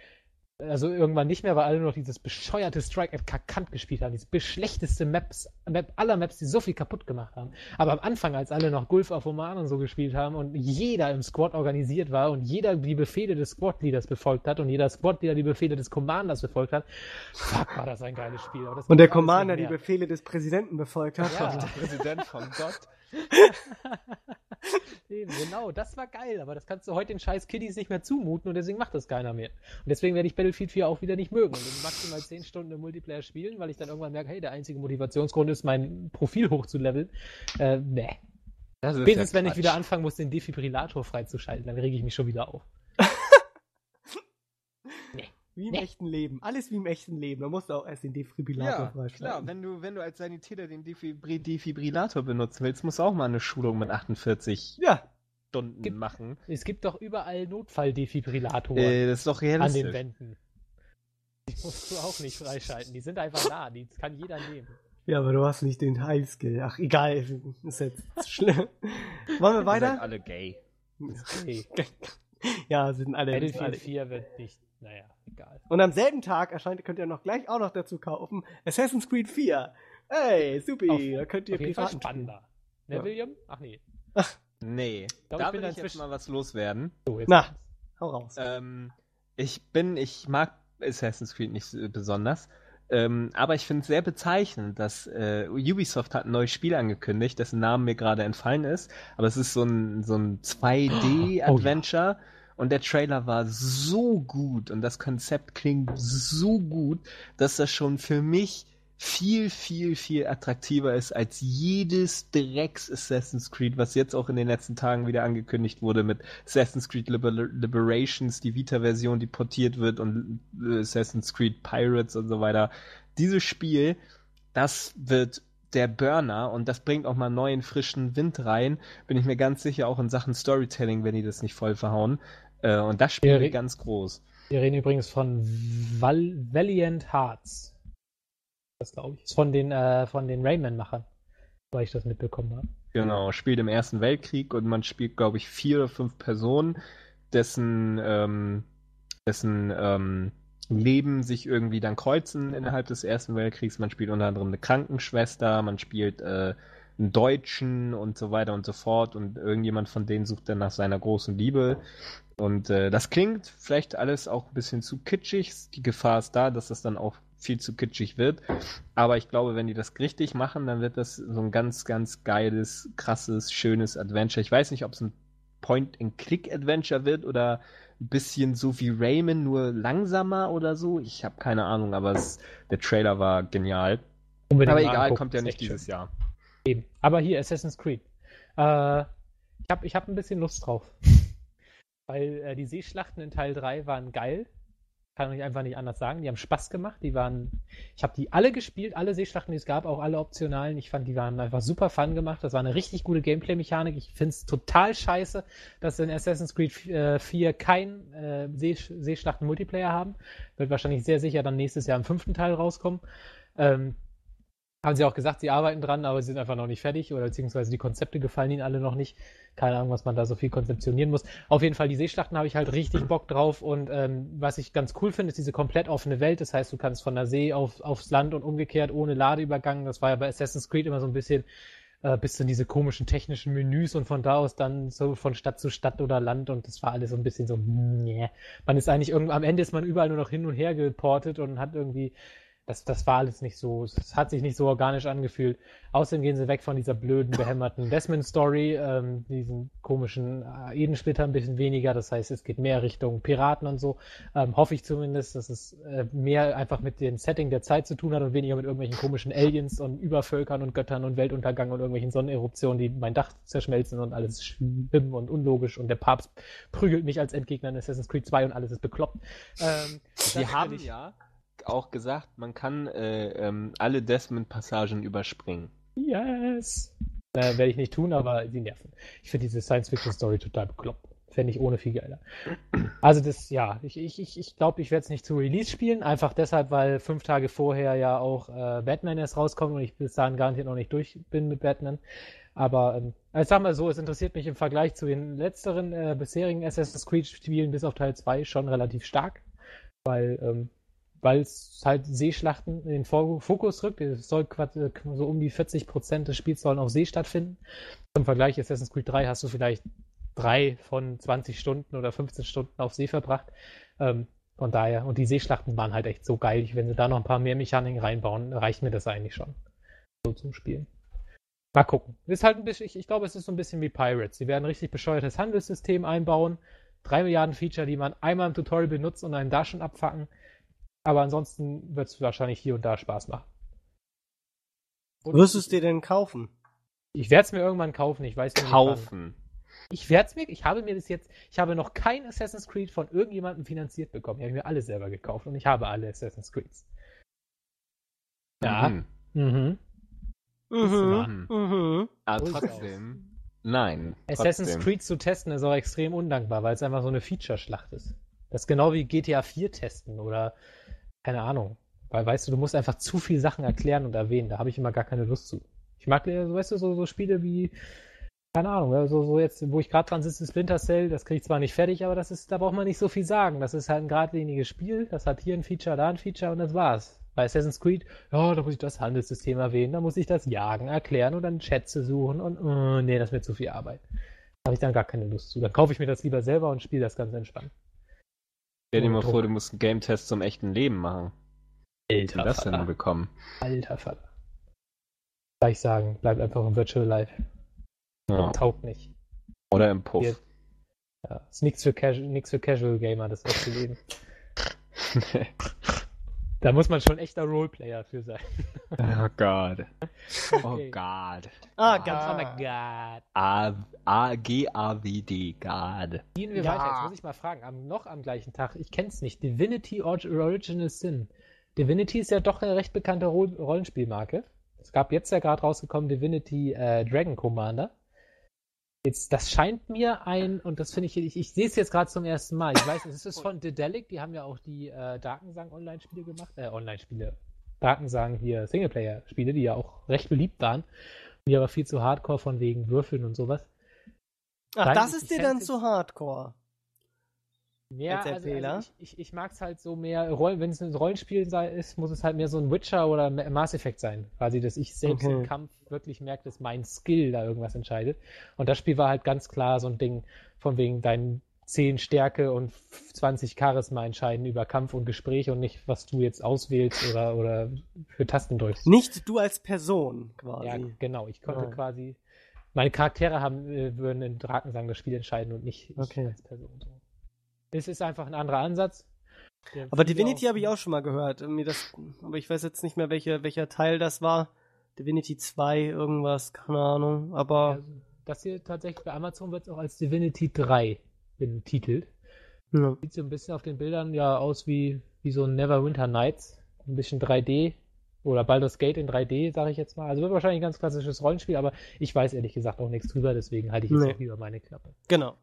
also irgendwann nicht mehr, weil alle nur noch dieses bescheuerte Strike at Kakant gespielt haben. Diese beschlechteste Maps, Map aller Maps, die so viel kaputt gemacht haben. Aber am Anfang, als alle noch Gulf auf Oman und so gespielt haben und jeder im Squad organisiert war und jeder die Befehle des Squad-Leaders befolgt hat und jeder Squad-Leader die Befehle des Commanders befolgt hat, fuck, war das ein geiles Spiel. Aber das
Und der Commander die. Befehle des Präsidenten befolgt hat.
Ja.
Der Präsident von Gott. (laughs)
Eben, genau, das war geil, aber das kannst du heute den scheiß Kiddies nicht mehr zumuten und deswegen macht das keiner mehr. Und deswegen werde ich Battlefield 4 auch wieder nicht mögen und maximal 10 Stunden im Multiplayer spielen, weil ich dann irgendwann merke, hey, der einzige Motivationsgrund ist, mein Profil hochzuleveln. Äh, nee.
Das ist
Spätestens,
ja
wenn ich wieder anfangen muss, den Defibrillator freizuschalten, dann rege ich mich schon wieder auf. (laughs)
Wie im
Nee.
echten Leben. Alles wie im echten Leben. Da musst du auch erst den Defibrillator
Ja,
freischalten.
klar, wenn du, wenn du als Sanitäter den Defibri Defibrillator benutzen willst, musst du auch mal eine Schulung mit 48
Ja,
Stunden
Gibt-
machen.
Es gibt doch überall Notfalldefibrillatoren
Äh, das ist doch
an den Wänden. Die musst du auch nicht freischalten. Die sind einfach da, die kann jeder nehmen.
ja, aber du hast nicht den Heilskill. Ach, egal. (laughs) Ist jetzt schlimm. Wollen wir
Ihr seid
weiter?
alle gay.
Okay. (laughs)
Ja, sind alle. Sind
Battlefield
alle.
4 wird nicht, naja, egal.
Und am selben Tag erscheint, könnt ihr noch gleich auch noch dazu kaufen, Assassin's Creed 4. Hey, supi,
Auf-
da könnt ihr
Auf jeden Fall spannender. Ne,
Ja.
William? Ach nee. (laughs)
Nee,
glaub,
da
ich
will ich jetzt
inzwischen-
mal was loswerden.
So, jetzt
Na.
kommt's.
Hau raus.
Ähm, ich bin, ich mag Assassin's Creed nicht so besonders. Ähm, aber ich finde es sehr bezeichnend, dass äh, Ubisoft hat ein neues Spiel angekündigt, dessen Name mir gerade entfallen ist. Aber es ist so ein, so ein (gasps) 2D-Adventure. Und der Trailer war so gut und das Konzept klingt so gut, dass das schon für mich viel, viel, viel attraktiver ist als jedes Drecks Assassin's Creed, was jetzt auch in den letzten Tagen wieder angekündigt wurde mit Assassin's Creed Liber Liberations, die Vita-Version, die portiert wird und äh, Assassin's Creed Pirates und so weiter. Dieses Spiel, das wird der Burner und das bringt auch mal neuen, frischen Wind rein, bin ich mir ganz sicher, auch in Sachen Storytelling, wenn die das nicht voll verhauen. Äh, und das Spiel
Ja,
wird
re-
ganz groß.
Wir reden übrigens von Val Valiant Hearts. Das glaube ich. Ist von den, äh, von den Rayman-Machern, weil ich das mitbekommen habe.
Genau, spielt im Ersten Weltkrieg und man spielt, glaube ich, vier oder fünf Personen, dessen, ähm, dessen ähm, Leben sich irgendwie dann kreuzen innerhalb des Ersten Weltkriegs. Man spielt unter anderem eine Krankenschwester, man spielt äh, einen Deutschen und so weiter und so fort und irgendjemand von denen sucht dann nach seiner großen Liebe. Und äh, das klingt vielleicht alles auch ein bisschen zu kitschig. Die Gefahr ist da, dass das dann auch viel zu kitschig wird. Aber ich glaube, wenn die das richtig machen, dann wird das so ein ganz, ganz geiles, krasses, schönes Adventure. Ich weiß nicht, ob es ein Point-and-Click-Adventure wird oder ein bisschen so wie Rayman, nur langsamer oder so. Ich habe keine Ahnung, aber es, der Trailer war genial.
Unbedingt
aber egal,
angucken,
kommt ja nicht dieses. Jahr.
Eben. Aber hier, Assassin's Creed. Äh, ich habe ich hab ein bisschen Lust drauf. (laughs) Weil äh, die Seeschlachten in Teil 3 waren geil. Kann ich einfach nicht anders sagen. Die haben Spaß gemacht. Die waren. Ich habe die alle gespielt, alle Seeschlachten, die es gab, auch alle optionalen. Ich fand, die waren einfach super fun gemacht. Das war eine richtig gute Gameplay-Mechanik. Ich finde es total scheiße, dass in Assassin's Creed äh, 4 kein äh, See Seeschlachten-Multiplayer haben. Wird wahrscheinlich sehr sicher dann nächstes Jahr im fünften Teil rauskommen. Ähm, haben sie auch gesagt, sie arbeiten dran, aber sie sind einfach noch nicht fertig oder beziehungsweise die Konzepte gefallen ihnen alle noch nicht. Keine Ahnung, was man da so viel konzeptionieren muss. Auf jeden Fall, die Seeschlachten habe ich halt richtig Bock drauf und ähm, was ich ganz cool finde, ist diese komplett offene Welt. Das heißt, du kannst von der See auf, aufs Land und umgekehrt ohne Ladeübergang. Das war ja bei Assassin's Creed immer so ein bisschen äh, bis in diese komischen technischen Menüs und von da aus dann so von Stadt zu Stadt oder Land und das war alles so ein bisschen so, nee. Man ist eigentlich irgendwie, am Ende ist man überall nur noch hin und her geportet und hat irgendwie das, das war alles nicht so, es hat sich nicht so organisch angefühlt. Außerdem gehen sie weg von dieser blöden, behämmerten Desmond-Story, ähm, diesen komischen äh, Edensplitter ein bisschen weniger. Das heißt, es geht mehr Richtung Piraten und so. Ähm, hoffe ich zumindest, dass es äh, mehr einfach mit dem Setting der Zeit zu tun hat und weniger mit irgendwelchen komischen Aliens und Übervölkern und Göttern und Weltuntergang und irgendwelchen Sonneneruptionen, die mein Dach zerschmelzen und alles schlimm und unlogisch und der Papst prügelt mich als Endgegner in Assassin's Creed 2 und alles ist bekloppt. Ähm,
Sie
das
haben ja auch gesagt, man kann äh, ähm, alle Desmond-Passagen überspringen.
Yes. Äh, Werde ich nicht tun, aber die nerven. Ich finde diese Science-Fiction-Story total bekloppt. Fände ich ohne viel geiler. Also das, ja, ich glaube, ich, ich, glaub, ich werde es nicht zu Release spielen, einfach deshalb, weil fünf Tage vorher ja auch äh, Batman erst rauskommt und ich bis dahin garantiert noch nicht durch bin mit Batman. Aber ähm, ich sag mal so, es interessiert mich im Vergleich zu den letzteren äh, bisherigen Assassin's Creed-Spielen bis auf Teil 2 schon relativ stark, weil ähm, weil es halt Seeschlachten in den Fo- Fokus rückt. Es soll so um die 40 Prozent des Spiels sollen auf See stattfinden. Im Vergleich Assassin's Creed 3 hast du vielleicht drei von 20 Stunden oder 15 Stunden auf See verbracht. Ähm, von daher, und die Seeschlachten waren halt echt so geil. Wenn sie da noch ein paar mehr Mechaniken reinbauen, reicht mir das eigentlich schon. So zum Spielen. Mal gucken. Ist halt ein bisschen, ich, ich glaube, es ist so ein bisschen wie Pirates. Sie werden ein richtig bescheuertes Handelssystem einbauen. Drei Milliarden Feature, die man einmal im Tutorial benutzt und einen da schon abfacken. Aber ansonsten wird es wahrscheinlich hier und da Spaß machen. Und
Wirst du es dir denn kaufen?
ich werde es mir irgendwann kaufen. Ich weiß nicht wann.
Kaufen.
Ich werde es mir, ich habe mir das jetzt, ich habe noch kein Assassin's Creed von irgendjemandem finanziert bekommen. Ich habe mir alle selber gekauft und ich habe alle Assassin's Creeds. Ja.
Mhm.
Mhm.
Mhm. Mhm.
Aber
So sieht's
trotzdem. Nein.
Assassin's
trotzdem.
Creed zu testen ist auch extrem undankbar, weil es einfach so eine Feature-Schlacht ist. Das ist genau wie GTA 4 testen oder keine Ahnung. Weil weißt du, du musst einfach zu viel Sachen erklären und erwähnen. Da habe ich immer gar keine Lust zu. Ich mag, äh, weißt du, so, so Spiele wie, keine Ahnung, ja, so, jetzt, wo ich gerade dran sitze, Splinter Cell, das kriege ich zwar nicht fertig, aber das ist, da braucht man nicht so viel sagen. Das ist halt ein geradliniges Spiel, das hat hier ein Feature, da ein Feature und das war's. Bei Assassin's Creed, ja, da muss ich das Handelssystem erwähnen, da muss ich das Jagen erklären und dann Schätze suchen und, oh, nee, das ist mir zu viel Arbeit. Da habe ich dann gar keine Lust zu. Dann kaufe ich mir das lieber selber und spiele das ganz entspannt.
Stell dir mal vor, du musst einen Game-Test zum echten Leben machen. Wie
Alter,
das denn bekommen?
Alter Vater. Gleich sagen, bleibt einfach im Virtual Life.
Ja.
Taugt nicht.
Oder im Puff.
Hier. Ja, ist nichts für, Casu für Casual Gamer, das echte Leben. (laughs) Da muss man schon echter Roleplayer für sein.
oh Gott. Oh
Okay.
Gott.
Ah,
Oh
ganz
my God.
A, A, G, A, W, D. God.
Gehen wir
Ja.
weiter. Jetzt muss ich mal fragen. Am, noch am gleichen Tag, ich kenn's nicht. Divinity Or- Original Sin. Divinity ist ja doch eine recht bekannte Ro Rollenspielmarke. Es gab jetzt ja gerade rausgekommen Divinity äh, Dragon Commander. Jetzt, das scheint mir ein, und das finde ich, ich, ich sehe es jetzt gerade zum ersten Mal. Ich weiß, es ist von Dedelic, die haben ja auch die äh, Darkensang Online-Spiele gemacht, äh, Online-Spiele. Darkensang hier Singleplayer-Spiele, die ja auch recht beliebt waren. Die aber viel zu hardcore von wegen Würfeln und sowas.
Ach,
Nein,
das ist dir dann zu hardcore.
Ja,
als
also, also
Erzähler.
ich, ich, ich mag es halt so mehr, wenn es ein Rollenspiel ist, muss es halt mehr so ein Witcher oder Ma- Mass Effect sein. Quasi, dass ich selbst
Okay.
im Kampf wirklich merke, dass mein Skill da irgendwas entscheidet. Und das Spiel war halt ganz klar so ein Ding von wegen deinen 10 Stärke und 20 Charisma entscheiden über Kampf und Gespräch und nicht, was du jetzt auswählst oder, oder für Tasten drückst.
Nicht du als Person quasi.
Ja, genau. Ich konnte
Ja.
quasi Meine Charaktere haben, äh, würden in Drakensang das Spiel entscheiden und nicht ich
Okay.
als Person. Es ist einfach ein anderer Ansatz. der
Aber Divinity habe ich auch schon mal gehört. Das, aber ich weiß jetzt nicht mehr, welche, welcher Teil das war. Divinity 2, irgendwas, keine Ahnung. Aber
Also, das hier tatsächlich bei Amazon wird es auch als Divinity 3 betitelt.
ja.
Sieht so ein bisschen auf den Bildern ja aus wie, wie so ein Neverwinter Nights. Ein bisschen 3D. Oder Baldur's Gate in 3D, sage ich jetzt mal. Also wird wahrscheinlich ein ganz klassisches Rollenspiel, aber ich weiß ehrlich gesagt auch nichts drüber, deswegen halte ich jetzt
Nee.
auch lieber meine Klappe.
genau.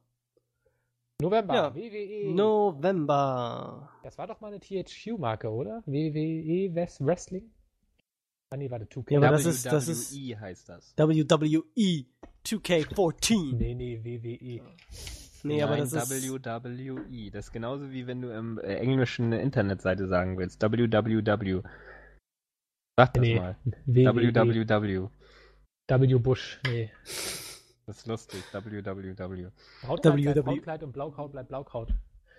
November,
Ja.
WWE.
November.
Das war doch mal eine THQ-Marke, oder? WWE West Wrestling? Ah, nee, warte, 2K.
Ja, aber das ist- das ist-
WWE heißt das.
WWE 2K14. (laughs)
Nee, nee, WWE.
Nee, aber
Nein,
das ist.
WWE. Das ist genauso wie wenn du im äh, englischen eine Internetseite sagen willst. www. Sag das
Nee,
mal.
WWE.
www.
W. Bush. Nee.
Das ist lustig. www.
Brautkleid bleibt
WW.
Brautkleid und Blaukraut bleibt Blaukraut.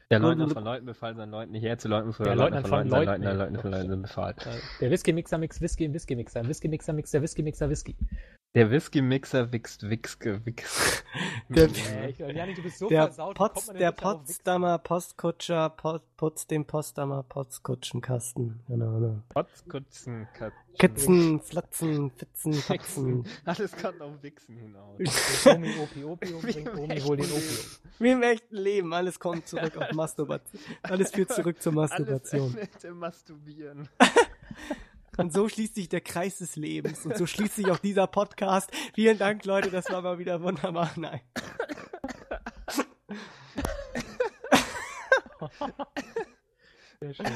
Der Leutnant von Leuten befahl seinen Leuten nicht her zu Leuten von
Der
Leutnant von Leuten, sein
Leuten,
Leutnant der. Leutnant von Leuten befahl.
Äh, Der Whisky-Mixer mixt Whisky im Whisky-Mixer. Whisky-Mixer mixt der Whisky-Mixer Whisky.
Der Whisky-Mixer wichst, wichst, wichst. (laughs)
Der-
Janik, du bist so
Der,
versaut. denn
der Potsdamer Postkutscher pot, putzt den Potsdamer Potzkutschenkasten. Keine Ahnung.
Potzkutzen, Katzen.
Kitzen, Flatzen, Fitzen, Katzen.
Alles kommt auf Wichsen hinaus.
Omi, Opi, Opium, bringt Omi wohl den Opium.
Wie im echten Leben. Alles kommt zurück auf (laughs) Masturbation. Alles führt zurück zur Masturbation.
Alles Masturbieren. (laughs)
Und so schließt sich der Kreis des Lebens. Und so schließt sich auch dieser Podcast. Vielen Dank, Leute. Das war mal wieder wunderbar. Nein.
Sehr schön.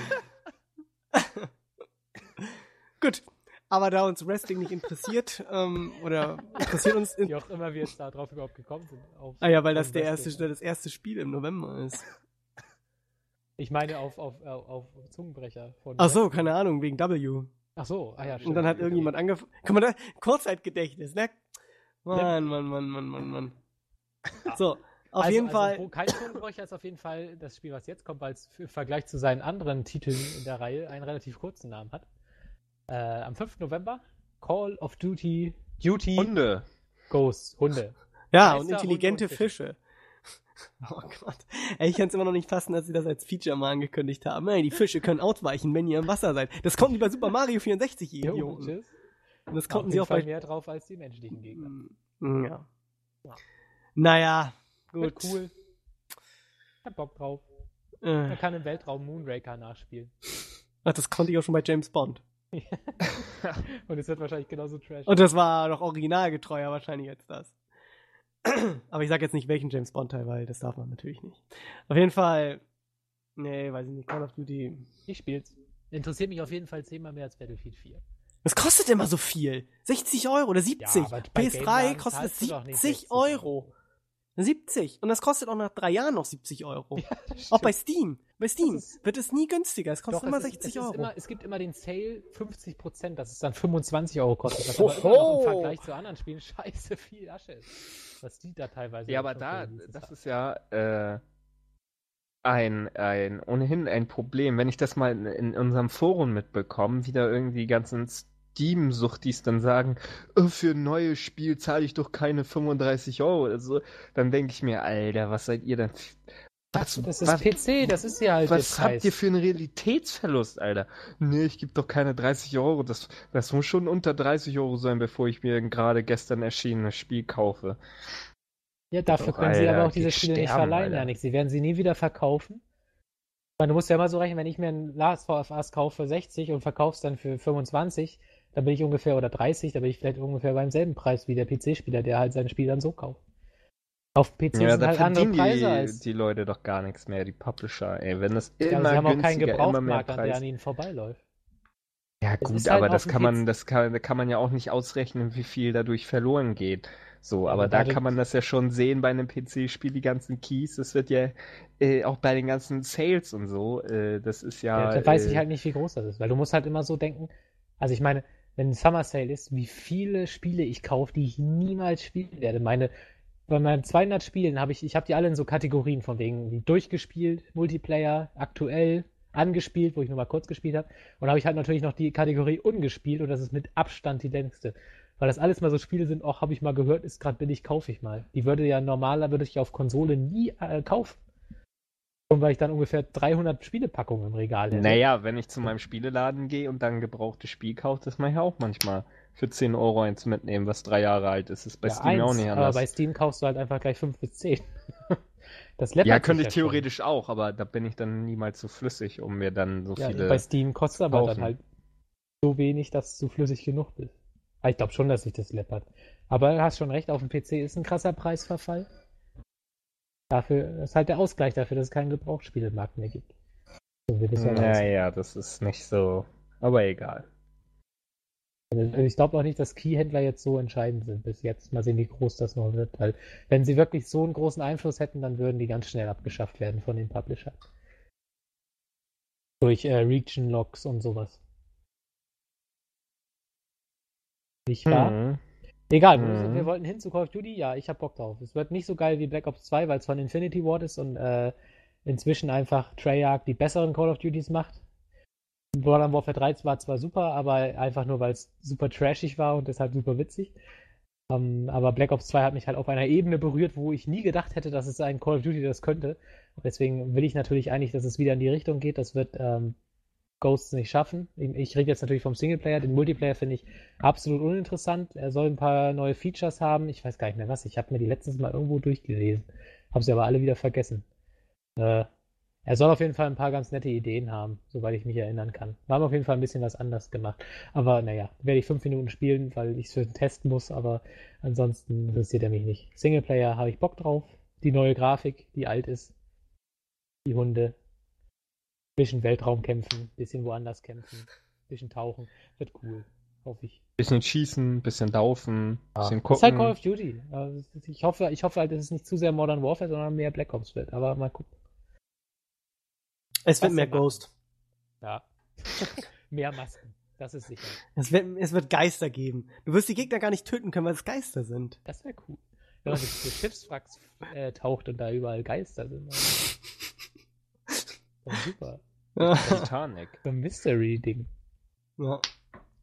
Gut. Aber da uns Wrestling nicht interessiert, ähm, oder interessiert uns. In
Wie auch immer wir jetzt da drauf überhaupt gekommen sind.
Ah ja, weil das der erste, das erste Spiel im November ist.
Ich meine auf, auf, auf, auf Zungenbrecher. Von
Ach so, keine Ahnung, wegen W.
Ach so, ah ja,
Und dann hat irgendjemand angefangen. Guck mal, da, Kurzzeitgedächtnis, ne?
Ne?
Mann, Mann, Mann, Mann, Mann, Mann. So, auf
also,
jeden
also,
Fall.
wo Kein Zungenbrecher ist auf jeden Fall das Spiel, was jetzt kommt, weil es im Vergleich zu seinen anderen Titeln in der Reihe einen relativ kurzen Namen hat. Äh, am 5. November Call of Duty Duty
Hunde.
Ghosts, Hunde.
Ja,
Geister,
und intelligente
Hunde und
Fische. (laughs) Oh Gott. Ey, ich kann es immer noch nicht fassen, dass sie das als Feature mal angekündigt haben. Ey, die Fische können ausweichen, wenn ihr im Wasser seid. Das konnten die bei Super Mario 64, ihr
Jo,
Idioten. Und das
Auf
konnten
jeden
sie auch
Fall
bei...
mehr drauf als die menschlichen Gegner.
Mm, Ja.
Ja.
Naja, gut.
Wird cool. Hab Bock drauf.
Äh,
Man kann im Weltraum Moonraker nachspielen.
ach, das konnte ich auch schon bei James Bond. (laughs)
Und es wird wahrscheinlich genauso trash.
Und das war doch originalgetreuer wahrscheinlich als das. Aber ich sag jetzt nicht welchen James Bond Teil, weil das darf man natürlich nicht. Auf jeden Fall, nee, weiß ich nicht, Call of Duty.
Ich spiel's. Interessiert mich auf jeden Fall zehnmal mehr als Battlefield 4.
Das kostet immer so viel. 60 Euro oder 70.
Ja, aber bei
PS3
Game-Laden
kostet es
zahlst du doch nicht
70
60
Euro. 70. Und das kostet auch nach drei Jahren noch 70 Euro. (laughs) auch bei Steam. Bei Steam
Das ist-
wird es nie günstiger. Es kostet
Doch,
immer
es ist,
60
es ist
Euro.
Immer, es gibt immer den Sale 50%, dass es dann 25 Euro kostet. Was
Hoho!
aber immer noch im Vergleich zu anderen Spielen scheiße viel Asche ist. Was die da teilweise.
Ja, aber da, das ist ja äh, ein, ein, ohnehin ein Problem. Wenn ich das mal in, in unserem Forum mitbekomme, wieder irgendwie die ganzen Steam-Suchtis dann sagen, "Oh, für ein neues Spiel zahle ich doch keine 35 Euro oder so, dann denke ich mir, Alter, was seid ihr denn? Was,
Das ist
was,
PC, das ist ja halt
was habt
Preis.
ihr für einen Realitätsverlust, Alter? Nee, ich gebe doch keine 30 Euro. Das, das muss schon unter 30 Euro sein, bevor ich mir gerade gestern erschienenes Spiel kaufe.
Ja, dafür
Doch,
können sie
Alter,
aber auch diese Spiele nicht
sterben,
verleihen,
Alter.
ja nicht. Sie werden sie nie wieder verkaufen. Du musst ja immer so rechnen, wenn ich mir ein Last of Us kaufe für 60 und verkauf's dann für 25, dann bin ich ungefähr, oder 30, da bin ich vielleicht ungefähr beim selben Preis wie der PC-Spieler, der halt sein Spiel dann so kauft. Auf PC
Ja,
sind
da
halt andere Preise
die,
als.
die Leute doch gar nichts mehr, die Publisher, ey. Wenn das
Ja,
immer
sie haben auch keinen
immer
Gebrauchtmarkt, an der an ihnen vorbeiläuft.
Ja gut,
halt
aber das kann man, das kann, da kann man ja auch nicht ausrechnen, wie viel dadurch verloren geht. So, aber
aber
da kann man das ja schon sehen bei einem PC-Spiel, die ganzen Keys, das wird ja äh, auch bei den ganzen Sales und so, äh, das ist ja.
Ja, da weiß
äh,
ich halt nicht, wie groß das ist, weil du musst halt immer so denken, also ich meine, wenn Summer Sale ist, wie viele Spiele ich kaufe, die ich niemals spielen werde. Meine, bei meinen 200 Spielen habe ich, ich habe die alle in so Kategorien von wegen durchgespielt, Multiplayer, aktuell, angespielt, wo ich nur mal kurz gespielt habe. Und habe ich halt natürlich noch die Kategorie ungespielt und das ist mit Abstand die längste. Weil das alles mal so Spiele sind, auch habe ich mal gehört, ist gerade billig, kaufe ich mal. Die würde ja normaler, würde ich auf Konsole nie äh, kaufen. Weil ich dann ungefähr 300 Spielepackungen im Regal hätte.
Naja, wenn ich zu meinem Spieleladen gehe und dann ein gebrauchtes Spiel kaufe, das mache ich auch manchmal für 10 Euro eins mitnehmen, was drei Jahre alt ist. Das ist bei
ja,
Steam
eins,
auch nicht
aber
anders.
bei Steam kaufst du halt einfach gleich 5 bis 10. (laughs) das läppert
ja, könnte ich
schon.
theoretisch auch, aber da bin ich dann niemals so flüssig, um mir dann so
Ja,
viele.
bei Steam kostet aber
kaufen.
dann halt so wenig, dass du flüssig genug bist. Aber ich glaube schon, dass sich das läppert. Aber du hast schon recht, auf dem PC ist ein krasser Preisverfall. Dafür ist halt der Ausgleich dafür, dass es keinen Gebrauchsspielmarkt mehr gibt. So wie das ja
Naja, das ist nicht so. Aber egal.
Also Ich glaube auch nicht, dass Keyhändler jetzt so entscheidend sind bis jetzt. Mal sehen, wie groß das noch wird. Weil wenn sie wirklich so einen großen Einfluss hätten, dann würden die ganz schnell abgeschafft werden von den Publishern. Durch äh, Region-Logs und sowas. Nicht wahr?
Mhm.
Egal,
Mhm.
wir wollten hin zu Call of Duty. Ja, ich hab Bock drauf. Es wird nicht so geil wie Black Ops 2, weil es von Infinity Ward ist und äh, inzwischen einfach Treyarch die besseren Call of Duties macht. Modern Warfare 3 war zwar super, aber einfach nur, weil es super trashig war und deshalb super witzig. Ähm, aber Black Ops 2 hat mich halt auf einer Ebene berührt, wo ich nie gedacht hätte, dass es ein Call of Duty das könnte. Und deswegen will ich natürlich eigentlich, dass es wieder in die Richtung geht. Das wird ähm, Ghosts nicht schaffen. Ich, rede jetzt natürlich vom Singleplayer. Den Multiplayer finde ich absolut uninteressant. Er soll ein paar neue Features haben. Ich weiß gar nicht mehr was. Ich habe mir die letztes Mal irgendwo durchgelesen. Habe sie aber alle wieder vergessen. Äh, er soll auf jeden Fall ein paar ganz nette Ideen haben, soweit ich mich erinnern kann. Wir haben auf jeden Fall ein bisschen was anders gemacht. Aber naja, werde ich fünf Minuten spielen, weil ich es für den Test muss, aber ansonsten interessiert er mich nicht. Singleplayer habe ich Bock drauf. Die neue Grafik, die alt ist. Die Hunde. Bisschen Weltraum kämpfen, bisschen woanders kämpfen, bisschen tauchen. Wird cool, hoffe ich.
Bisschen schießen, bisschen laufen, bisschen
Das ist halt Call
gucken.
of Duty. Also, Ich hoffe, ich hoffe halt, dass es nicht zu sehr Modern Warfare, sondern mehr Black Ops wird. Aber mal gucken.
Es wird
Was
mehr? Ghost.
Ja. (laughs) mehr Masken. Das ist sicher.
Es wird, es wird Geister geben. Du wirst die Gegner gar nicht töten können, weil es Geister sind.
Das wäre cool. Wenn man durch durch Schiffswracks äh, taucht und da überall Geister sind. (laughs) Wär super. (laughs)
Titanic.
So ein Mystery-Ding.
ja.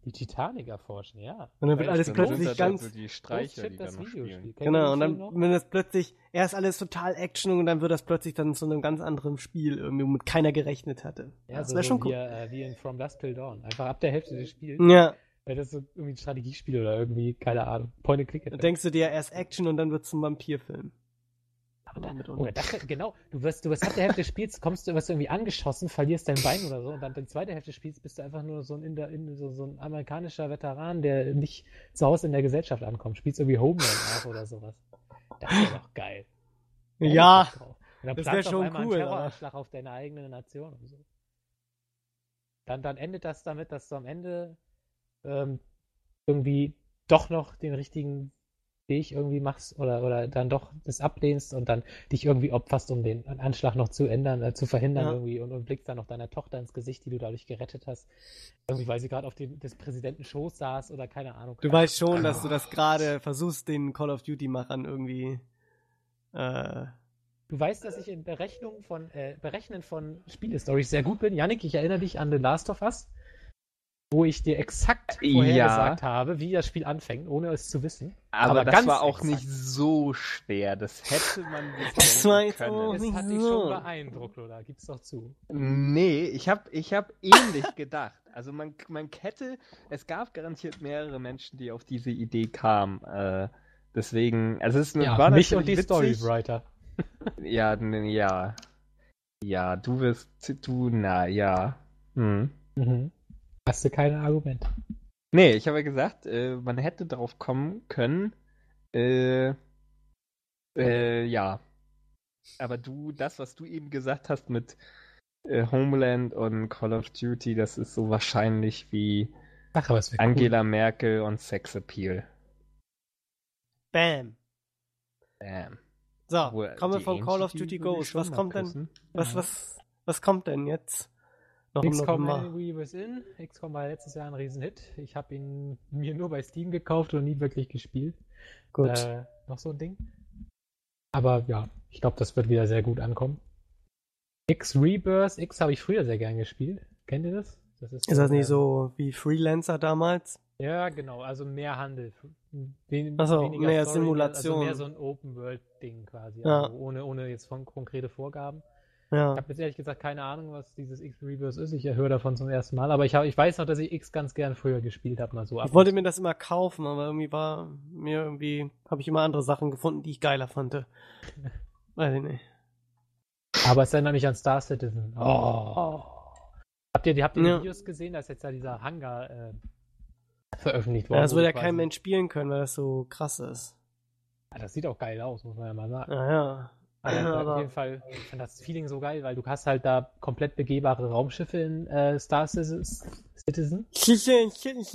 Die Titanic erforschen, ja.
Und dann wird alles plötzlich
sind das
ganz.
Also die Streicher, die da
das
noch
Videospiel.
spielen.
Genau, und dann, wenn das plötzlich, erst alles total Action und dann wird das plötzlich dann zu einem ganz anderen Spiel, irgendwie, womit keiner gerechnet hatte.
Ja,
das
so,
wäre
so
schon
wie,
cool.
äh, wie in From Dusk Till Dawn. Einfach ab der Hälfte des Spiels.
Ja,
Weil das so irgendwie ein Strategiespiel oder irgendwie, keine Ahnung. Point and Click.
dann denkst du dir erst Action und dann wird es zum Vampirfilm.
Da, oder das, (laughs) genau, du wirst, du wirst ab der Hälfte des Spiels, kommst du, wirst du irgendwie angeschossen, verlierst dein Bein oder so und dann die zweite Hälfte des Spiels bist du einfach nur so ein, Inder, in, so, so ein amerikanischer Veteran, der nicht zu Hause in der Gesellschaft ankommt. Spielst irgendwie Homeland nach oder sowas. Das wäre doch geil. Da
Ja, das
plant
wär
auf
schon cool,
Ein
aber-
Terroranschlag auf deine eigene Nation und so. Dann, dann endet das damit, dass du am Ende ähm, irgendwie doch noch den richtigen Weg irgendwie machst oder, oder dann doch das ablehnst und dann dich irgendwie opferst, um den Anschlag noch zu ändern, äh, zu verhindern
Ja.
irgendwie und, und blickst dann noch deiner Tochter ins Gesicht, die du dadurch gerettet hast. Irgendwie, weil sie gerade auf dem des Präsidenten Schoß saß oder keine Ahnung.
du weißt schon, dass du das gerade versuchst, den Call of Duty-Machern irgendwie. Äh,
Du weißt, dass ich in Berechnung von, äh, Berechnen von Spielestories sehr gut bin. Yannick, ich erinnere dich an The Last of Us, wo ich dir exakt vorher
Ja.
gesagt habe, wie das Spiel anfängt, ohne es zu wissen.
Aber,
Aber
das war auch
exakt.
nicht so schwer. Das hätte man sich
Das war jetzt
können.
auch
Das
nicht
hat dich schon beeindruckt, oder? Gib's doch zu.
Nee, ich habe ich hab ähnlich (laughs) gedacht. Also man, man hätte, es gab garantiert mehrere Menschen, die auf diese Idee kamen. Äh, deswegen, also es ist
Ja,
war
mich und die
witzig.
Storywriter. (laughs)
Ja, ja. Ja, du wirst, du, na, ja. Hm.
Mhm. Hast du keine Argumente?
Nee, ich habe ja gesagt, äh, man hätte drauf kommen können, äh, äh, ja. Aber du, das, was du eben gesagt hast mit äh, Homeland und Call of Duty, das ist so wahrscheinlich wie
Ach,
Angela Merkel und Sexappeal.
bam.
Bam.
So, kommen wir von Call of Duty Ghost. Was kommt denn? Was, was, was kommt denn jetzt? Noch
XCOM
November.
Enemy Within. XCOM war letztes Jahr ein Riesenhit. Ich habe ihn mir nur bei Steam gekauft und nie wirklich gespielt.
Gut.
Äh, noch so ein Ding. Aber ja, ich glaube, das wird wieder sehr gut ankommen. X Rebirth, X habe ich früher sehr gern gespielt. Kennt ihr das? das
ist das nicht so wie Freelancer damals?
Ja, genau, also mehr Handel.
Wen, Achso, mehr Story, Simulation.
Also mehr so ein Open-World-Ding quasi.
Ja.
Also ohne, ohne jetzt von konkrete Vorgaben.
Ja.
Ich habe jetzt ehrlich gesagt keine Ahnung, was dieses X-Reverse ist. Ich höre davon zum ersten Mal, aber ich, hab, ich weiß noch, dass ich X ganz gern früher gespielt habe, mal so.
Ich wollte mir das immer kaufen, aber irgendwie war mir irgendwie, habe ich immer andere Sachen gefunden, die ich geiler fand. (laughs) weiß ich nicht.
Aber es erinnert mich an Star Citizen. Oh. oh. Habt ihr, habt ihr ja. die Videos gesehen? Da ist jetzt ja dieser Hangar äh, veröffentlicht worden.
Ja, das wird ja kein Mensch spielen können, weil das so krass ist.
Ja, das sieht auch geil aus, muss man ja mal sagen.
Ja, ja.
Also aber auf jeden Fall, ich fand das Feeling so geil, weil du hast halt da komplett begehbare Raumschiffe in äh, Star Citizen.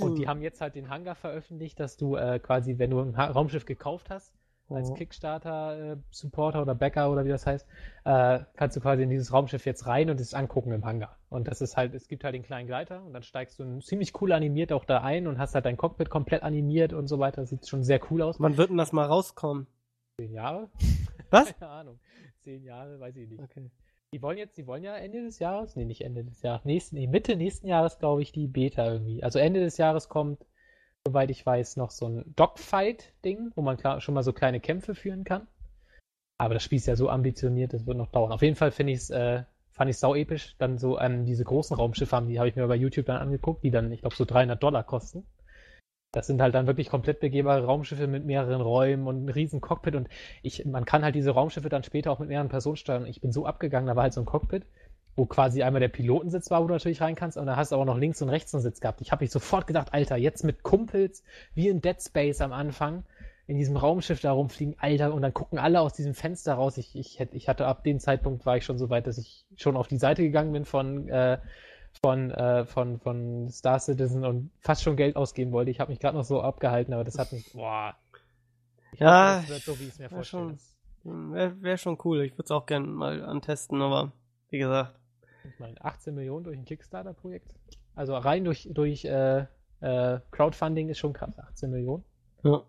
Und die haben jetzt halt den Hangar veröffentlicht, dass du äh, quasi, wenn du ein Raumschiff gekauft hast, als. Kickstarter-Supporter äh, oder Backer oder wie das heißt, äh, kannst du quasi in dieses Raumschiff jetzt rein und es angucken im Hangar. Und das ist halt, es gibt halt den kleinen Gleiter und dann steigst du ziemlich cool animiert auch da ein und hast halt dein Cockpit komplett animiert und so weiter. Das sieht schon sehr cool aus.
Wann wird denn das mal rauskommen?
Zehn Jahre? (laughs)
Was?
Keine Ahnung. Zehn Jahre, weiß ich nicht. Okay. Die wollen jetzt, die wollen ja Ende des Jahres, nee, nicht Ende des Jahres, nächsten, nee, Mitte nächsten Jahres, glaube ich, die Beta irgendwie. Also Ende des Jahres kommt, soweit ich weiß, noch so ein Dogfight-Ding, wo man klar, schon mal so kleine Kämpfe führen kann. Aber das Spiel ist ja so ambitioniert, das wird noch dauern. Auf jeden Fall finde ich es, äh, fand ich sau episch. Dann so ähm, diese großen Raumschiffe haben, die habe ich mir bei YouTube dann angeguckt, die dann, ich glaube, so 300 Dollar kosten. Das sind halt dann wirklich komplett begehbare Raumschiffe mit mehreren Räumen und einem riesen Cockpit und ich, man kann halt diese Raumschiffe dann später auch mit mehreren Personen steuern. Ich bin so abgegangen, da war halt so ein Cockpit, wo quasi einmal der Pilotensitz war, wo du natürlich rein kannst, und dann hast du aber noch links und rechts einen Sitz gehabt. Ich habe mich sofort gedacht, Alter, jetzt mit Kumpels, wie in Dead Space am Anfang, in diesem Raumschiff da rumfliegen, Alter, und dann gucken alle aus diesem Fenster raus. Ich, ich, ich hatte ab dem Zeitpunkt war ich schon so weit, dass ich schon auf die Seite gegangen bin von äh, von, äh, von, von Star Citizen und fast schon Geld ausgeben wollte. Ich habe mich gerade noch so abgehalten, aber das hat mich, boah.
Ich ja, hoffe, das wird so, wie ich es mir vorstelle. Wäre wär schon cool. Ich würde es auch gerne mal antesten, aber wie gesagt.
Ich meine, 18 Millionen durch ein Kickstarter-Projekt. Also rein durch, durch äh, äh, Crowdfunding ist schon krass. 18 Millionen.
Ja.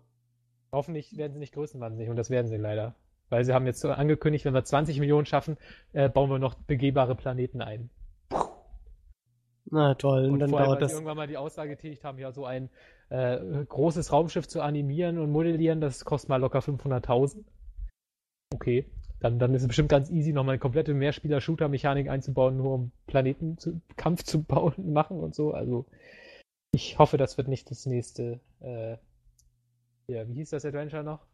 Hoffentlich werden sie nicht größenwahnsinnig und das werden sie leider. Weil sie haben jetzt so angekündigt, wenn wir 20 Millionen schaffen, äh, bauen wir noch begehbare Planeten ein.
Na toll,
und,
und
dann dauert das. irgendwann mal die Aussage getätigt haben, ja, so ein äh, großes Raumschiff zu animieren und modellieren, das kostet mal locker 500.000. Okay, dann, dann ist es bestimmt ganz easy, nochmal eine komplette Mehrspieler-Shooter-Mechanik einzubauen, nur um Planetenkampf zu (laughs) bauen, machen und so. Also, ich hoffe, das wird nicht das nächste, äh, ja, wie hieß das Adventure noch?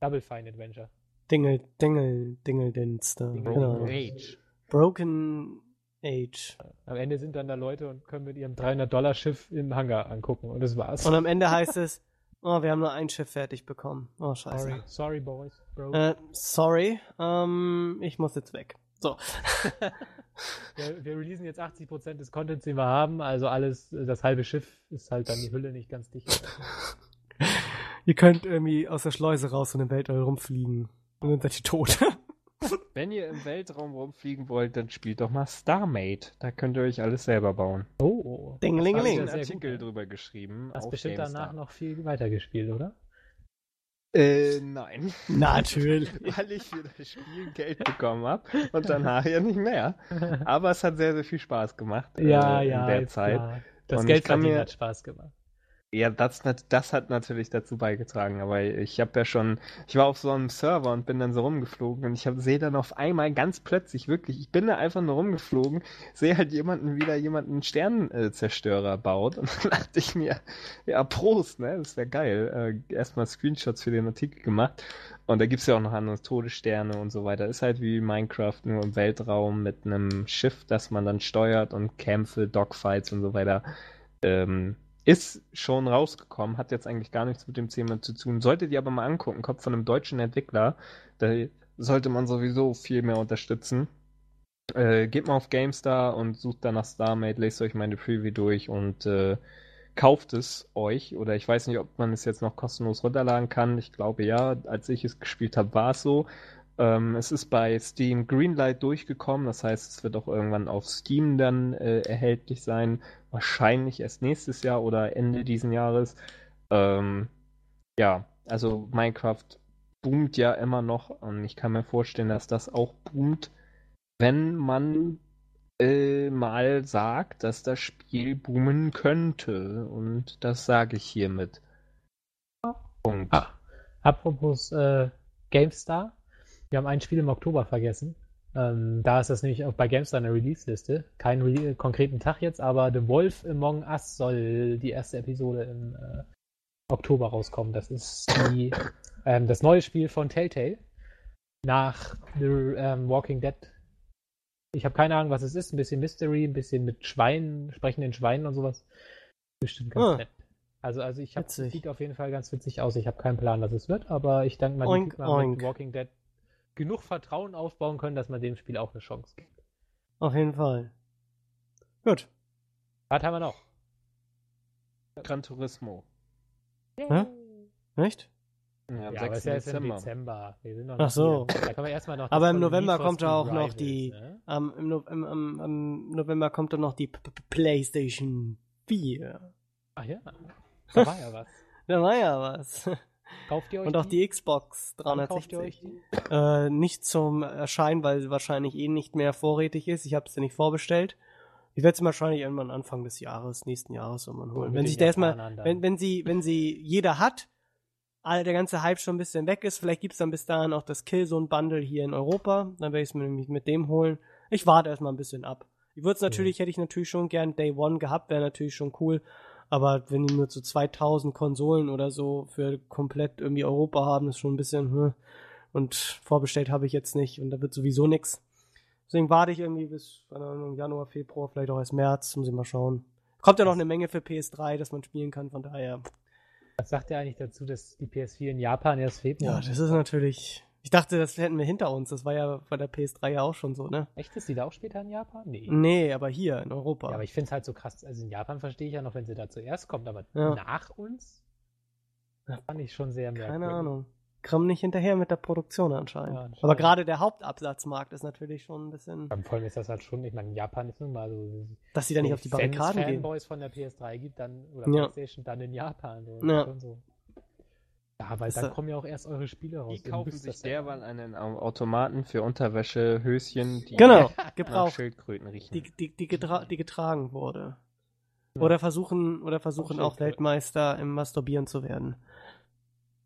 Double Fine Adventure.
Dingel, Dingel, Dingeldinster.
Dingle, genau. Age.
Broken Age.
Am Ende sind dann da Leute und können mit ihrem 300-Dollar-Schiff im Hangar angucken und das war's.
Und am Ende heißt es, oh, wir haben nur ein Schiff fertig bekommen. Oh, scheiße.
Sorry, sorry boys,
bro. Äh, sorry, ähm, ich muss jetzt weg. So. (laughs)
wir, wir releasen jetzt 80% des Contents, den wir haben, also alles, das halbe Schiff ist halt dann die Hülle nicht ganz dicht. (laughs)
ihr könnt irgendwie aus der Schleuse raus und im Weltall rumfliegen. Und dann seid ihr tot. (laughs)
Wenn ihr im Weltraum rumfliegen wollt, dann spielt doch mal Starmate. Da könnt ihr euch alles selber bauen.
Oh,
Dingelingeling. Da einen Artikel gut, drüber geschrieben.
Hast bestimmt GameStar. danach noch viel weitergespielt, oder?
Äh, nein. (laughs)
Natürlich. (laughs)
Weil ich für das Spiel Geld bekommen habe und danach ja nicht mehr. (laughs) Aber es hat sehr, sehr viel Spaß gemacht.
Ja,
äh,
ja.
In der Zeit.
Klar. Das und Geld verdienen hat Spaß gemacht.
Ja, das, das hat natürlich dazu beigetragen, aber ich habe ja schon, ich war auf so einem Server und bin dann so rumgeflogen und ich sehe dann auf einmal ganz plötzlich wirklich, ich bin da einfach nur rumgeflogen, sehe halt jemanden wieder jemanden Sternenzerstörer baut und (laughs) dann dachte ich mir, ja Prost, ne, das wäre geil. Äh, erstmal Screenshots für den Artikel gemacht und da gibt's ja auch noch andere Todessterne und so weiter. Ist halt wie Minecraft nur im Weltraum mit einem Schiff, das man dann steuert und Kämpfe, Dogfights und so weiter. Ähm, ist schon rausgekommen, hat jetzt eigentlich gar nichts mit dem Thema zu tun. Solltet ihr aber mal angucken, kommt von einem deutschen Entwickler, da sollte man sowieso viel mehr unterstützen. Äh, geht mal auf GameStar und sucht danach StarMate, lest euch meine Preview durch und äh, kauft es euch. Oder ich weiß nicht, ob man es jetzt noch kostenlos runterladen kann. Ich glaube ja, als ich es gespielt habe, war es so. Ähm, es ist bei Steam Greenlight durchgekommen, das heißt, es wird auch irgendwann auf Steam dann äh, erhältlich sein. Wahrscheinlich erst nächstes Jahr oder Ende diesen Jahres. Ähm, ja, also Minecraft boomt ja immer noch und ich kann mir vorstellen, dass das auch boomt, wenn man äh, mal sagt, dass das Spiel boomen könnte. Und das sage ich hiermit. Punkt.
Ah. Apropos äh, GameStar, wir haben ein Spiel im Oktober vergessen. Ähm, da ist das nämlich auch bei GameStar eine Release-Liste. Keinen Re konkreten Tag jetzt, aber The Wolf Among Us soll die erste Episode im äh, Oktober rauskommen. Das ist die, ähm, das neue Spiel von Telltale nach The ähm, Walking Dead. Ich habe keine Ahnung, was es ist. Ein bisschen Mystery, ein bisschen mit Schweinen, sprechenden Schweinen und sowas. Bestimmt ganz
Ah.
nett. Also, also ich habe sieht auf jeden Fall ganz witzig aus. Ich habe keinen Plan, was es wird, aber ich denke mal, die
Oink,
haben mit. Walking Dead genug Vertrauen aufbauen können, dass man dem Spiel auch eine Chance gibt.
Auf jeden Fall. Gut.
Was haben wir noch?
Gran Turismo.
Hä? Echt?
Ja, am
Ja, aber es
6.
ist ja
Dezember.
Dezember. Wir sind noch
Ach so.
hier. Da können wir erstmal noch (laughs) das
Aber im November kommt
Speed
auch noch die-
Ne?
Am, im, November kommt dann noch die PlayStation 4.
Ach ja. Da war ja was. (laughs)
Da war ja was.
Kauft ihr euch
Und auch die Xbox
kauft ihr
360.
euch die?
Äh, nicht zum Erscheinen, weil sie wahrscheinlich eh nicht mehr vorrätig ist. Ich habe sie nicht vorbestellt. Ich werde sie wahrscheinlich irgendwann Anfang des Jahres, nächsten Jahres irgendwann holen. Wenn sich der erstmal, wenn, wenn sie, wenn sie jeder hat, all der ganze Hype schon ein bisschen weg ist, vielleicht gibt's dann bis dahin auch das Killzone-Bundle hier in Europa. Dann werde ich es mir nämlich mit dem holen. Ich warte erstmal ein bisschen ab. Ich würde es natürlich, hätte ich natürlich schon gern Day One gehabt, wäre natürlich schon cool. Aber wenn die nur zu 2000 Konsolen oder so für komplett irgendwie Europa haben, ist schon ein bisschen, hm. Und vorbestellt habe ich jetzt nicht und da wird sowieso nix. Deswegen warte ich irgendwie bis, keine Ahnung, Januar, Februar, vielleicht auch erst März, muss ich mal schauen. Kommt ja noch eine Menge für PS3, dass man spielen kann, von daher.
Was sagt ihr eigentlich dazu, dass die PS4 in Japan erst Februar?
Ja, das ist natürlich. Ich dachte, das hätten wir hinter uns. Das war ja bei der PS3 ja auch schon so, ne?
Echt? Ist die da auch später in Japan? Nee.
Nee, aber hier in Europa.
Ja, aber ich finde es halt so krass. Also in Japan verstehe ich ja noch, wenn sie da zuerst kommt, aber
Ja.
nach uns? Das fand ich schon sehr merkwürdig.
Keine Ahnung. Kommen nicht hinterher mit der Produktion anscheinend.
Ja, anscheinend.
aber gerade der Hauptabsatzmarkt ist natürlich schon ein bisschen,
Beim Vollem ist das halt schon, ich meine, Japan ist nun mal so.
dass sie da nicht auf die Barrikaden
Fans,
gehen.
Fanboys von der PS3 gibt, dann, oder
Ja.
PlayStation, dann in Japan. So.
Ja.
So. Ja, weil dann
da-
kommen ja auch erst eure Spiele raus.
Die kaufen sich derweil einen Au- Automaten für Unterwäsche, Höschen, (laughs) die
Genau, (laughs) gebraucht.
Schildkröten riechen.
Die, die, die, getra die getragen wurde. Oder versuchen, oder versuchen auch
Schildkröten.
Weltmeister im Masturbieren zu werden.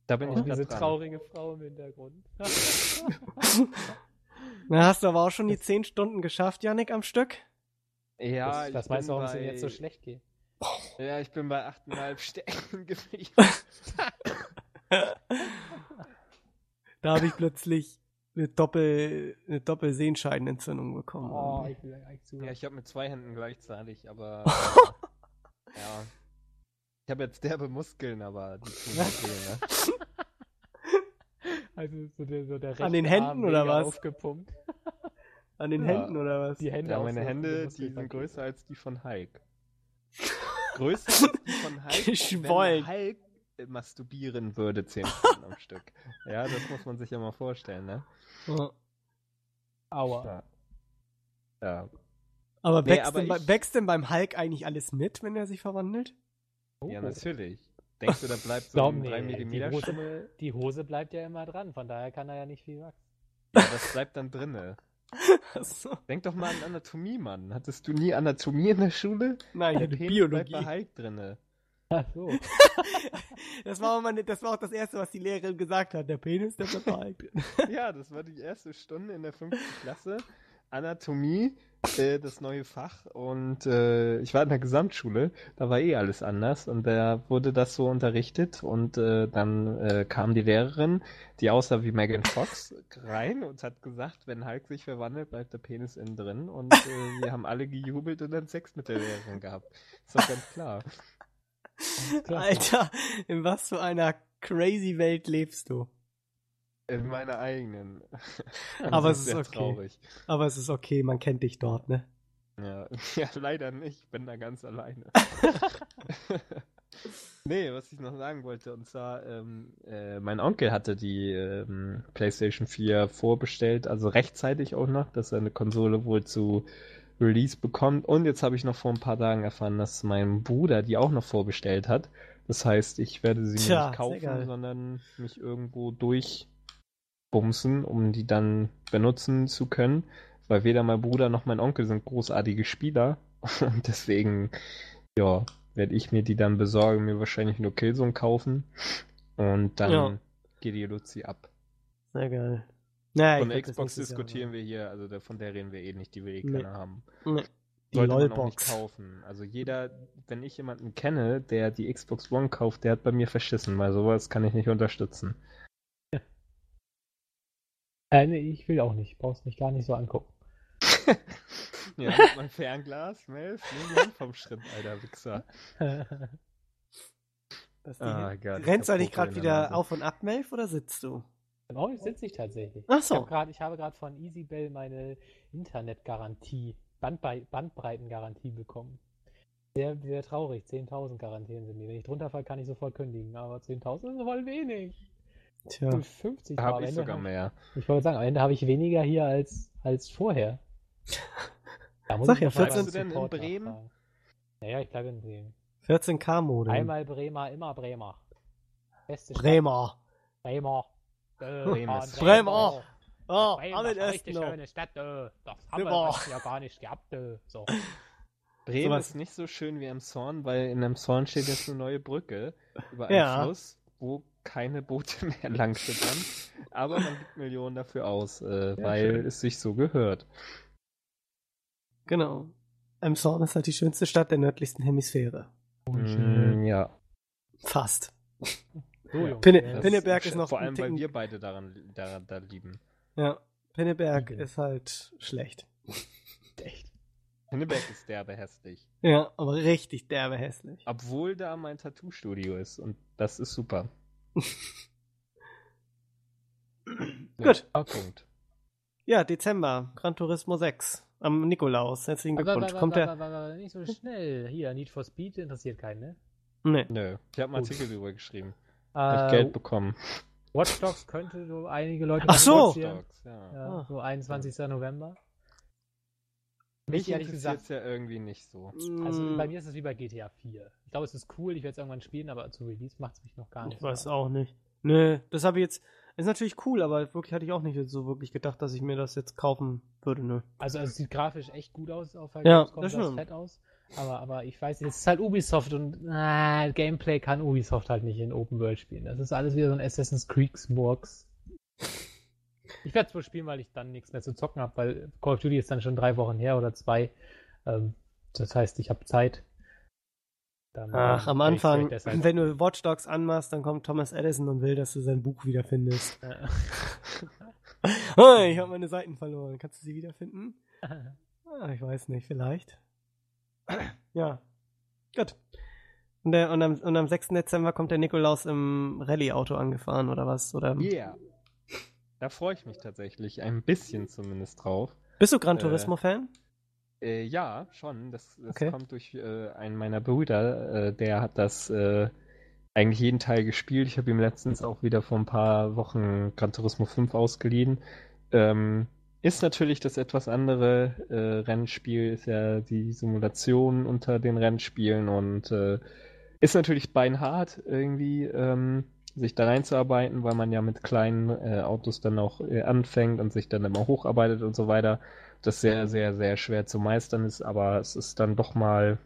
da bin
Oh,
ich
diese
dran.
traurige Frau im Hintergrund. (laughs)
Na, hast du aber auch schon die 10 Stunden geschafft, Janik, am Stück?
Ja,
das,
ich
das
bin
weißt du, warum es
bei,
ihm jetzt so schlecht geht.
Ja, ich bin bei 8,5 Sternen geblieben.
Da habe ich plötzlich eine Doppel, eine Doppelsehenscheidenentzündung bekommen.
Oh, ich will eigentlich zu.
ja, ich habe mit zwei Händen gleichzeitig, aber äh, (laughs) ja. Ich habe jetzt derbe Muskeln, aber die tun (laughs) nicht weh, ne? (laughs)
Also so der, so der
An den Händen
Arm
oder was?
Aufgepumpt.
An den
Ja.
Händen oder was?
Die Hände
Ja,
auch
meine Hände, die sind größer als die von Hulk. größer als die von Hulk,
Geschwollen.
wenn Hulk masturbieren würde 10 (laughs) Stunden am Stück. Ja, das muss man sich ja mal vorstellen, ne?
Ja.
Aua.
Ja. Ja.
Aber,
Nee,
wächst,
aber
denn,
ich-
wächst denn beim Hulk eigentlich alles mit, wenn er sich verwandelt?
ja,
Oh.
natürlich. Denkst du, da bleibt so ein
mir,
3
die
mm
Hose,
Schimmel?
die Hose bleibt ja immer dran, von daher kann er ja nicht viel wachsen.
Ja, das bleibt dann drinne. (laughs)
Achso.
Denk doch mal an Anatomie, Mann. Hattest du nie Anatomie in der Schule?
Nein, ich hatte Biologie.
bleibt bei Hulk drinne.
Ach so. (laughs)
Das war, auch meine, das war auch das Erste, was die Lehrerin gesagt hat. Der Penis, der bleibt Hulk. (laughs)
Ja, das war die erste Stunde in der fünften Klasse. Anatomie, äh, das neue Fach. Und äh, ich war in der Gesamtschule, da war eh alles anders. Und da wurde das so unterrichtet. Und äh, dann äh, kam die Lehrerin, die aussah wie Megan Fox, rein und hat gesagt, wenn Hulk sich verwandelt, bleibt der Penis innen drin. Und äh, wir haben alle gejubelt und dann Sex mit der Lehrerin gehabt. Ist doch ganz klar.
Alter, in was für einer crazy Welt lebst du?
In meiner eigenen. (laughs) Und
Aber
das
es ist okay.
traurig.
Aber es ist okay, man kennt dich dort, ne?
Ja, (laughs) ja, leider nicht. Ich bin da ganz alleine. (laughs) nee, was ich noch sagen wollte, und zwar, ähm, äh, mein Onkel hatte die ähm, PlayStation 4 vorbestellt, also rechtzeitig auch noch, dass er eine Konsole wohl zu Release bekommt. Und jetzt habe ich noch vor ein paar Tagen erfahren, dass mein Bruder die auch noch vorbestellt hat. Das heißt, ich werde sie mir
Tja,
nicht kaufen, sondern mich irgendwo durchbumsen, um die dann benutzen zu können. weil weder mein Bruder noch mein Onkel sind großartige Spieler. (laughs) Und deswegen, ja, werde ich mir die dann besorgen, mir wahrscheinlich nur Killzone kaufen. Und dann
Ja.
geht die Luzi ab.
Sehr geil. Naja,
Von der Xbox diskutieren wir hier, also der, von der reden wir eh nicht, die will eh
Nee.
keiner haben.
Nee. Die
Sollte man auch nicht kaufen. Also jeder, wenn ich jemanden kenne, der die Xbox One kauft, der hat bei mir verschissen, weil sowas kann ich nicht unterstützen.
Äh, nee, ich will auch nicht. Brauchst mich gar nicht so angucken. (laughs)
Ja, meinem Fernglas, Melf, nimm die Hand vom Schritt, alter Wichser. (laughs)
Das Ding-
Ah, Gott,
Rennst du eigentlich gerade wieder auf und ab, Melf, oder sitzt du?
Oh, jetzt sitze ich tatsächlich.
Ach
Ich,
so.
hab grad, ich habe gerade von EasyBell meine Internetgarantie, Bandbrei Bandbreitengarantie bekommen. Sehr, sehr traurig. 10.000 garantieren sie mir. Wenn ich drunter fall, kann ich sofort kündigen. Aber 10.000 ist voll wenig.
Tja.
50
Da
war am
habe ich sogar mehr.
Ich wollte sagen, am Ende habe ich weniger hier als, als vorher. (laughs) Da muss
Sag
ich
ja,
noch mal
14
beim
Bleibst du denn in Bremen?
nachfragen. Naja, ich bleibe in Bremen.
14K-Mode.
Einmal Bremer, immer Bremer. Beste Stadt.
Bremer.
Bremer. Äh,
Bremer.
fahren
Bremer. Oh,
Bremen, ist eine richtig
Östner.
schöne Stadt. Äh. Das haben wir ja gar nicht gehabt. Äh. So.
Bremen
Sowas-
ist nicht so schön wie Emshorn, weil in Emshorn steht jetzt eine neue Brücke über einen
Ja.
Fluss, wo keine Boote (laughs) mehr lang schippern. Aber man gibt Millionen dafür aus, äh, weil
schön.
es sich so gehört.
Genau. Emshorn ist halt die schönste Stadt der nördlichsten Hemisphäre.
Mm, ja.
Fast.
So, Jungs,
Pinne-
Das
Pinneberg ist noch
Vor allem, weil wir beide daran, daran da lieben.
Ja. Pinneberg
Liebe.
ist halt schlecht. (laughs)
echt.
Pinneberg ist derbe hässlich.
Ja, aber richtig derbe hässlich.
Obwohl da mein Tattoo-Studio ist und das ist super. (laughs)
Gut.
Ja, Punkt.
Ja, Dezember. Gran Turismo 6. Am Nikolaus. Herzlichen Glückwunsch. Kommt der.
nicht so schnell. Hier, Need for Speed interessiert keinen, ne?
Nee.
Nö, ich habe einen. Artikel drüber geschrieben.
Äh,
Geld bekommen.
Watch Dogs könnte so einige Leute
Ach so!
Dogs, ja.
Ja,
Ah.
so 21. November.
Mich
Mich ehrlich gesagt,
ja irgendwie nicht so.
also bei mir ist es wie bei GTA 4. Ich glaube, es ist cool, ich werde es irgendwann spielen, aber zu Release macht es mich noch gar nicht.
Ich weiß
so
auch nicht. Nö, das habe ich jetzt. Ist natürlich cool, aber wirklich hatte ich auch nicht so wirklich gedacht, dass ich mir das jetzt kaufen würde, nö.
Also, also es sieht grafisch echt gut aus auf der
Ja,
Gamescom,
das stimmt.
fett aus. Aber, aber ich weiß nicht, es ist halt Ubisoft und ah, Gameplay kann Ubisoft halt nicht in Open World spielen. Das ist alles wieder so ein Assassin's Creed Murks. Ich werde es wohl spielen, weil ich dann nichts mehr zu zocken habe, weil Call of Duty ist dann schon drei Wochen her oder zwei. Ähm, das heißt, ich habe Zeit. Dann,
Ach, am Anfang, wenn du Watch Dogs anmachst, dann kommt Thomas Edison und will, dass du sein Buch wiederfindest.
Äh, (laughs)
Oh, ich habe meine Seiten verloren. Kannst du sie wiederfinden? (laughs) Ah, ich weiß nicht, vielleicht. Ja. Gut. Und, der, und, am, und am 6. Dezember kommt der Nikolaus im Rallye-Auto angefahren, oder was? Oder
Yeah. Da freue ich mich tatsächlich ein bisschen zumindest drauf.
Bist du Gran
Äh,
Turismo-Fan?
Äh, ja, schon. Das, das
Okay.
kommt durch äh, einen meiner Brüder. Äh, der hat das äh, eigentlich jeden Teil gespielt. Ich habe ihm letztens auch wieder vor ein paar Wochen Gran Turismo 5 ausgeliehen. Ähm, ist natürlich das etwas andere äh, Rennspiel, ist ja die Simulation unter den Rennspielen und äh, ist natürlich beinhart irgendwie, ähm, sich da reinzuarbeiten, weil man ja mit kleinen äh, Autos dann auch äh, anfängt und sich dann immer hocharbeitet und so weiter. Das sehr, sehr, sehr schwer zu meistern ist, aber es ist dann doch mal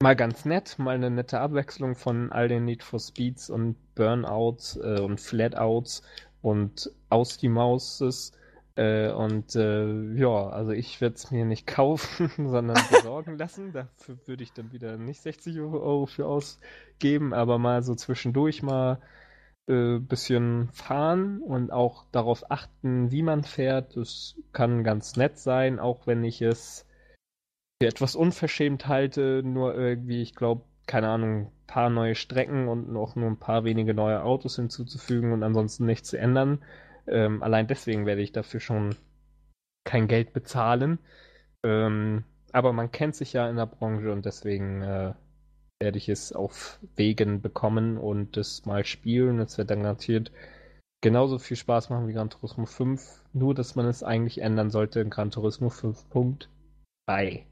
mal ganz nett, mal eine nette Abwechslung von all den Need for Speeds und Burnouts äh, und Flatouts und aus die Mauses. Äh, und äh, ja, also ich werde es mir nicht kaufen, (laughs) sondern besorgen lassen. Dafür würde ich dann wieder nicht 60 Euro für ausgeben, aber mal so zwischendurch mal äh, bisschen fahren und auch darauf achten, wie man fährt. Das kann ganz nett sein, auch wenn ich es für etwas unverschämt halte, nur irgendwie, ich glaube, keine Ahnung, ein paar neue Strecken und noch nur ein paar wenige neue Autos hinzuzufügen und ansonsten nichts zu ändern. Ähm, allein deswegen werde ich dafür schon kein Geld bezahlen. Ähm, aber man kennt sich ja in der Branche und deswegen äh, werde ich es auf Wegen bekommen und es mal spielen. Es wird dann garantiert genauso viel Spaß machen wie Gran Turismo 5, nur dass man es eigentlich ändern sollte in Gran Turismo 5.3.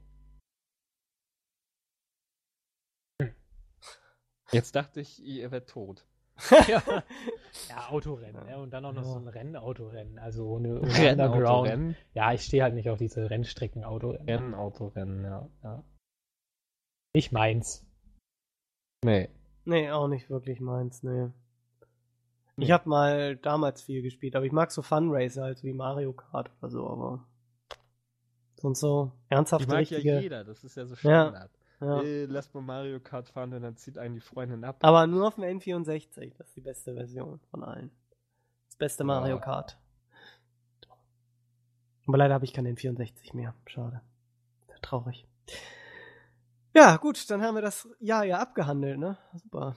Jetzt dachte ich, ihr werdet tot. (laughs)
ja. ja, Autorennen. Ja. Und dann auch noch
Ja.
so ein Rennautorennen. Also ohne, ohne (laughs)
Rennen,
Underground.
Autorennen.
Ja, ich stehe halt nicht auf diese Rennstrecken-Autorennen.
Rennen, Autorennen, ja. ja.
Nicht meins.
Nee.
Nee, auch nicht wirklich meins, nee. Ich
Nee.
habe mal damals viel gespielt, aber ich mag so Funracer, also wie Mario Kart oder so, aber sonst so
Die
ernsthaft
mag
richtige.
ja jeder, das ist ja so. Standard.
ja.
Äh, lass mal Mario Kart fahren und dann zieht einen die Freundin ab.
Aber nur auf dem N64, das ist die beste Version von allen. Das beste Mario
Ja.
Kart. Aber leider habe ich keinen N64 mehr. Schade. Sehr traurig. Ja, gut, dann haben wir das Jahr ja abgehandelt, ne? Super.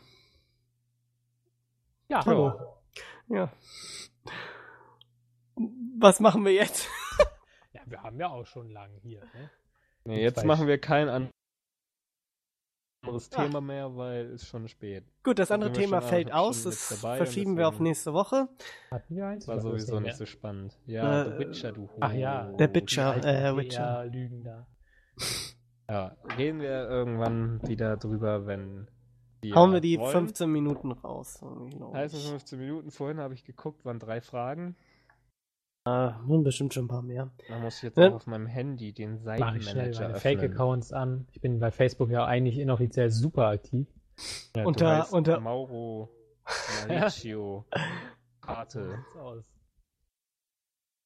Ja,
Hallo. Ja. Was machen wir jetzt?
Ja, wir haben ja auch schon lange hier. Ne?
Nee, jetzt machen wir kein anderes
Ah.
Thema mehr, weil es schon spät.
Gut, das andere Thema
schon
fällt aus. Das verschieben wir auf nächste Woche.
Hatten wir eins?
War sowieso
nicht
nicht so spannend. Ja,
Äh,
The Witcher, du
Ach ja,
Der Witcher.
Die
äh, Witcher.
Lügen da.
Ja, reden wir irgendwann wieder drüber, wenn wir
Hauen wir die
wollen.
15 Minuten raus. Genau.
Heißt es 15 Minuten? Vorhin habe ich geguckt, waren drei Fragen.
Äh, nun bestimmt schon ein paar mehr.
Da muss ich jetzt
Ja.
auch auf meinem Handy den
Mache ich schnell
Seitenmanager
meine. Fake-Accounts an. Ich bin bei Facebook ja eigentlich inoffiziell super aktiv.
Ja,
Unter- unter-
Mauro Mauricio (laughs) Karte.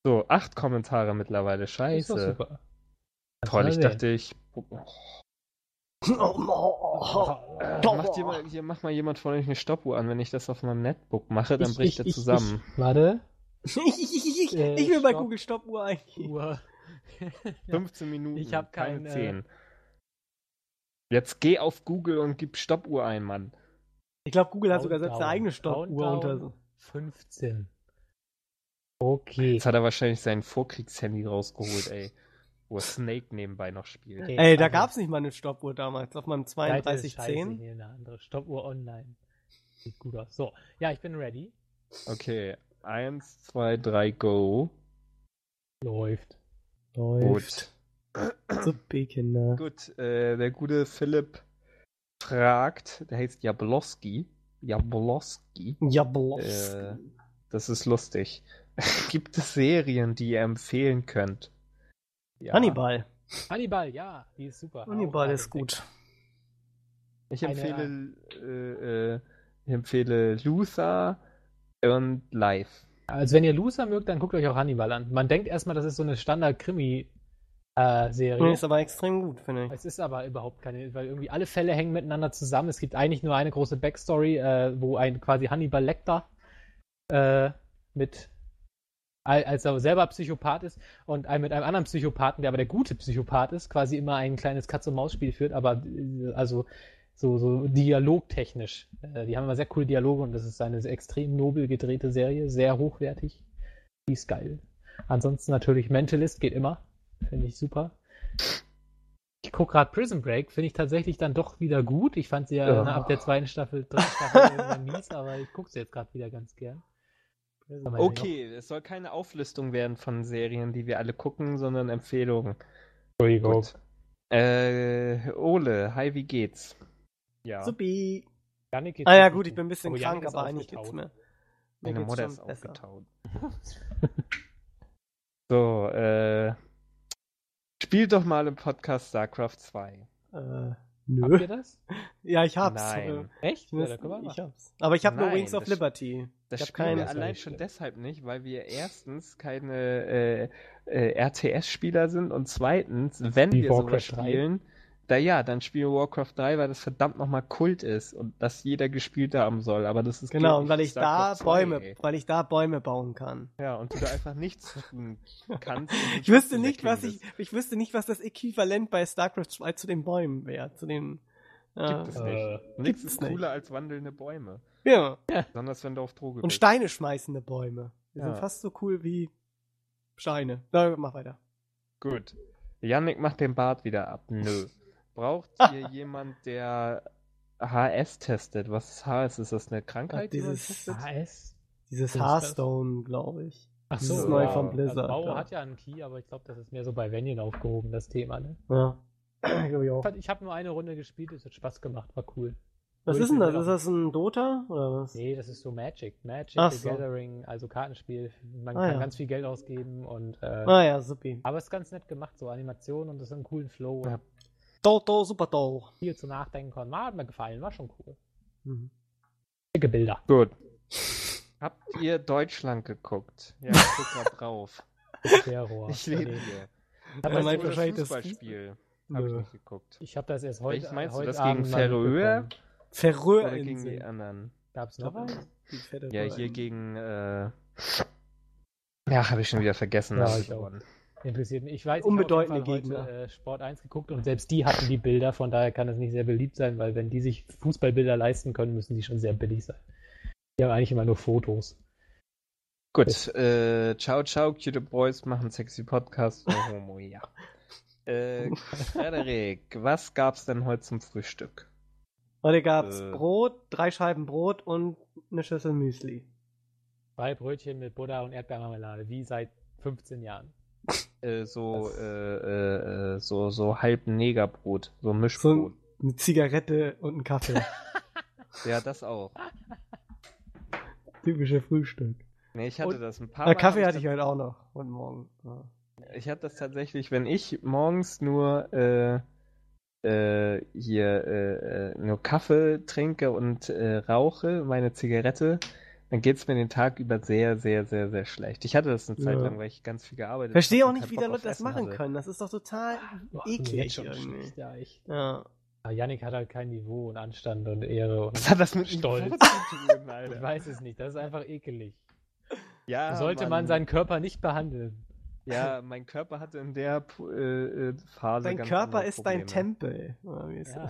So, acht Kommentare mittlerweile.
Ist
Scheiße.
super. Kannst
Toll,
mal
ich
sehen.
dachte, ich. Äh, macht jemand, hier macht mal jemand von euch eine Stoppuhr an. Wenn ich das auf meinem Netbook mache, dann
Ich-
bricht
ich-
er zusammen.
Ich, warte. (laughs)
ich, ich, ich,
Äh,
ich will bei. Google Stoppuhr eingeben.
Uhr.
15 (laughs) Minuten.
Ich hab
keine
kein, äh,
10. Jetzt geh auf Google und gib Stoppuhr ein, Mann.
Ich glaube, Google hat sogar selbst
Countdown.
eine eigene Stoppuhr
Countdown
unter.
15. Okay.
Jetzt hat er wahrscheinlich sein Vorkriegshandy rausgeholt, ey. (laughs) Wo Snake nebenbei noch spielt.
Okay,
Ey, da
also,
gab's nicht mal eine Stoppuhr damals. Auf meinem
Seite ist scheiße,
3210.
hier eine andere Stoppuhr online. Sieht gut aus. So, ja, ich bin ready.
Okay. Eins, zwei, drei, go.
Läuft.
Gut.
Supi, Kinder.
Gut, äh, der gute Philipp fragt, der heißt Jablowski. Jablowski.
Ja, bloß.
Äh, das ist lustig. (laughs) Gibt es Serien, die ihr empfehlen könnt? Ja.
Hannibal.
Hannibal, ja, die ist super.
Hannibal
Auch
ist gut.
Ich empfehle, äh, äh, ich empfehle Luther und Live.
Also wenn ihr Loser mögt, dann guckt euch auch Hannibal an. Man denkt erstmal, das ist so eine Standard-Krimi-Serie.
Nee, ist aber extrem gut, finde ich.
es ist aber überhaupt keine, weil irgendwie alle Fälle hängen miteinander zusammen. Es gibt eigentlich nur eine große Backstory, äh, wo ein quasi Hannibal Lecter äh, mit al- als er selber Psychopath ist und ein, mit einem anderen Psychopathen, der aber der gute Psychopath ist, quasi immer ein kleines Katz-und-Maus-Spiel führt, aber äh, also so, so dialogtechnisch. Äh, die haben immer sehr coole Dialoge und das ist eine extrem nobel gedrehte Serie, sehr hochwertig. Die ist geil. Ansonsten natürlich Mentalist geht immer. Finde ich super. Ich gucke gerade Prison Break, finde ich tatsächlich dann doch wieder gut. Ich fand sie ja,
Ja.
ne, ab der zweiten Staffel, dritten Staffel (laughs) irgendwann mies, aber ich gucke sie jetzt gerade wieder ganz gern.
Okay, es soll keine Auflistung werden von Serien, die wir alle gucken, sondern Empfehlungen.
Entschuldigung.
Äh, Ole, hi, wie geht's? Ja.
Supi.
Janik
Ah ja, gut, ich bin ein bisschen
Oh,
krank, aber eigentlich geht's mir.
Meine
geht's
Mutter ist
besser.
aufgetaut. (laughs) so, äh. Spielt doch mal im Podcast StarCraft 2.
Äh,
Habt
nö.
ihr das? (laughs)
Ja, ich hab's.
Nein.
Echt?
Ich,
Ja,
ich hab's. Aber ich habe nur
Nein,
Wings of Liberty.
Das
Ich hab
spielen
keinen-
wir allein schon deshalb nicht, weil wir erstens keine äh, äh, RTS-Spieler sind und zweitens, wenn
Wie
wir sowas
Warcraft 3?
Da ja, dann spielen wir Warcraft 3, weil das verdammt nochmal Kult ist und das jeder gespielt haben soll. Aber das ist
Genau, und weil
nicht
ich da
StarCraft 2,
Bäume,
ey.
weil ich da Bäume bauen kann.
Ja, und du da einfach nichts tun kannst. und (laughs)
Ich wüsste nicht, was ich, ich wüsste nicht, was das Äquivalent bei StarCraft 2 zu den Bäumen wäre, zu den, ja.
Gibt es
Äh,
nicht. Nichts
gibt's
ist
nicht.
cooler als wandelnde Bäume.
Ja.
Besonders wenn du auf Droge
Und
bist.
Steine schmeißende Bäume. Die
Ja.
sind fast so cool wie Steine. Na, mach weiter.
Gut. Yannick macht den Bart wieder ab. Nö. (laughs) Braucht ihr (laughs) jemand, der HS testet? Was ist HS? Ist das eine Krankheit? man
dieses-?
HS?
Dieses
das?
Hearthstone, glaube ich.
Ach
Das
so,
ist neu
ja.
von Blizzard,
Also Bau
ja.
hat ja einen Key, aber ich glaube, das ist mehr so bei Vanian aufgehoben, das Thema. Ne?
Ja. (clears throat) Glaub ich auch.
Ich habe nur eine Runde gespielt, es hat Spaß gemacht, war cool.
Was
Würde
ist denn das? Ist das ein Dota oder was?
Nee, das ist so Magic. Magic
Ach
the
so.
Gathering, also Kartenspiel. Man
Ah,
kann
ja.
ganz viel Geld ausgeben und äh,
Ah ja, supi.
aber es ist ganz nett gemacht, so Animationen und das ist einen coolen Flow
Ja.
Dodo, super Doll.
viel zu nachdenken konnten. War, hat mir gefallen, war schon cool.
Mhm.
Schicke Bilder.
Gut. (laughs) Habt ihr Deutschland geguckt? Ja, ich guck grad drauf.
Terror.
Ich lebe hier.
Er
Das
meint
ist das
wahrscheinlich das
Fußballspiel. Hab ich nicht geguckt.
Ich habe das erst heute.
Welches meinst du,
heute
das gegen
Abend mal
Färöer?
Färöer
gegen die anderen?
Gab's noch
fette
Ja, hier gegen. Äh... Ja, habe ich schon wieder vergessen.
Ja, ich auch. Interessiert mich. Ich weiß,
Unbedeutende
ich habe heute äh, Sport 1 geguckt und selbst die hatten die Bilder, von daher kann es nicht sehr beliebt sein, weil wenn die sich Fußballbilder leisten können, müssen die schon sehr billig sein. Die haben eigentlich immer nur Fotos.
Gut, äh, ciao, ciao, cute Boys machen sexy Podcast. (laughs) Oh, Homo, ja. Äh, Frederik, was gab's denn heute zum Frühstück?
Heute gab's
Äh.
Brot, drei Scheiben Brot und eine Schüssel Müsli.
Zwei Brötchen mit Butter und Erdbeermarmelade, wie seit 15 Jahren.
Äh, so, äh, äh, äh, so, so halb Negerbrot, so
So
Mischbrot.
ein, eine Zigarette und ein Kaffee. (laughs)
Ja, das auch.
Typische Frühstück.
Nee, ich hatte
Und-
das ein paar
Ah,
Mal.
Kaffee hatte ich heute auch noch. Heute Morgen. Ja.
Ich hatte das tatsächlich, wenn ich morgens nur äh, äh, hier äh, äh, nur Kaffee trinke und äh, rauche, meine Zigarette, dann geht's mir den Tag über sehr, sehr, sehr, sehr schlecht. Ich hatte das eine Zeit
Ja.
lang, weil ich ganz viel gearbeitet
Verstehe
hab
auch nicht, wie da
Bock
Leute das machen
hatte.
können. Das ist doch total
Boah,
eklig
jetzt schon schlecht, ja, echt.
Ja.
Yannick hat halt kein Niveau und Anstand und Ehre und
Was hat das mit
Stolz.
Tun, (laughs) Alter?
Ich weiß es nicht, das ist einfach ekelig.
Ja,
So sollte man
Mann.
seinen Körper nicht behandeln.
Ja, mein Körper hatte in der äh, äh, Phase
Dein
ganz
Körper ist dein. Tempel. Oder wie ist
Ja.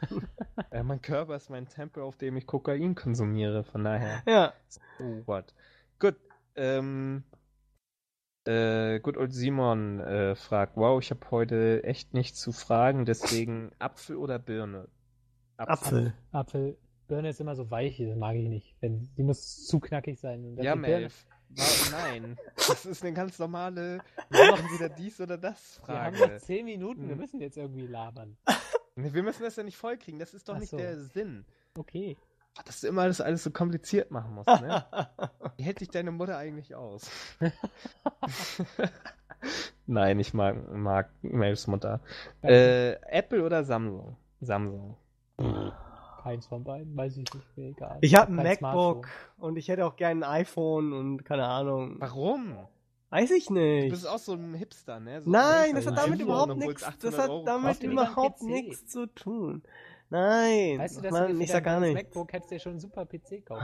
(laughs)
Ja, mein Körper ist mein Tempel, auf dem ich Kokain konsumiere, von daher.
Ja.
Oh, what? Gut. Ähm, äh, gut, und Simon äh, fragt, wow, ich habe heute echt nichts zu fragen, deswegen Apfel oder Birne?
Apfel.
Apfel, Birne ist immer so weich, das mag ich nicht. Wenn, die muss zu knackig sein.
Ja, Melf. Nein, das ist eine ganz normale, (laughs) wir machen wieder dies oder das
Wir haben
Frage.
noch 10 Minuten, wir müssen jetzt irgendwie labern. (laughs)
Nee, Wir müssen das ja nicht vollkriegen, das ist doch
Ach
nicht
so.
der Sinn.
Okay.
Dass du immer das alles so kompliziert machen musst, ne? (laughs) Wie hält dich deine Mutter eigentlich aus? (laughs) (laughs) Nein, ich mag, mag Melfs Mutter. Äh, Apple oder Samsung? Samsung.
Keins von beiden, weiß ich nicht, mir egal.
Ich habe ein MacBook
Smartphone.
und ich hätte auch gerne ein iPhone und keine Ahnung.
Warum?
Weiß ich
Du
nicht.
bist auch so ein Hipster, ne? So
Nein,
ein
das hat damit überhaupt nichts.
800
Das hat
Euro
damit überhaupt nichts zu tun. Nein,
Weißt du, dass
Mann,
du
ich sag gar nicht.
MacBook hättest du dir schon einen super PC kaufen.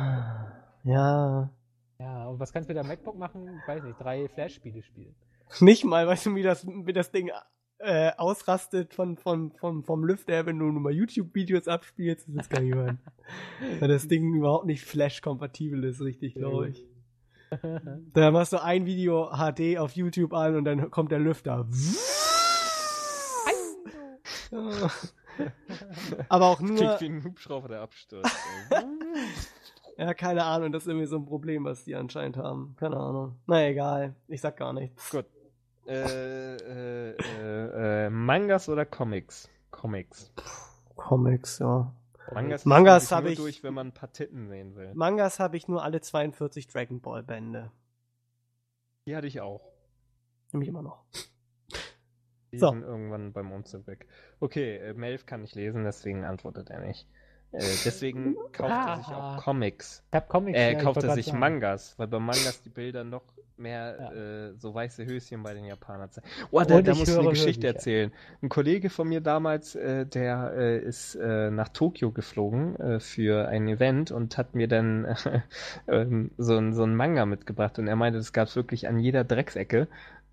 Ja,
Ja, und was kannst du mit deinem MacBook machen? Ich weiß nicht, drei Flash-Spiele spielen.
nicht mal, weißt du, wie das, wie das Ding äh, ausrastet von, von, von, vom Lüfter, wenn du nur mal YouTube-Videos abspielst. Das ist gar nicht. (laughs) Weil das Ding überhaupt nicht Flash-kompatibel ist, richtig, glaube ich. (laughs) Da machst du ein Video HD auf YouTube an und dann kommt der Lüfter. (laughs) Aber auch
Klingt
nur,
wie ein Hubschrauber, der abstürzt. (laughs)
ja, keine Ahnung, das ist irgendwie so ein Problem, was die anscheinend haben. Keine Ahnung. Na egal, ich sag gar nichts.
Gut. äh, äh, äh, äh, Mangas oder Comics? Comics.
Comics, ja.
Mangas,
Mangas
liest man
hab
sich
ich-
nur durch, wenn man ein paar Titten sehen will.
Mangas habe ich nur alle 42 Dragon Ball Bände.
Die hatte ich auch.
Nämlich immer noch. (laughs)
Die
So.
sind irgendwann beim Umzug weg. Okay, äh, Melf kann nicht lesen, deswegen antwortet er nicht. Äh, deswegen kauft er sich auch Comics.
Ich hab Comics.
Äh,
ja,
kauft er sich
sagen.
Mangas, weil bei Mangas die Bilder noch mehr
Ja.
äh, so weiße Höschen bei den Japanern zeigen. Oh, da, da muss ich eine Geschichte erzählen. Ein Kollege von mir damals, äh, der äh, ist äh, nach Tokio geflogen äh, für ein Event und hat mir dann äh, (laughs) ähm, so, ein, so ein Manga mitgebracht und er meinte, das gab es wirklich an jeder Drecksecke.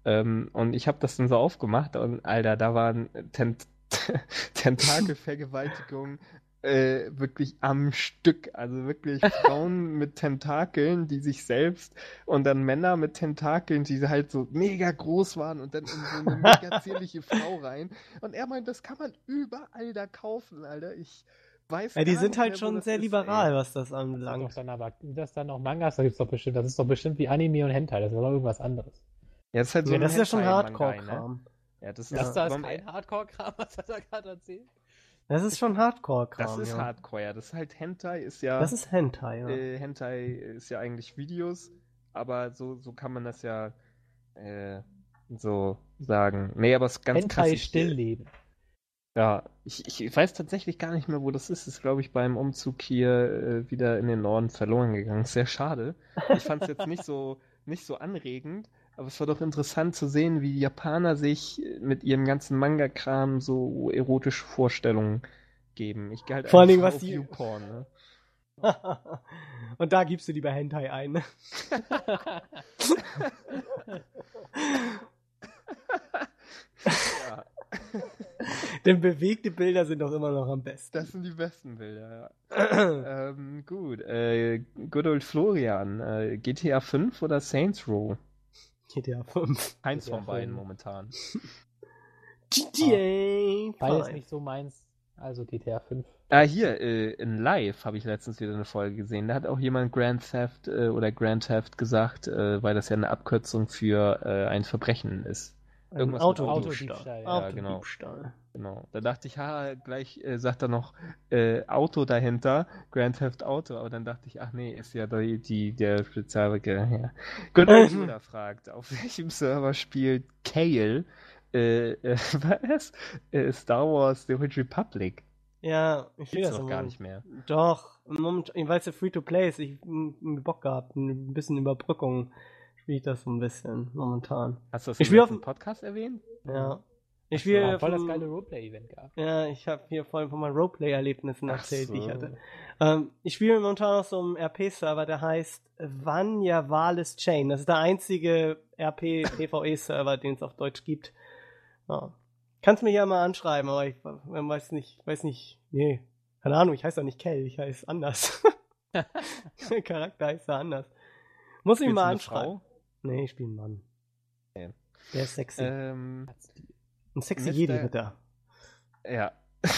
Ähm, und ich habe das dann so aufgemacht und Alter, da waren Tent (laughs) Tentakelvergewaltigung äh, wirklich am Stück. Also wirklich Frauen (laughs) mit Tentakeln, die sich selbst und dann Männer mit Tentakeln, die halt so mega groß waren und dann in so eine (laughs) mega zierliche Frau rein. Und er meint, das kann man überall da kaufen, Alter. Ich weiß
Ja, die sind halt
mehr,
schon
das
sehr
ist,
liberal,
ey.
was das
Das ist doch
anbelangt.
dann aber, das dann noch Mangas, da gibt's doch bestimmt, das ist doch bestimmt wie Anime und Hentai, das ist doch irgendwas anderes.
Ja, das ist halt so
Ja, das ist ja schon
Hentai-Manga,
Hardcore-Kram.
Ne? Ja, das ist
Ja.
Das da ist kein Hardcore-Kram, (laughs) was hat er gerade erzählt?
Das ist schon Hardcore-Kram.
Das ist
ja.
Hardcore, ja. Das ist halt Hentai, ist ja.
Das ist Hentai, ja.
äh, Hentai ist ja eigentlich Videos, aber so, so kann man das ja äh, so sagen. Nee, aber es ist ganz krass.
Hentai
ich-
Stillleben.
Ja, ich, ich weiß tatsächlich gar nicht mehr, wo das ist. Das ist, glaube ich, beim Umzug hier äh, wieder in den Norden verloren gegangen. Sehr schade. Ich fand es jetzt nicht so, nicht so anregend, aber es war doch interessant zu sehen, wie die Japaner sich mit ihrem ganzen Manga-Kram so erotische Vorstellungen geben. Ich gehe halt
Vor allen Dingen,
einfach
was die-
YouPorn, ne? (laughs)
Und da gibst du die bei Hentai ein. ne? (laughs)
Ja, (laughs)
Denn bewegte Bilder sind doch immer noch am besten.
das sind die besten Bilder, ja. (clears throat) ähm, gut, äh, Good Old Florian, äh, GTA 5 oder Saints Row?
GTA 5.
Keins
GTA
von beiden
5.
momentan.
GTA
Beides
5.
nicht so meins. Also GTA 5.
Ah, hier, äh, in Live habe ich letztens wieder eine Folge gesehen. Da hat auch jemand Grand Theft äh, oder Grand Theft gesagt, äh, weil das ja eine Abkürzung für äh, ein Verbrechen ist.
Ein
Irgendwas mit
Autodiebstahl.
Autodiebstahl,
ja, genau.
Autodiebstahl.
Genau. Da dachte ich, ha, gleich äh, sagt er noch äh, Auto dahinter, Grand Theft Auto, aber dann dachte ich, ach nee, ist ja die, die der Spezialbegriff. Ja. Old Yoda fragt, auf welchem Server spielt Kale äh, äh, (laughs) was? Äh, Star Wars The Old Republic?
Ja, ich
Gibt's
das
doch
im
gar nicht mehr.
Doch, im Moment, weil es ja Free-to-Play ist, ich hab Bock gehabt, ein bisschen Überbrückung spiele ich das so ein bisschen momentan.
Hast du das
Ich
im
auf dem-
Podcast erwähnt?
Ja. Ich
Ja,
spiele
voll das geile Roleplay-Event gehabt.
Ja, ich habe hier vorhin von meinen Roleplay-Erlebnissen erzählt, die ich
so.
hatte. Ähm, ich spiele momentan auf so einem RP-Server, der heißt Vanya Vales Chain. Das ist der einzige RP-PvE-Server, (laughs) den es auf Deutsch gibt. Ja. Kannst mich ja mal anschreiben, aber ich weiß nicht, weiß nicht, nee, keine Ahnung, ich heiße doch nicht Kell, ich heiße anders. (laughs) (laughs) Der Charakter heißt ja anders. Muss ich mal
eine Frau?
Nee, ich spiele einen Mann.
Okay.
Der ist sexy.
Ähm,
Ein sexy
Mr.
Jedi wird er.
ja. (laughs)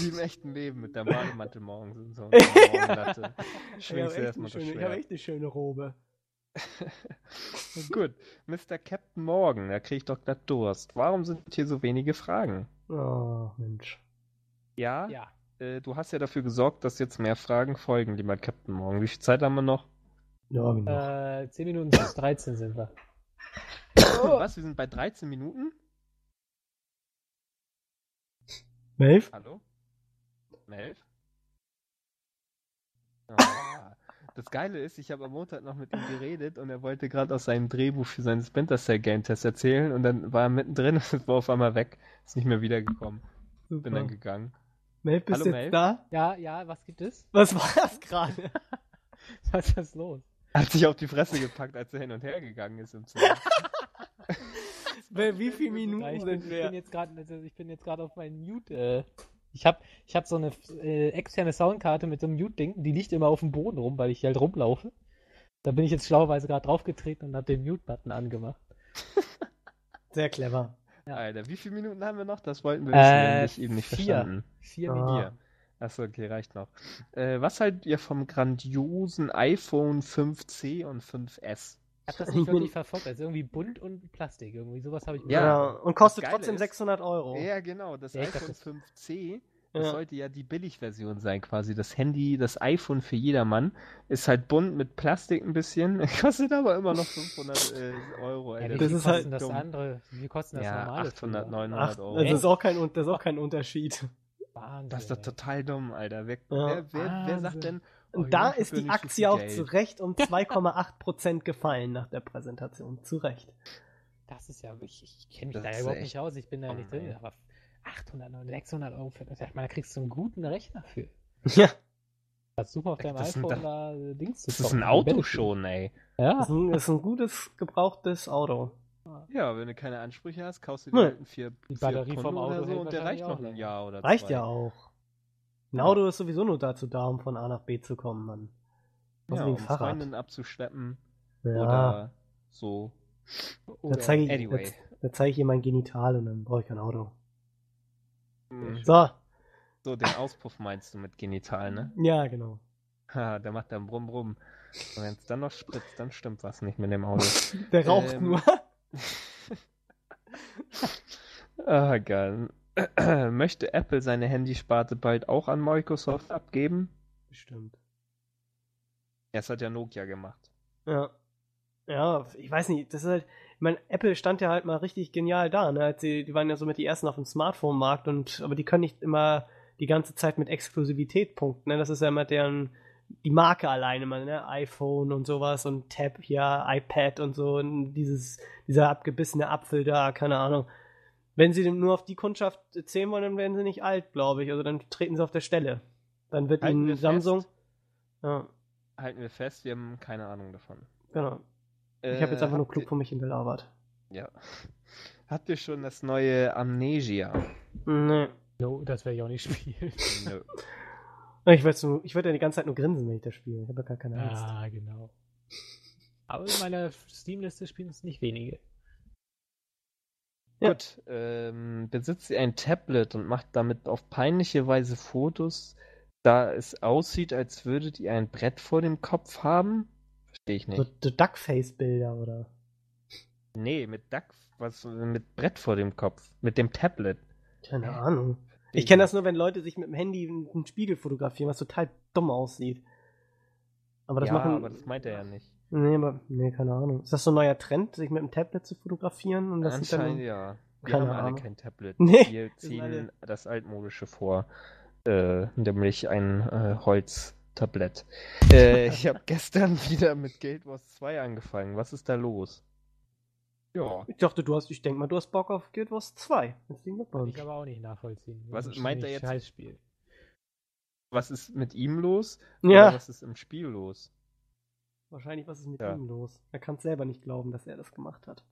Wie im echten Leben mit der Bademantel morgens und so. Morgenlatte. (laughs) Schwingst
habe
du
echt,
erstmal
schöne- ich hab
Schwert.
echt eine schöne Robe. (laughs)
Gut. Mr. Captain Morgan, da kriege ich doch glatt Durst. Warum sind hier so wenige Fragen?
Oh, Mensch.
Ja,
Ja.
Äh, du hast ja dafür gesorgt, dass jetzt mehr Fragen folgen, lieber Captain Morgan. Wie viel Zeit haben wir noch?
Ja, genau.
Äh, 10 Minuten bis 13 sind wir.
Was? Wir sind bei 13 Minuten?
Melf?
Hallo? Melf? Ah, das Geile ist, ich habe am Montag noch mit ihm geredet und er wollte gerade aus seinem Drehbuch für seinen Splinter Cell Game Test erzählen und dann war er mittendrin (laughs) und war auf einmal weg. Ist nicht mehr wiedergekommen. Bin
Super.
dann gegangen.
Melf, bist
Hallo,
du
Melf?
da?
Ja, ja, was gibt es?
Was war das gerade? (laughs)
Was ist los?
Er hat sich auf die Fresse gepackt, als er hin und her gegangen ist im Zimmer. (laughs)
Wie viele Minuten
ich, bin,
sind
ich bin
wir?
jetzt gerade, also ich bin jetzt gerade auf meinen Mute. Äh, ich habe, ich habe so eine äh, externe Soundkarte mit so einem Mute-Ding, die liegt immer auf dem Boden rum, weil ich hier halt rumlaufe. Da bin ich jetzt schlauerweise gerade draufgetreten und habe den Mute-Button angemacht. (laughs)
Sehr clever.
Ja.
Alter, wie viele Minuten haben wir noch? Das wollten wir wissen,
Äh,
eben nicht
vier.
verstanden.
Vier
Ah.
Minuten.
Hier. Achso, okay, reicht noch. Äh, was haltet ihr vom grandiosen iPhone 5C und 5S?
Ich habe das (laughs) nicht wirklich verfolgt. Also irgendwie bunt und Plastik. Irgendwie sowas habe ich
Ja.
Ja, und kostet
Das
trotzdem
ist-
600 Euro.
Ja, genau. Das
Ja,
iPhone
das-
5C, das
Ja.
sollte ja die Billigversion sein, quasi. Das Handy, das iPhone für jedermann. Ist halt bunt mit Plastik ein bisschen. (laughs) Kostet aber immer noch 500 äh, Euro.
Ja,
Das
viel
ist
kostet
halt
das
dumm.
andere? Wie kostet das
Ja,
normale?
800,
früher?
900
Ach,
Euro.
also
Echt?
ist auch, kein, das ist auch kein Unterschied.
Wahnsinn.
Das ist doch total dumm, Alter. Wer,
Ja.
wer, wer, wer sagt denn. oh,
Und da ist die Aktie auch
Geld.
zu Recht um (laughs) 2,8% gefallen nach der Präsentation. Zu Recht.
Das ist ja, ich, ich kenne mich
Das
da ja überhaupt
echt
nicht aus, ich bin da
dumm,
nicht drin, aber 800, 900, 600 Euro für das, ich meine, da kriegst du einen guten Rechner für.
Ja.
Versuch mal auf deinem
Das
iPhone
da-
da äh, Dings zu
Das ist ein Auto schon, ey.
Ja,
Das ist ein, das ist ein gutes, gebrauchtes Auto.
Ja, wenn du keine Ansprüche hast, kaufst du dir halt einen 4
Die Batterie vom Auto
oder so und der reicht noch ein. Jahr oder
Reicht
zwei.
ja auch. Ein
Ja.
Auto ist sowieso nur dazu da, um von A nach B zu kommen, Mann. Was
Ja, um
ein Fahrrad.
Freundinnen abzuschleppen
Ja,
oder so.
da
oder
zeige ich,
Anyway.
da, da zeig ich ihr mein Genital und dann brauche ich kein Auto.
Mhm.
So,
So, den Auspuff meinst du mit genital, ne?
ja, genau.
Ha, der macht dann brumm brumm. Und wenn es dann noch spritzt, dann stimmt was nicht mit dem Auto. (laughs)
Der raucht
Ähm,
nur. (laughs)
ah, geil. (clears throat) möchte Apple seine Handysparte bald auch an Microsoft abgeben?
Bestimmt.
Das hat ja Nokia gemacht.
Ja. Ja, ich weiß nicht, das ist halt, ich meine, Apple stand ja halt mal richtig genial da, ne? Sie, die waren ja somit die ersten auf dem Smartphone-Markt und aber die können nicht immer die ganze Zeit mit Exklusivität punkten, ne? Das ist ja immer deren die Marke alleine mal, ne? iPhone und sowas und Tab hier, iPad und so und dieses, dieser abgebissene Apfel da, keine Ahnung. Wenn sie nur auf die Kundschaft zählen wollen, dann werden sie nicht alt, glaube ich. Also dann treten sie auf der Stelle. Dann wird
Halten
ihnen
wir
Samsung.
fest.
Ja,
Halten wir fest, wir haben keine Ahnung davon.
genau. Ich habe jetzt einfach nur klug vor mich hingelabert.
Ja. (laughs) Habt ihr schon das neue Amnesia?
Nee.
No, das werde ich auch nicht spielen.
Nö. (laughs)
Ich werde nur, ich werde ja die ganze Zeit nur grinsen, wenn ich das spiele. Ich habe ja gar keine Angst.
ah, genau. Aber in meiner Steam-Liste spielen es nicht wenige.
Ja.
Gut, ähm, besitzt ihr ein Tablet und macht damit auf peinliche Weise Fotos, da es aussieht, als würdet ihr ein Brett vor dem Kopf haben? Verstehe ich
So,
nicht.
so Duckface-Bilder oder.
Nee, mit Duck, was, mit Brett vor dem Kopf, mit dem Tablet.
Keine Ahnung. Ich kenne das nur, wenn Leute sich mit dem Handy einen Spiegel fotografieren, was total dumm aussieht. Aber das
ja,
machen.
aber das meint er ja nicht.
Nee, aber, nee, keine Ahnung. Ist das so ein neuer Trend, sich mit dem Tablet zu fotografieren? Und das
Anscheinend
dann,
ja. Wir
Keine
haben alle
Ahnung.
kein Tablet. (laughs)
Nee,
Wir ziehen
alle-
das altmodische vor, äh, nämlich ein äh, Holztablett. Äh, ich (laughs) habe gestern (laughs) wieder mit Guild Wars 2 angefangen. Was ist da los? Ja.
Ich dachte, du hast, ich denke mal, du hast Bock auf Guild Wars 2. Herzlichen
Kann
Glückwunsch.
ich aber auch nicht nachvollziehen.
Was
Das ist
meint
ein
er jetzt?
Scheißspiel.
Was ist mit ihm los?
Ja,
Oder was ist im Spiel los?
wahrscheinlich, was ist mit
Ja.
ihm los? Er kann es selber nicht glauben, dass er das gemacht hat.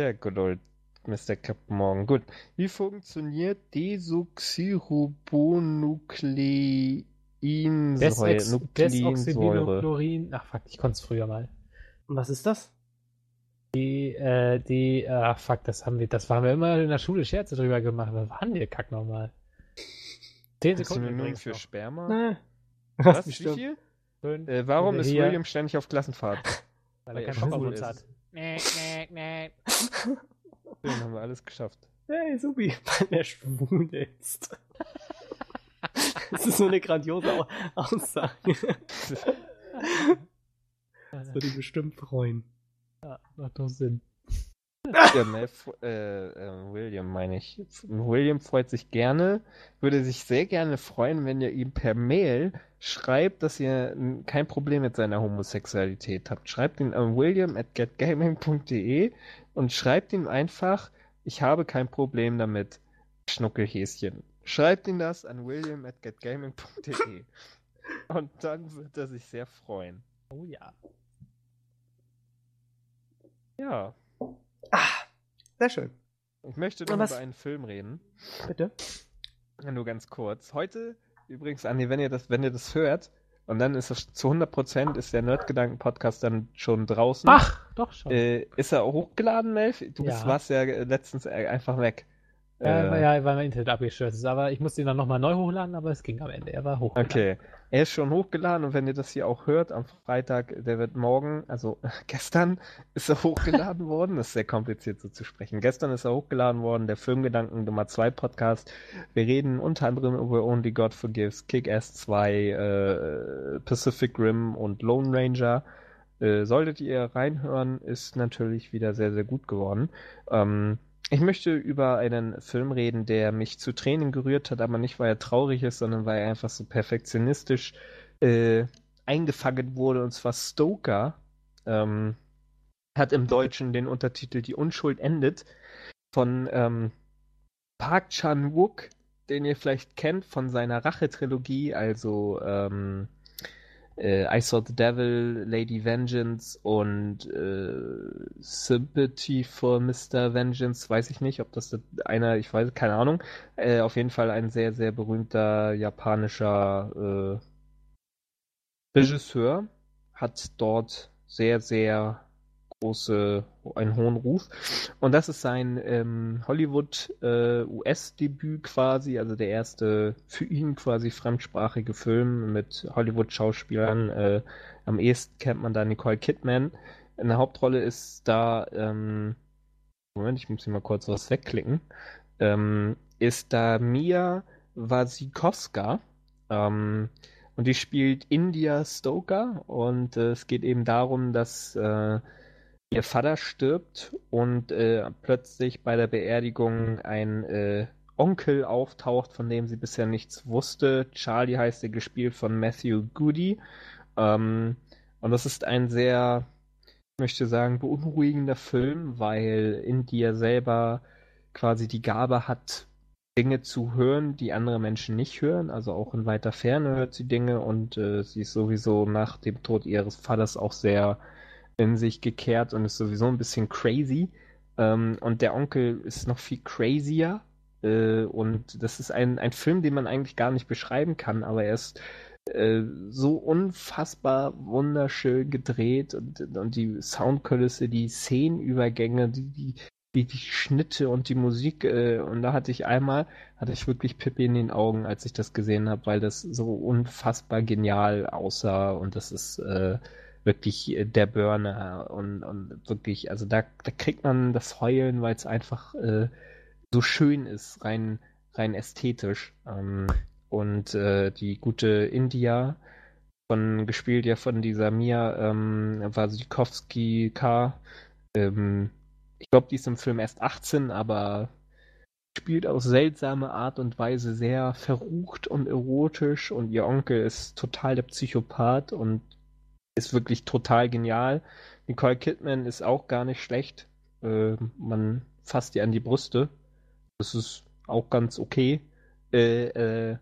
Ja, good old Mr. Captain Morgan. Gut. Wie funktioniert Desoxyribonukleinsäure?
Desox
Nukleinsäure.
Desoxybinochlorin. Ach fuck, ich konnte es früher mal.
Und was ist das?
Die, äh, die, ach fuck, das haben wir, das haben wir immer in der Schule Scherze drüber gemacht. Was war denn der Kack nochmal? Zehn Sekunden übrigens
für
noch.
Sperma?
Nee. (laughs)
Was? Wie viel?
Fünf,
Äh, warum ist
hier,
William ständig auf Klassenfahrt? (laughs)
Weil er keinen Bock auf uns hat. Nee, nee, nee. (laughs)
Den haben wir alles geschafft.
Hey, Subi, weil er schwul ist. Das ist so eine grandiose Au- Aussage. Das würde ihn bestimmt freuen.
Ja, macht doch Sinn.
Ja, Malf äh, äh, William meine ich. William freut sich gerne, würde sich sehr gerne freuen, wenn ihr ihm per Mail schreibt, dass ihr kein Problem mit seiner Homosexualität habt. Schreibt ihn an william at getgaming.de und schreibt ihm einfach, ich habe kein Problem damit, Schnuckelhäschen. Schreibt ihn das an william at getgaming.de (laughs) und dann wird er sich sehr freuen.
Oh ja.
Ja,
Sehr schön.
ich möchte noch über einen Film reden.
Bitte.
Ja, Nur ganz kurz. Heute, übrigens, Andi, wenn ihr das, wenn ihr das hört, und dann ist es zu 100% ist der Nerdgedanken-Podcast dann schon draußen.
Ach, doch schon.
Äh, ist er hochgeladen, Melf? Du bist,
Ja.
warst ja letztens äh, einfach weg.
Ja,
Äh,
weil, ja, weil mein Internet abgestürzt ist. Aber ich musste ihn dann nochmal neu hochladen, aber es ging am Ende. Er war hochgeladen.
Okay. Er ist schon hochgeladen und wenn ihr das hier auch hört, am Freitag, der wird morgen, also (laughs) gestern ist er hochgeladen (laughs) worden. Das ist sehr kompliziert so zu sprechen. Gestern ist er hochgeladen worden, der Filmgedanken Nummer 2 Podcast. Wir reden unter anderem über Only God Forgives, Kick-Ass 2, äh, Pacific Rim und Lone Ranger. Äh, solltet ihr reinhören, ist natürlich wieder sehr, sehr gut geworden. Ähm, ich möchte über einen Film reden, der mich zu Tränen gerührt hat, aber nicht, weil er traurig ist, sondern weil er einfach so perfektionistisch äh, eingefangen wurde, und zwar Stoker. Ähm, hat im Deutschen den Untertitel Die Unschuld endet von ähm, Park Chan-wook, den ihr vielleicht kennt von seiner Rache-Trilogie, also ähm, äh, I Saw the Devil, Lady Vengeance und äh, Sympathy for Mr. Vengeance, weiß ich nicht, ob das einer, ich weiß, keine Ahnung. Äh, auf jeden Fall ein sehr, sehr berühmter japanischer äh, Regisseur, hat dort sehr, sehr große, einen hohen Ruf. Und das ist sein ähm, Hollywood-US-Debüt quasi, also der erste für ihn quasi fremdsprachige Film mit Hollywood-Schauspielern. Äh, am ehesten kennt man da Nicole Kidman. In der Hauptrolle ist da, ähm, Moment, ich muss hier mal kurz was wegklicken. ähm, ist da Mia Wasikowska. Ähm, und die spielt India Stoker. Und äh, es geht eben darum, dass äh, ihr Vater stirbt und äh, plötzlich bei der Beerdigung ein äh, Onkel auftaucht, von dem sie bisher nichts wusste. Charlie heißt er, gespielt von Matthew Goody. Ähm, und das ist ein sehr, ich möchte sagen, beunruhigender Film, weil India selber quasi die Gabe hat, Dinge zu hören, die andere Menschen nicht hören. Also auch in weiter Ferne hört sie Dinge und äh, sie ist sowieso nach dem Tod ihres Vaters auch sehr in sich gekehrt und ist sowieso ein bisschen crazy. Ähm, und der Onkel ist noch viel crazier. Äh, und das ist ein, ein Film, den man eigentlich gar nicht beschreiben kann, aber er ist äh, so unfassbar wunderschön gedreht und, und die Soundkulisse, die Szenenübergänge, die, die die, die Schnitte und die Musik äh, und da hatte ich einmal, hatte ich wirklich Pippi in den Augen, als ich das gesehen habe, weil das so unfassbar genial aussah und das ist äh, wirklich der Burner und, und wirklich, also da, da kriegt man das Heulen, weil es einfach äh, so schön ist, rein, rein ästhetisch. Ähm, und äh, die gute India, von gespielt ja von dieser Mia ähm, Wasikowski K. Ähm, ich glaube, die ist im Film erst 18, aber spielt auf seltsame Art und Weise sehr verrucht und erotisch und ihr Onkel ist total der Psychopath und ist wirklich total genial. Nicole Kidman ist auch gar nicht schlecht. Äh, man fasst ihr an die Brüste. Das ist auch ganz okay. Äh, äh,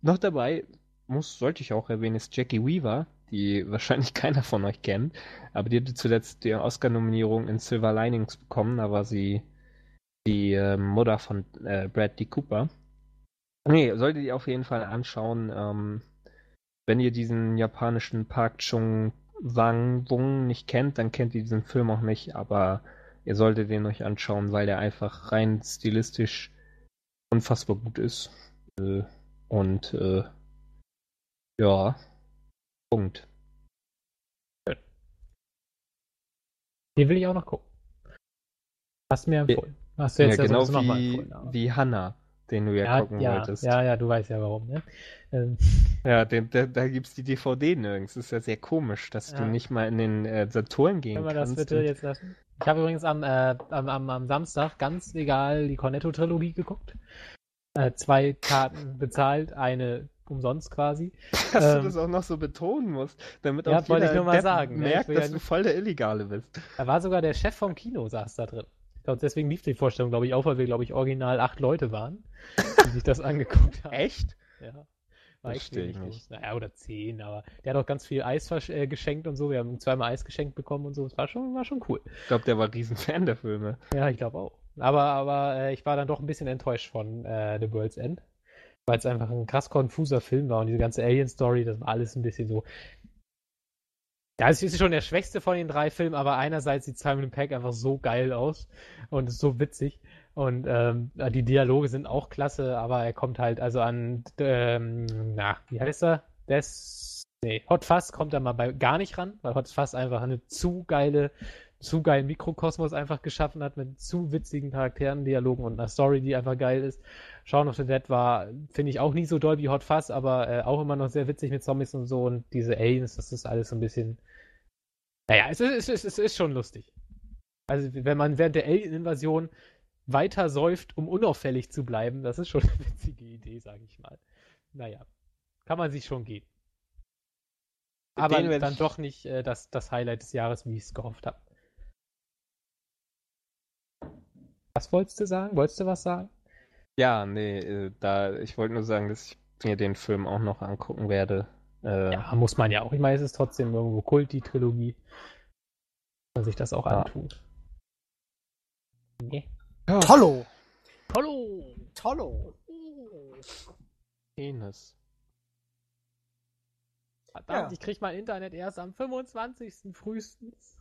noch dabei muss, sollte ich auch erwähnen, ist Jackie Weaver, die (laughs) wahrscheinlich keiner von euch kennt. Aber die hatte zuletzt die Oscar-Nominierung in Silver Linings bekommen. Da war sie die äh, Mutter von äh, Bradley Cooper. Nee, solltet ihr auf jeden Fall anschauen. Ähm, wenn ihr diesen japanischen Park Chung Wang Wung nicht kennt, dann kennt ihr diesen Film auch nicht. Aber ihr solltet den euch anschauen, weil der einfach rein stilistisch unfassbar gut ist. Äh, und äh, ja, Punkt.
Den will ich auch noch gucken. Hast du mir empfohlen. Hast du jetzt
ja, genau
nochmal
wie,
empfohlen.
wie Hannah, den du ja,
ja,
gucken
ja,
wolltest.
ja, ja, du weißt ja warum, ne? Ähm,
Ja, den, da, da gibt's die DVD nirgends. Das ist ja sehr komisch, dass
Ja.
du nicht mal in den äh, Saturn gehen
Können wir das bitte
und-
jetzt lassen? Ich habe übrigens am, äh, am, am, am Samstag ganz legal die Cornetto-Trilogie geguckt. Äh, zwei Karten bezahlt, eine umsonst quasi. (laughs)
dass
ähm,
du das auch noch so betonen musst, damit
Ja,
auch
wollte
jeder
ich nur mal
Depp
sagen, ne?
Merkt,
will ja
dass du voll der Illegale bist.
Da war sogar der Chef vom Kino, saß da drin. Ich glaube, deswegen lief die Vorstellung, glaube ich, auch, weil wir, glaube ich, original acht Leute waren, die sich das angeguckt (laughs) haben.
Echt?
Ja. Extrem
ich nicht.
Naja, oder zehn, aber der hat auch ganz viel Eis äh, geschenkt und so. Wir haben zweimal Eis geschenkt bekommen und so. Das war schon, war schon cool.
Ich glaube, der war ein Riesenfan der Filme.
Ja, ich glaube auch. Aber, aber äh, ich war dann doch ein bisschen enttäuscht von äh, The World's End. Weil es einfach ein krass konfuser Film war und diese ganze Alien-Story, das war alles ein bisschen so. Ja, es ist schon der schwächste von den drei Filmen, aber einerseits sieht Simon Peck einfach so geil aus und ist so witzig. Und ähm, die Dialoge sind auch klasse, aber er kommt halt also an, ähm, na, wie heißt er? Des, nee, Hot Fuzz kommt da mal bei gar nicht ran, weil Hot Fuzz einfach eine zu geile, zu geilen Mikrokosmos einfach geschaffen hat mit zu witzigen Charakteren, Dialogen und einer Story, die einfach geil ist. Shaun of the Dead war, finde ich, auch nie so doll wie Hot Fuzz, aber äh, auch immer noch sehr witzig mit Zombies und so und diese Aliens, das ist alles so ein bisschen. Naja, es ist, es ist, es ist schon lustig. Also, wenn man während der Alien-Invasion weiter säuft, um unauffällig zu bleiben, das ist schon (laughs) eine witzige Idee, sage ich mal. Naja, kann man sich schon geben. Aber dann doch nicht äh, das, das Highlight des Jahres, wie ich es gehofft habe. Was wolltest du sagen? Wolltest du was sagen?
Ja, nee, äh, da, ich wollte nur sagen, dass ich mir den Film auch noch angucken werde. Äh,
Ja, muss man ja auch. Ich meine, es ist trotzdem irgendwo Kult, die Trilogie. Man sich das auch
Ja.
antut. Nee.
Tollo!
Hallo!
Tollo!
Penis.
Verdammt,
Ja.
ich krieg mein Internet erst am 25. frühestens.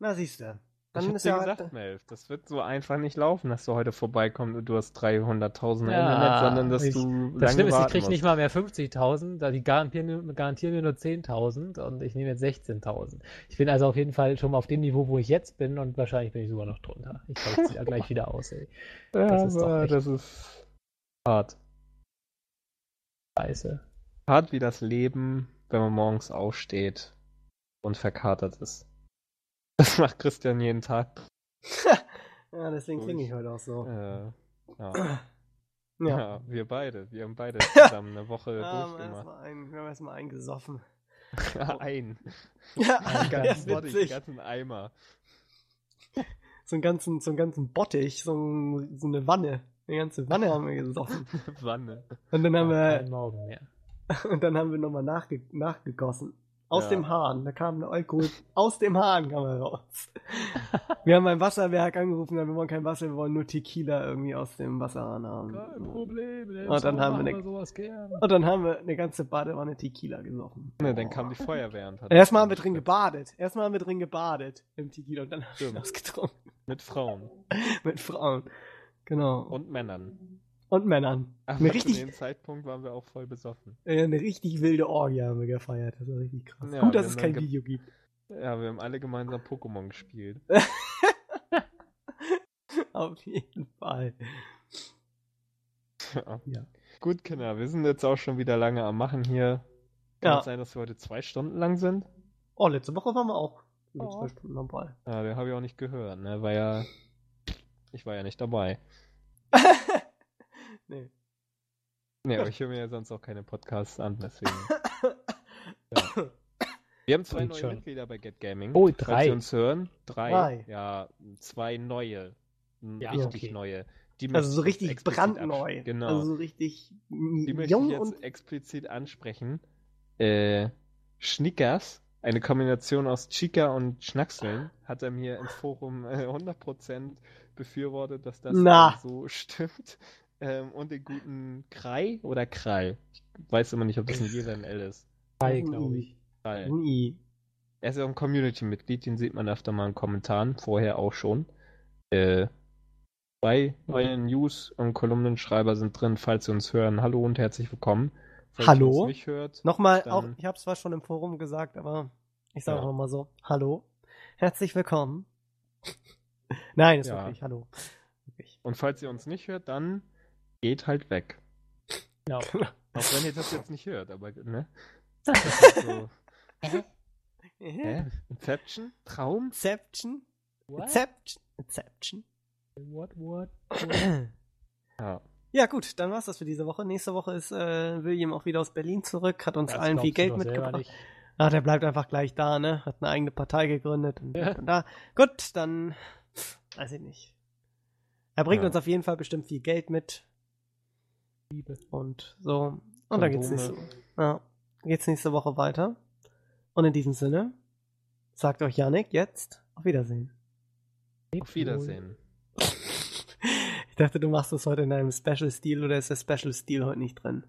Na siehste. Dann
ich hab
ist
dir
ja
gesagt, Melf, das wird so einfach nicht laufen, dass du heute vorbeikommst und du hast 300.000
Ja,
Internet, sondern dass
ich-
du
Das Schlimme ist, ich kriege nicht mal mehr 50.000, da die garantieren, garantieren mir nur 10.000 und ich nehme jetzt 16.000. Ich bin also auf jeden Fall schon mal auf dem Niveau, wo ich jetzt bin und wahrscheinlich bin ich sogar noch drunter. Ich glaube, es sieht ja gleich (laughs) wieder aus, ey.
Ja,
Das ist doch echt-
das ist hart.
Scheiße.
Hart wie das Leben, wenn man morgens aufsteht und verkatert ist. Das macht Christian jeden Tag. (laughs)
Ja, deswegen klinge ich heute auch so.
Äh, ja. (clears throat)
Ja.
Ja. wir beide. Wir haben beide (laughs) zusammen eine Woche
Ja, wir haben
durchgemacht.
ein, wir haben erstmal eingesoffen. (laughs)
Ein.
Ja,
Den
ja
den
witzig.
ganzen Eimer.
So einen ganzen, so einen ganzen Bottich, so, ein, so eine Wanne. Eine ganze Wanne haben wir gesoffen.
Wanne.
Und dann haben
Kein
wir,
Morgen mehr.
und dann haben wir nochmal nachge, nachgegossen. Aus
Ja.
dem Hahn. Da kam der Alkohol aus dem Hahn kam er raus. (laughs) Wir haben ein Wasserwerk angerufen, wir wollen kein Wasser, wir wollen nur Tequila irgendwie aus dem Wasserhahn haben.
Kein Problem.
Und dann haben wir eine-
sowas gern.
Und dann haben wir eine ganze Badewanne Tequila gesoffen.
Ne, dann kam die Feuerwehr und hat.
Erstmal haben wir drin gebadet. Erstmal haben wir drin gebadet im Tequila und dann haben wir
Stimmt.
das getrunken.
Mit Frauen (laughs)
Mit Frauen. Genau.
und Männern.
Und Männern.
Aber
Eine
zu
richtig,
dem Zeitpunkt waren wir auch voll besoffen.
äh, eine richtig wilde Orgie haben wir gefeiert. Das war richtig krass.
Ja,
Gut, dass es kein Video gibt.
Ja, wir haben alle gemeinsam Pokémon gespielt. (laughs)
Auf jeden Fall.
Ja.
Ja.
Gut, Kinder, wir sind jetzt auch schon wieder lange am Machen hier. Kann
Ja.
es sein, dass wir heute zwei Stunden lang sind?
Oh, letzte Woche waren wir auch
Oh.
zwei Stunden dabei.
Ja, den habe ich auch nicht gehört, ne? War ja. Ich war ja nicht dabei. (laughs)
nee.
Nee, aber ich höre mir ja sonst auch keine Podcasts an, deswegen. ja. Wir haben zwei
Und
neue
schon.
Mitglieder bei Get Gaming.
Oh,
Falls
drei.
Sie uns hören. Drei.
Drei.
Ja, zwei neue.
Ja,
richtig
okay.
neue. Die
Also so richtig brandneu.
Genau.
Also so richtig
Die möchte
jung
ich jetzt
und
explizit ansprechen. Äh, Schnickers, eine Kombination aus Chica und Schnackseln, hat er mir im Forum äh, 100% befürwortet, dass das
Na.
so stimmt. Ähm, und den guten Krei oder Krall. Ich weiß immer nicht, ob das ein J oder ein L ist.
Drei, glaube ich.
Krall.
Nie.
Er ist ja auch ein Community-Mitglied, den sieht man öfter mal in Kommentaren, vorher auch schon. Äh, zwei neue News- und Kolumnenschreiber sind drin, falls Sie uns hören. Hallo und herzlich willkommen. Falls
Hallo?
ihr uns nicht hört,
Nochmal,
Dann-
auch, ich habe es zwar schon im Forum gesagt, aber ich sage
Ja.
auch nochmal so. Hallo. Herzlich willkommen. (laughs) Nein, ist
Ja.
wirklich, hallo. Wirklich.
Und falls ihr uns nicht hört, dann geht halt weg.
Ja. (laughs)
Auch wenn ihr das jetzt nicht hört, aber ne? (laughs) Das ist so, (laughs) hä? Inception? Traum?
Inception?
What?
Inception? Inception?
What, what? (coughs)
Ja.
Ja, gut, dann war's das für diese Woche. Nächste Woche ist äh, William auch wieder aus Berlin zurück, hat uns
Das
allen viel Geld mitgebracht. Ach, der bleibt einfach gleich da, ne? Hat eine eigene Partei gegründet und,
Ja.
und da. Gut, dann weiß ich nicht. Er bringt
Ja.
uns auf jeden Fall bestimmt viel Geld mit
Liebe.
und so. Und dann geht's nächste, ja, geht's nächste Woche weiter. Und in diesem Sinne sagt euch Janik jetzt auf Wiedersehen.
Auf Wiedersehen. (laughs)
Ich dachte, du machst das heute in einem Special-Stil oder ist der Special-Stil heute nicht drin?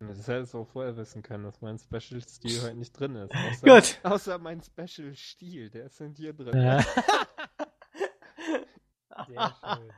Das hättest du auch vorher wissen können, dass mein Special-Stil heute nicht drin ist. (laughs) Außer,
Gut.
Außer mein Special-Stil, der ist in dir drin.
Ja. (laughs) Sehr schön.